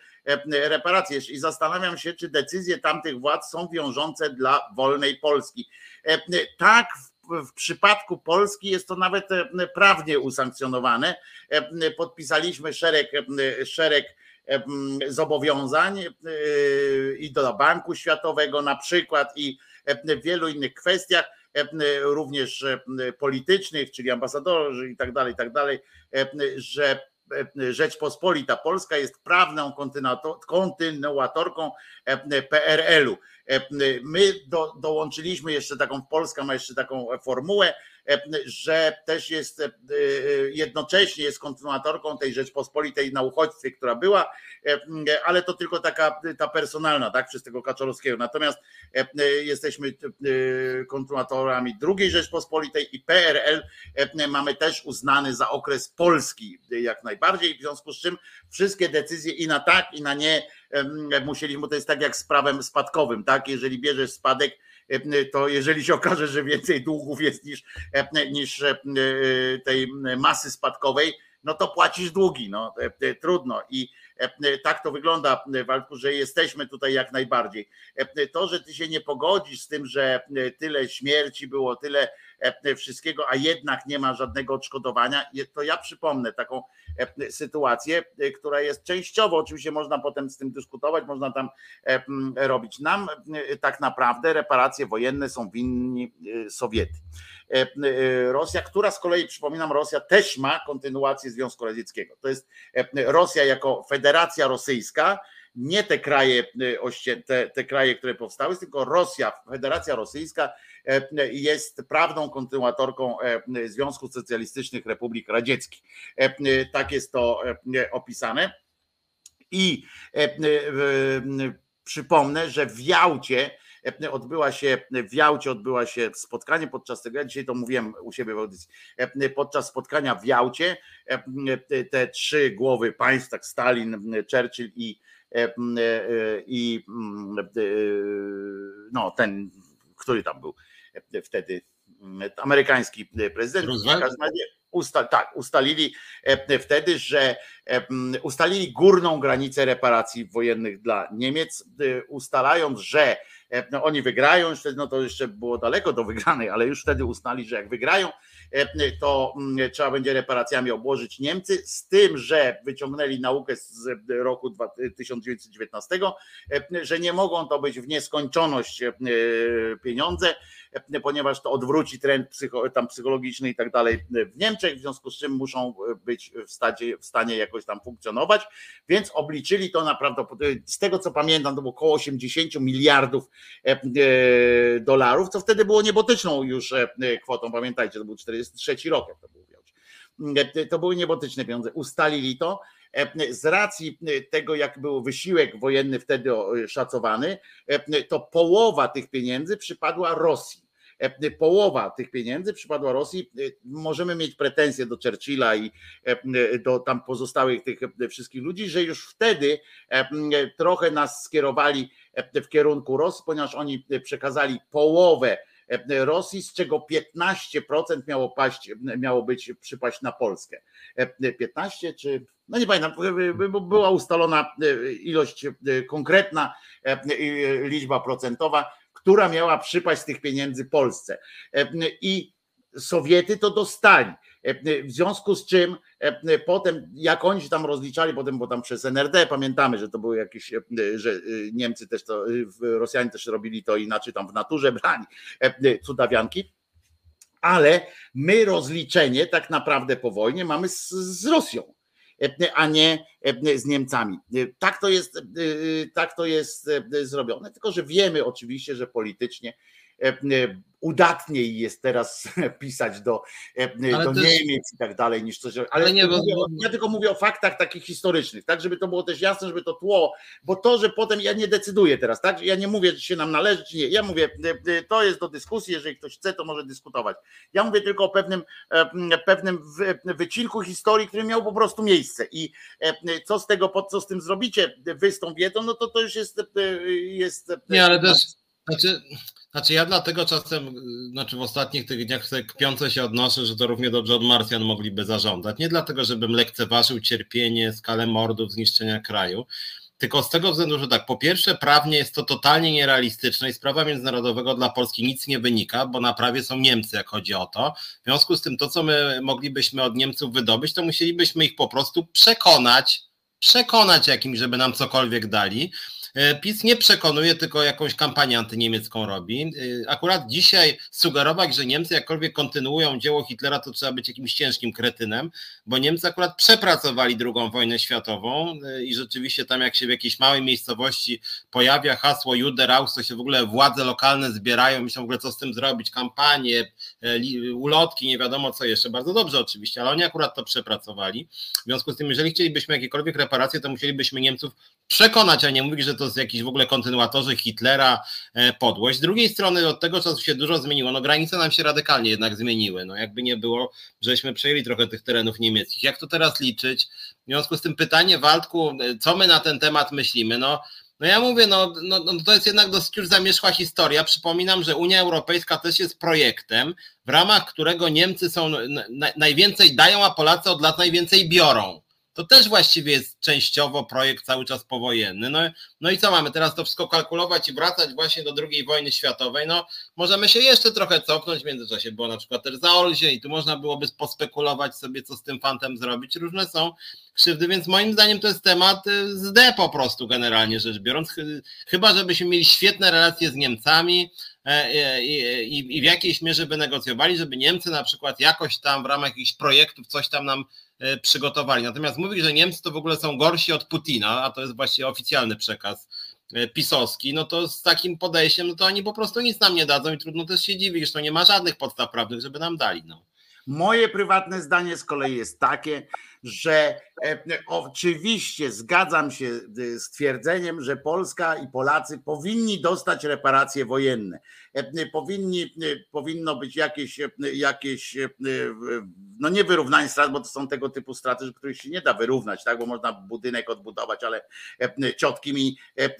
reparacji i zastanawiam się, czy decyzje tamtych władz są wiążące dla wolnej Polski. Tak, w w przypadku Polski jest to nawet e, prawnie usankcjonowane. E, podpisaliśmy szereg, e, szereg zobowiązań i do Banku Światowego na przykład i w wielu innych kwestiach, również politycznych, czyli ambasadorzy i tak dalej, i tak dalej, że Rzeczpospolita Polska jest prawną kontynuatorką PRL-u. My do, dołączyliśmy jeszcze taką, Polska ma jeszcze taką formułę, że też jest jednocześnie jest kontynuatorką tej Rzeczpospolitej na uchodźstwie, która była, ale to tylko taka ta personalna, tak, przez tego Kaczorowskiego. Natomiast jesteśmy kontynuatorami drugiej Rzeczpospolitej i PRL mamy też uznany za okres Polski jak najbardziej, w związku z czym wszystkie decyzje i na tak, i na nie musieliśmy, to jest tak jak z prawem spadkowym, tak? Jeżeli bierzesz spadek, to jeżeli się okaże, że więcej długów jest niż, niż tej masy spadkowej, no to płacisz długi, no trudno. I tak to wygląda, Waldku, że jesteśmy tutaj jak najbardziej. To, że ty się nie pogodzisz z tym, że tyle śmierci było, tyle E, wszystkiego, a jednak nie ma żadnego odszkodowania, to ja przypomnę taką e, sytuację, e, która jest częściowo, oczywiście można potem z tym dyskutować, można tam robić. Nam tak naprawdę reparacje wojenne są winni Sowiety. Rosja, która z kolei, przypominam, Rosja też ma kontynuację Związku Radzieckiego. To jest Rosja jako Federacja Rosyjska, nie te kraje, te, te kraje, które powstały, tylko Rosja, Federacja Rosyjska E, jest prawną kontynuatorką e, Związku Socjalistycznych Republik Radzieckich. E, tak jest to opisane. I przypomnę, że w Jałcie odbyła się w Jałcie odbyła się spotkanie podczas tego, ja dzisiaj to mówiłem u siebie w audycji, podczas spotkania w Jałcie te trzy głowy państw, tak Stalin, Churchill i, i no ten, który tam był, wtedy amerykański prezydent. Roosevelt? Usta, tak, ustalili wtedy, że ustalili górną granicę reparacji wojennych dla Niemiec, ustalając, że no, oni wygrają, no to jeszcze było daleko do wygranej, ale już wtedy uznali, że jak wygrają, to mm, trzeba będzie reparacjami obłożyć Niemcy, z tym, że wyciągnęli naukę z roku 1919, że nie mogą to być w nieskończoność pieniądze, ponieważ to odwróci trend psychologiczny i tak dalej w Niemczech, w związku z czym muszą być w stanie, w stanie jakoś tam funkcjonować, więc obliczyli to naprawdę, z tego co pamiętam, to było około 80 miliardów dolarów, co wtedy było niebotyczną już kwotą, pamiętajcie, to był 43 rok, jak to było to były niebotyczne pieniądze. Ustalili to. Z racji tego, jak był wysiłek wojenny wtedy szacowany, to połowa tych pieniędzy przypadła Rosji. Połowa tych pieniędzy przypadła Rosji. Możemy mieć pretensje do Churchilla i do tam pozostałych tych wszystkich ludzi, że już wtedy trochę nas skierowali w kierunku Rosji, ponieważ oni przekazali połowę Rosji, z czego 15% miało paść, miało być przypaść na Polskę. 15 czy no nie pamiętam, była ustalona ilość konkretna, liczba procentowa, która miała przypaść z tych pieniędzy Polsce. I Sowiety to dostali. W związku z czym potem, jak oni się tam rozliczali, potem, bo tam przez NRD pamiętamy, że to były jakieś, że Niemcy też to, Rosjanie też robili to inaczej, tam w naturze brali cudawianki, ale my rozliczenie tak naprawdę po wojnie mamy z, z Rosją a nie z Niemcami. Tak to jest, tak to jest zrobione, tylko że wiemy oczywiście, że politycznie udatniej jest teraz pisać do, do też, Niemiec i tak dalej niż coś. Ale, ale nie, mówię, bo... ja tylko mówię o faktach takich historycznych, tak, żeby to było też jasne, żeby to tło, bo to, że potem ja nie decyduję teraz, tak? Ja nie mówię, czy się nam należy, czy nie. Ja mówię, to jest do dyskusji, jeżeli ktoś chce, to może dyskutować. Ja mówię tylko o pewnym, pewnym wycinku historii, który miał po prostu miejsce i co z tego, co z tym zrobicie, wy z tą wiedzą, no to to już jest. jest nie, ale też. Znaczy, znaczy ja dlatego czasem, znaczy w ostatnich tych dniach kpiące się odnoszę, że to równie dobrze od Marsjan mogliby zarządzać. Nie dlatego, żebym lekceważył cierpienie, skalę mordów, zniszczenia kraju, tylko z tego względu, że tak, po pierwsze prawnie jest to totalnie nierealistyczne i z prawa międzynarodowego dla Polski nic nie wynika, bo na prawie są Niemcy, jak chodzi o to. W związku z tym to, co my moglibyśmy od Niemców wydobyć, to musielibyśmy ich po prostu przekonać, przekonać jakimś, żeby nam cokolwiek dali. E, PiS nie przekonuje, tylko jakąś kampanię antyniemiecką robi. E, akurat dzisiaj sugerować, że Niemcy jakkolwiek kontynuują dzieło Hitlera, to trzeba być jakimś ciężkim kretynem, bo Niemcy akurat przepracowali II wojnę światową e, i rzeczywiście tam jak się w jakiejś małej miejscowości pojawia hasło Juderaus, to się w ogóle władze lokalne zbierają, myślą w ogóle co z tym zrobić, kampanie, ulotki, nie wiadomo co jeszcze, bardzo dobrze oczywiście, ale oni akurat to przepracowali. W związku z tym, jeżeli chcielibyśmy jakiekolwiek reparacje, to musielibyśmy Niemców przekonać, a nie mówić, że to jest jakiś w ogóle kontynuatorzy Hitlera e, podłość. Z drugiej strony od tego czasu się dużo zmieniło. No granice nam się radykalnie jednak zmieniły. No jakby nie było, żeśmy przejęli trochę tych terenów niemieckich. Jak to teraz liczyć? W związku z tym pytanie Waldku, e, co my na ten temat myślimy? No no ja mówię, no, no, no, to jest jednak dosyć już zamierzchła historia. Przypominam, że Unia Europejska też jest projektem, w ramach którego Niemcy są najwięcej dają, a Polacy od lat najwięcej biorą to też właściwie jest częściowo projekt cały czas powojenny. No, no i co mamy teraz to wszystko kalkulować i wracać właśnie do II wojny światowej? No możemy się jeszcze trochę cofnąć w międzyczasie, było na przykład też Zaolzie i tu można byłoby pospekulować sobie, co z tym fantem zrobić. Różne są krzywdy, więc moim zdaniem to jest temat y, z D po prostu generalnie rzecz biorąc. Chyba, żebyśmy mieli świetne relacje z Niemcami, i, i w jakiejś mierze by negocjowali, żeby Niemcy na przykład jakoś tam w ramach jakichś projektów coś tam nam E, przygotowali. Natomiast mówić, że Niemcy to w ogóle są gorsi od Putina, a to jest właśnie oficjalny przekaz e, pisowski, no to z takim podejściem, no to oni po prostu nic nam nie dadzą i trudno też się dziwić, zresztą nie ma żadnych podstaw prawnych, żeby nam dali. No. Moje prywatne zdanie z kolei jest takie, że e, oczywiście zgadzam się e, z twierdzeniem, że Polska i Polacy powinni dostać reparacje wojenne. E, powinni, powinno być jakieś, jakieś no nie wyrównanie strat, bo to są tego typu straty, których się nie da wyrównać, tak? bo można budynek odbudować, ale ciotki mi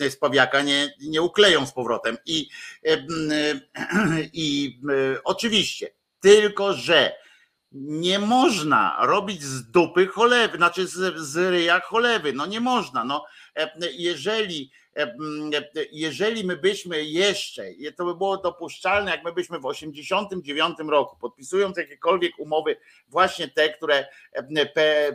z powiaka nie, nie ukleją z powrotem. I, i oczywiście, tylko że nie można robić z dupy cholewy, znaczy z, z ryja cholewy. No nie można. No, e, jeżeli jeżeli my byśmy jeszcze, to by było dopuszczalne, jak my byśmy w 89 roku, podpisując jakiekolwiek umowy, właśnie te, które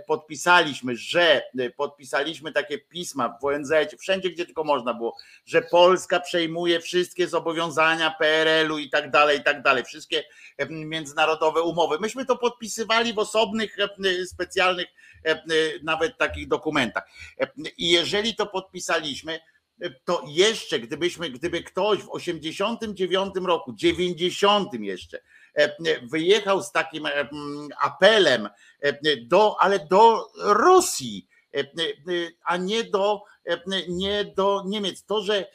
podpisaliśmy, że podpisaliśmy takie pisma w ONZ, wszędzie gdzie tylko można było, że Polska przejmuje wszystkie zobowiązania PRL-u i tak dalej, i tak dalej, wszystkie międzynarodowe umowy. Myśmy to podpisywali w osobnych, specjalnych nawet takich dokumentach. I jeżeli to podpisaliśmy, to jeszcze gdybyśmy, gdyby ktoś w 89 roku, 90 jeszcze e, wyjechał z takim e, apelem e, do, ale do Rosji, a nie do, nie do Niemiec. To, że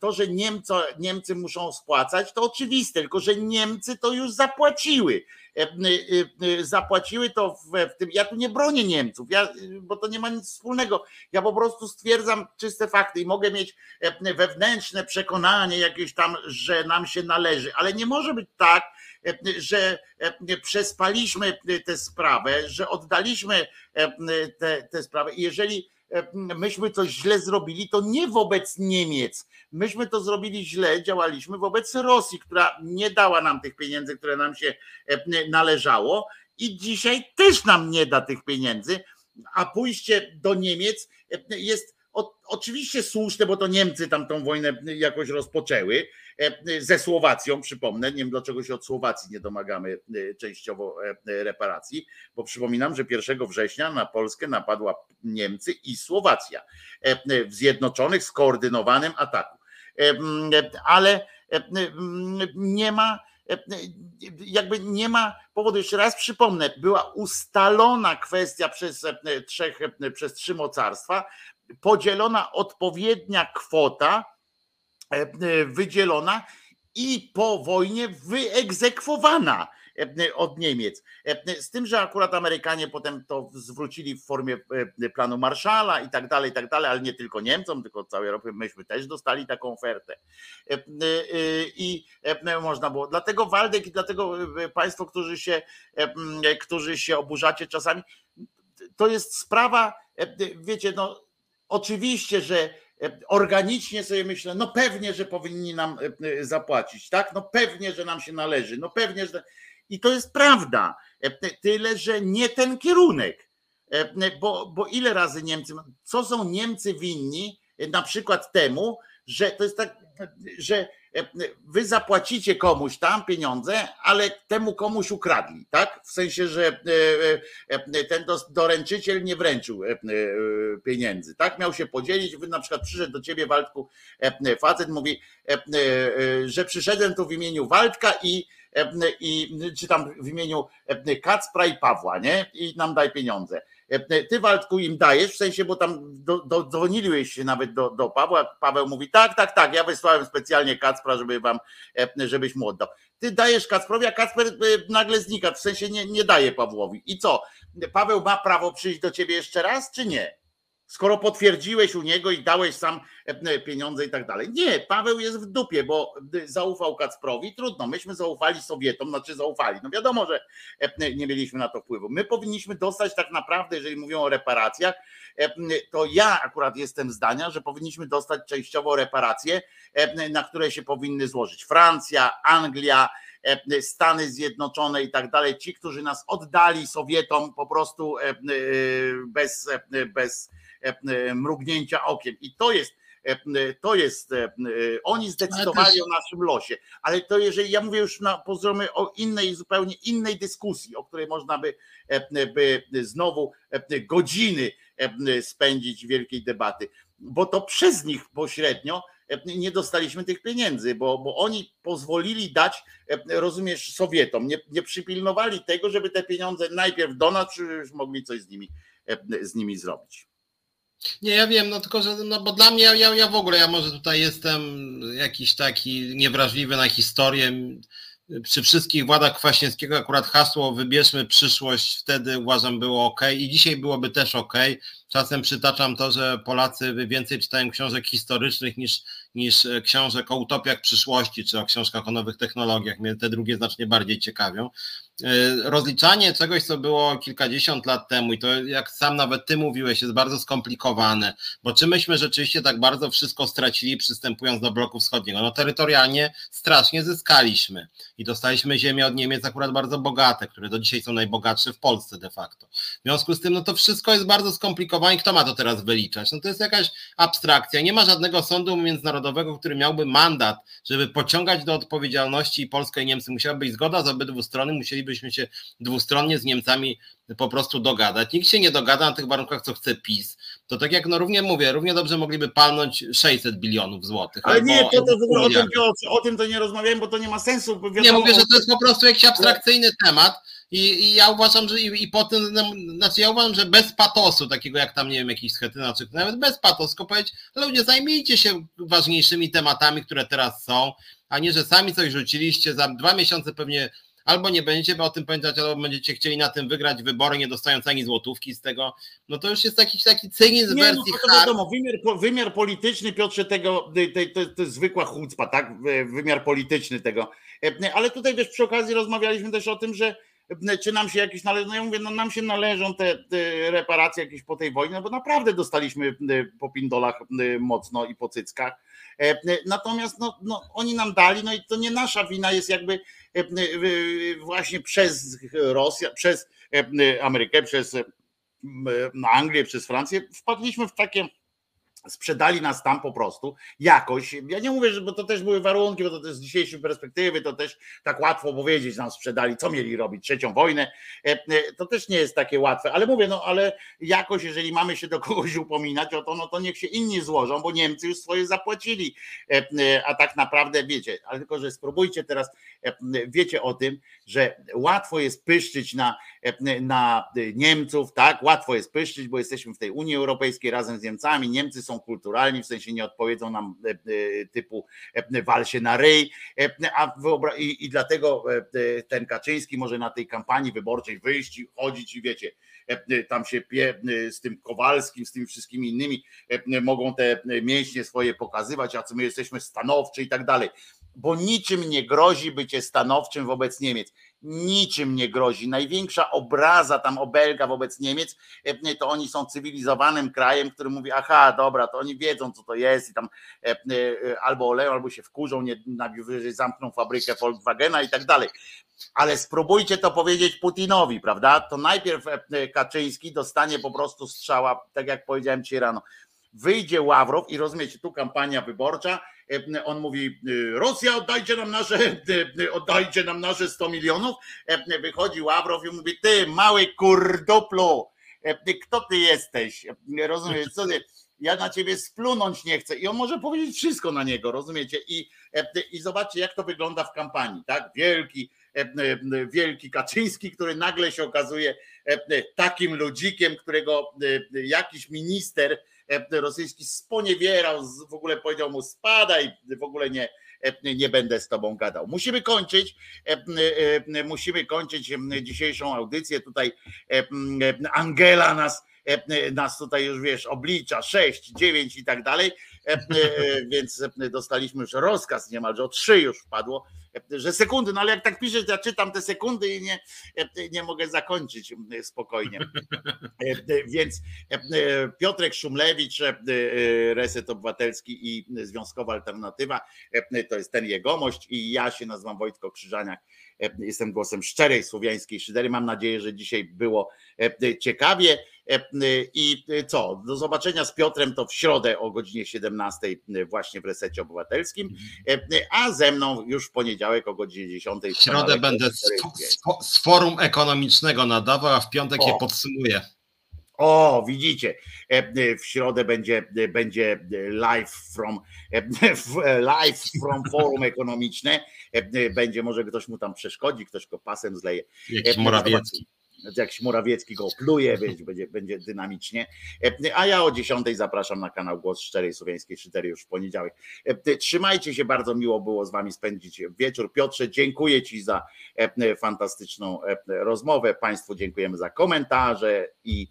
to, że Niemcy, Niemcy muszą spłacać, to oczywiste, tylko że Niemcy to już zapłaciły. E, e, e, zapłaciły to w, tym. Ja tu nie bronię Niemców, ja, bo to nie ma nic wspólnego. Ja po prostu stwierdzam czyste fakty i mogę mieć wewnętrzne przekonanie jakieś tam, że nam się należy, ale nie może być tak, że przespaliśmy tę sprawę, że oddaliśmy tę sprawę. I jeżeli myśmy coś źle zrobili, to nie wobec Niemiec. Myśmy to zrobili źle, działaliśmy wobec Rosji, która nie dała nam tych pieniędzy, które nam się należało i dzisiaj też nam nie da tych pieniędzy, a pójście do Niemiec jest oczywiście słuszne, bo to Niemcy tam tą wojnę jakoś rozpoczęły e, ze Słowacją, przypomnę, nie wiem dlaczego się od Słowacji nie domagamy e, częściowo e, reparacji, bo przypominam, że 1 września na Polskę napadła Niemcy i Słowacja w zjednoczonych, skoordynowanym ataku. Ale nie ma jakby nie ma powodu, jeszcze raz przypomnę, była ustalona kwestia przez trzech, przez trzy mocarstwa, podzielona odpowiednia kwota e, e, wydzielona i po wojnie wyegzekwowana e, od Niemiec. Z tym, że akurat Amerykanie potem to zwrócili w formie planu Marszala i tak dalej, i tak dalej, ale nie tylko Niemcom, tylko całej Europie. Myśmy też dostali taką ofertę. I można było. Dlatego Waldek i dlatego Państwo, którzy się, którzy się oburzacie czasami, to jest sprawa, wiecie, no Oczywiście, że e, organicznie sobie myślę, no pewnie, że powinni nam e, e, zapłacić, tak? No pewnie, że nam się należy, no pewnie, że. I to jest prawda. Tyle, że nie ten kierunek. Bo, bo ile razy Niemcy, co są Niemcy winni na przykład temu, że to jest tak, że wy zapłacicie komuś tam pieniądze, ale temu komuś ukradli, tak? W sensie, że e, e, ten doręczyciel nie wręczył e, pieniędzy, tak? Miał się podzielić, wy na przykład przyszedł do ciebie Waldku facet, mówi, że przyszedłem tu w imieniu Waldka i i czy tam w imieniu Kacpra i Pawła, nie? I nam daj pieniądze. E, ty Waldku im dajesz, w sensie, bo tam do, dzwoniliłeś się nawet do, do Pawła, Paweł mówi, tak, tak, tak, ja wysłałem specjalnie Kacpra, żeby wam, e, żebyś mu oddał. Ty dajesz Kacprowi, a Kacper e, nagle znika, w sensie nie, nie daje Pawłowi. I co? Paweł ma prawo przyjść do ciebie jeszcze raz, czy nie? Skoro potwierdziłeś u niego i dałeś sam e, pieniądze i tak dalej. Nie, Paweł jest w dupie, bo zaufał Kacprowi, trudno, myśmy zaufali Sowietom, znaczy zaufali. No wiadomo, że e, nie mieliśmy na to wpływu. My powinniśmy dostać tak naprawdę, jeżeli mówią o reparacjach, e, to ja akurat jestem zdania, że powinniśmy dostać częściowo reparacje, na które się powinny złożyć Francja, Anglia, Stany Zjednoczone i tak dalej, ci, którzy nas oddali Sowietom po prostu bez, bez E, e, mrugnięcia okiem. I to jest, e, to jest, oni zdecydowali o naszym losie. Ale to jeżeli, ja mówię już na poziomy o innej, zupełnie innej dyskusji, o której można by, by znowu godziny spędzić wielkiej debaty, bo to przez nich pośrednio nie dostaliśmy tych pieniędzy, bo, bo oni pozwolili dać, rozumiesz, Sowietom, nie, nie przypilnowali tego, żeby te pieniądze najpierw do nas, już mogli coś z nimi, z nimi zrobić. Nie, ja wiem, no tylko, że no bo dla mnie, ja, ja w ogóle, ja może tutaj jestem jakiś taki niewrażliwy na historię. Przy wszystkich władach Kwaśniewskiego akurat hasło wybierzmy przyszłość wtedy uważam było ok i dzisiaj byłoby też ok. Czasem przytaczam to, że Polacy więcej czytają książek historycznych niż, niż książek o utopiach przyszłości czy o książkach o nowych technologiach. Mnie te drugie znacznie bardziej ciekawią. E, rozliczanie czegoś, co było kilkadziesiąt lat temu i to jak sam nawet ty mówiłeś, jest bardzo skomplikowane, bo czy myśmy rzeczywiście tak bardzo wszystko stracili przystępując do bloku wschodniego? No terytorialnie strasznie zyskaliśmy i dostaliśmy ziemię od Niemiec akurat bardzo bogate, które do dzisiaj są najbogatsze w Polsce de facto. W związku z tym, no to wszystko jest bardzo skomplikowane i kto ma to teraz wyliczać? No to jest jakaś abstrakcja. Nie ma żadnego sądu międzynarodowego, który miałby mandat, żeby pociągać do odpowiedzialności Polskę i Niemcy. Musiała być zgoda z obydwu stron, musieliby moglibyśmy się dwustronnie z Niemcami po prostu dogadać. Nikt się nie dogada na tych warunkach, co chce PiS. To tak jak no równie mówię, równie dobrze mogliby palnąć 600 bilionów złotych. Ale nie, to, to w ogóle o tym, o, o tym to nie rozmawiałem, bo to nie ma sensu. Wiadomo, nie mówię, że to jest po prostu jakiś abstrakcyjny temat. I, I, ja uważam, że i, i po tym, znaczy ja uważam, że bez patosu, takiego jak tam, nie wiem, jakiś schetyna, czy nawet bez patosu, tylko powiedzieć, ludzie, zajmijcie się ważniejszymi tematami, które teraz są, a nie, że sami coś rzuciliście, za dwa miesiące pewnie albo nie będziecie o tym pamiętać, albo będziecie chcieli na tym wygrać wybory, nie dostając ani złotówki z tego, no to już jest jakiś taki cynizm nie, wersji no to wiadomo, wymiar, wymiar polityczny, Piotrze, tego, to, to, to jest zwykła chucpa, tak, wymiar polityczny tego, e, ale tutaj też przy okazji rozmawialiśmy też o tym, że e, czy nam się jakieś należą, no ja mówię, no nam się należą te, te reparacje jakieś po tej wojnie, no bo naprawdę dostaliśmy e, po pindolach mocno i po cyckach, natomiast no, no, oni nam dali, no i to nie nasza wina jest jakby właśnie przez Rosję, przez e, Amerykę, przez Anglię, przez Francję, wpadliśmy w takie sprzedali nas tam po prostu jakoś. Ja nie mówię, że bo to też były warunki, bo to też z dzisiejszej perspektywy to też tak łatwo powiedzieć, nam sprzedali, co mieli robić, trzecią wojnę. To też nie jest takie łatwe, ale mówię, no ale jakoś, jeżeli mamy się do kogoś upominać o to, no to niech się inni złożą, bo Niemcy już swoje zapłacili. A tak naprawdę wiecie, ale tylko, że spróbujcie teraz wiecie o tym, że łatwo jest pyszczyć na, na Niemców, tak? Łatwo jest pyszczyć, bo jesteśmy w tej Unii Europejskiej razem z Niemcami. Niemcy są kulturalni, w sensie nie odpowiedzą nam typu wal się na ryj, a wyobra- i, i dlatego ten Kaczyński może na tej kampanii wyborczej wyjść i chodzić i wiecie, tam się pie, z tym Kowalskim, z tymi wszystkimi innymi mogą te mięśnie swoje pokazywać, a co my jesteśmy stanowczy i tak dalej bo niczym nie grozi bycie stanowczym wobec Niemiec. Niczym nie grozi. Największa obraza tam obelga wobec Niemiec, e, to oni są cywilizowanym krajem, który mówi, aha, dobra, to oni wiedzą, co to jest i tam e, e, albo oleją, albo się wkurzą, nie, zamkną fabrykę Volkswagena i tak dalej. Ale spróbujcie to powiedzieć Putinowi, prawda? To najpierw Kaczyński dostanie po prostu strzała, tak jak powiedziałem ci rano. Wyjdzie Ławrow i rozumiecie, tu kampania wyborcza, E, on mówi, y, Rosja oddajcie nam nasze, y, oddajcie nam nasze 100 milionów. E, wychodzi Ławrow i mówi, ty mały kurduplu, e, kto ty jesteś? Rozumiesz, co ty? ja na ciebie splunąć nie chcę. I on może powiedzieć wszystko na niego, rozumiecie? I, i zobaczcie, jak to wygląda w kampanii, tak? Wielki, wielki Kaczyński, który nagle się okazuje takim ludzikiem, którego jakiś minister E, rosyjski sponiewierał, w ogóle powiedział mu spadaj, w ogóle nie, e, nie będę z tobą gadał. Musimy kończyć, e, musimy kończyć dzisiejszą audycję. Tutaj Angela nas, nas tutaj już wiesz, oblicza 6, 9 i tak dalej, więc dostaliśmy już rozkaz niemalże o 3 już wpadło że sekundy, no ale jak tak piszesz, ja czytam te sekundy i nie, nie mogę zakończyć spokojnie. Więc Piotrek Szumlewicz, Reset Obywatelski i Związkowa Alternatywa, to jest ten jegomość i ja się nazywam Wojtko Krzyżaniak, jestem głosem szczerej słowiańskiej szydery. Mam nadzieję, że dzisiaj było ciekawie. E, I co? Do zobaczenia z Piotrem to w środę o godzinie 17 właśnie w resecie obywatelskim, e, a ze mną już w poniedziałek o godzinie 10. W środę będę z, z, forum ekonomicznego nadawał, a w piątek o. je podsumuję. O, widzicie, w środę będzie, będzie live from, live from forum ekonomiczne. Będzie, może ktoś mu tam przeszkodzi, ktoś go pasem zleje. Jakiś Morawiecki jak Morawiecki go pluje, będzie, będzie dynamicznie. A ja o 10 zapraszam na kanał Głos Szczerej Słowiańskiej Szydery już w poniedziałek. Trzymajcie się, bardzo miło było z wami spędzić wieczór. Piotrze, dziękuję ci za fantastyczną rozmowę. Państwu dziękujemy za komentarze i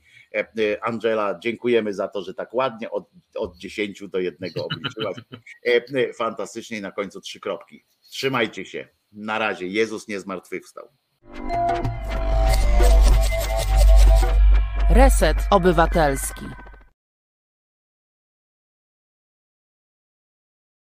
Angela, dziękujemy za to, że tak ładnie od, od 10 do jednego obliczyłaś. Fantastycznie i na końcu trzy kropki. Trzymajcie się. Na razie. Jezus nie zmartwychwstał. Reset Obywatelski.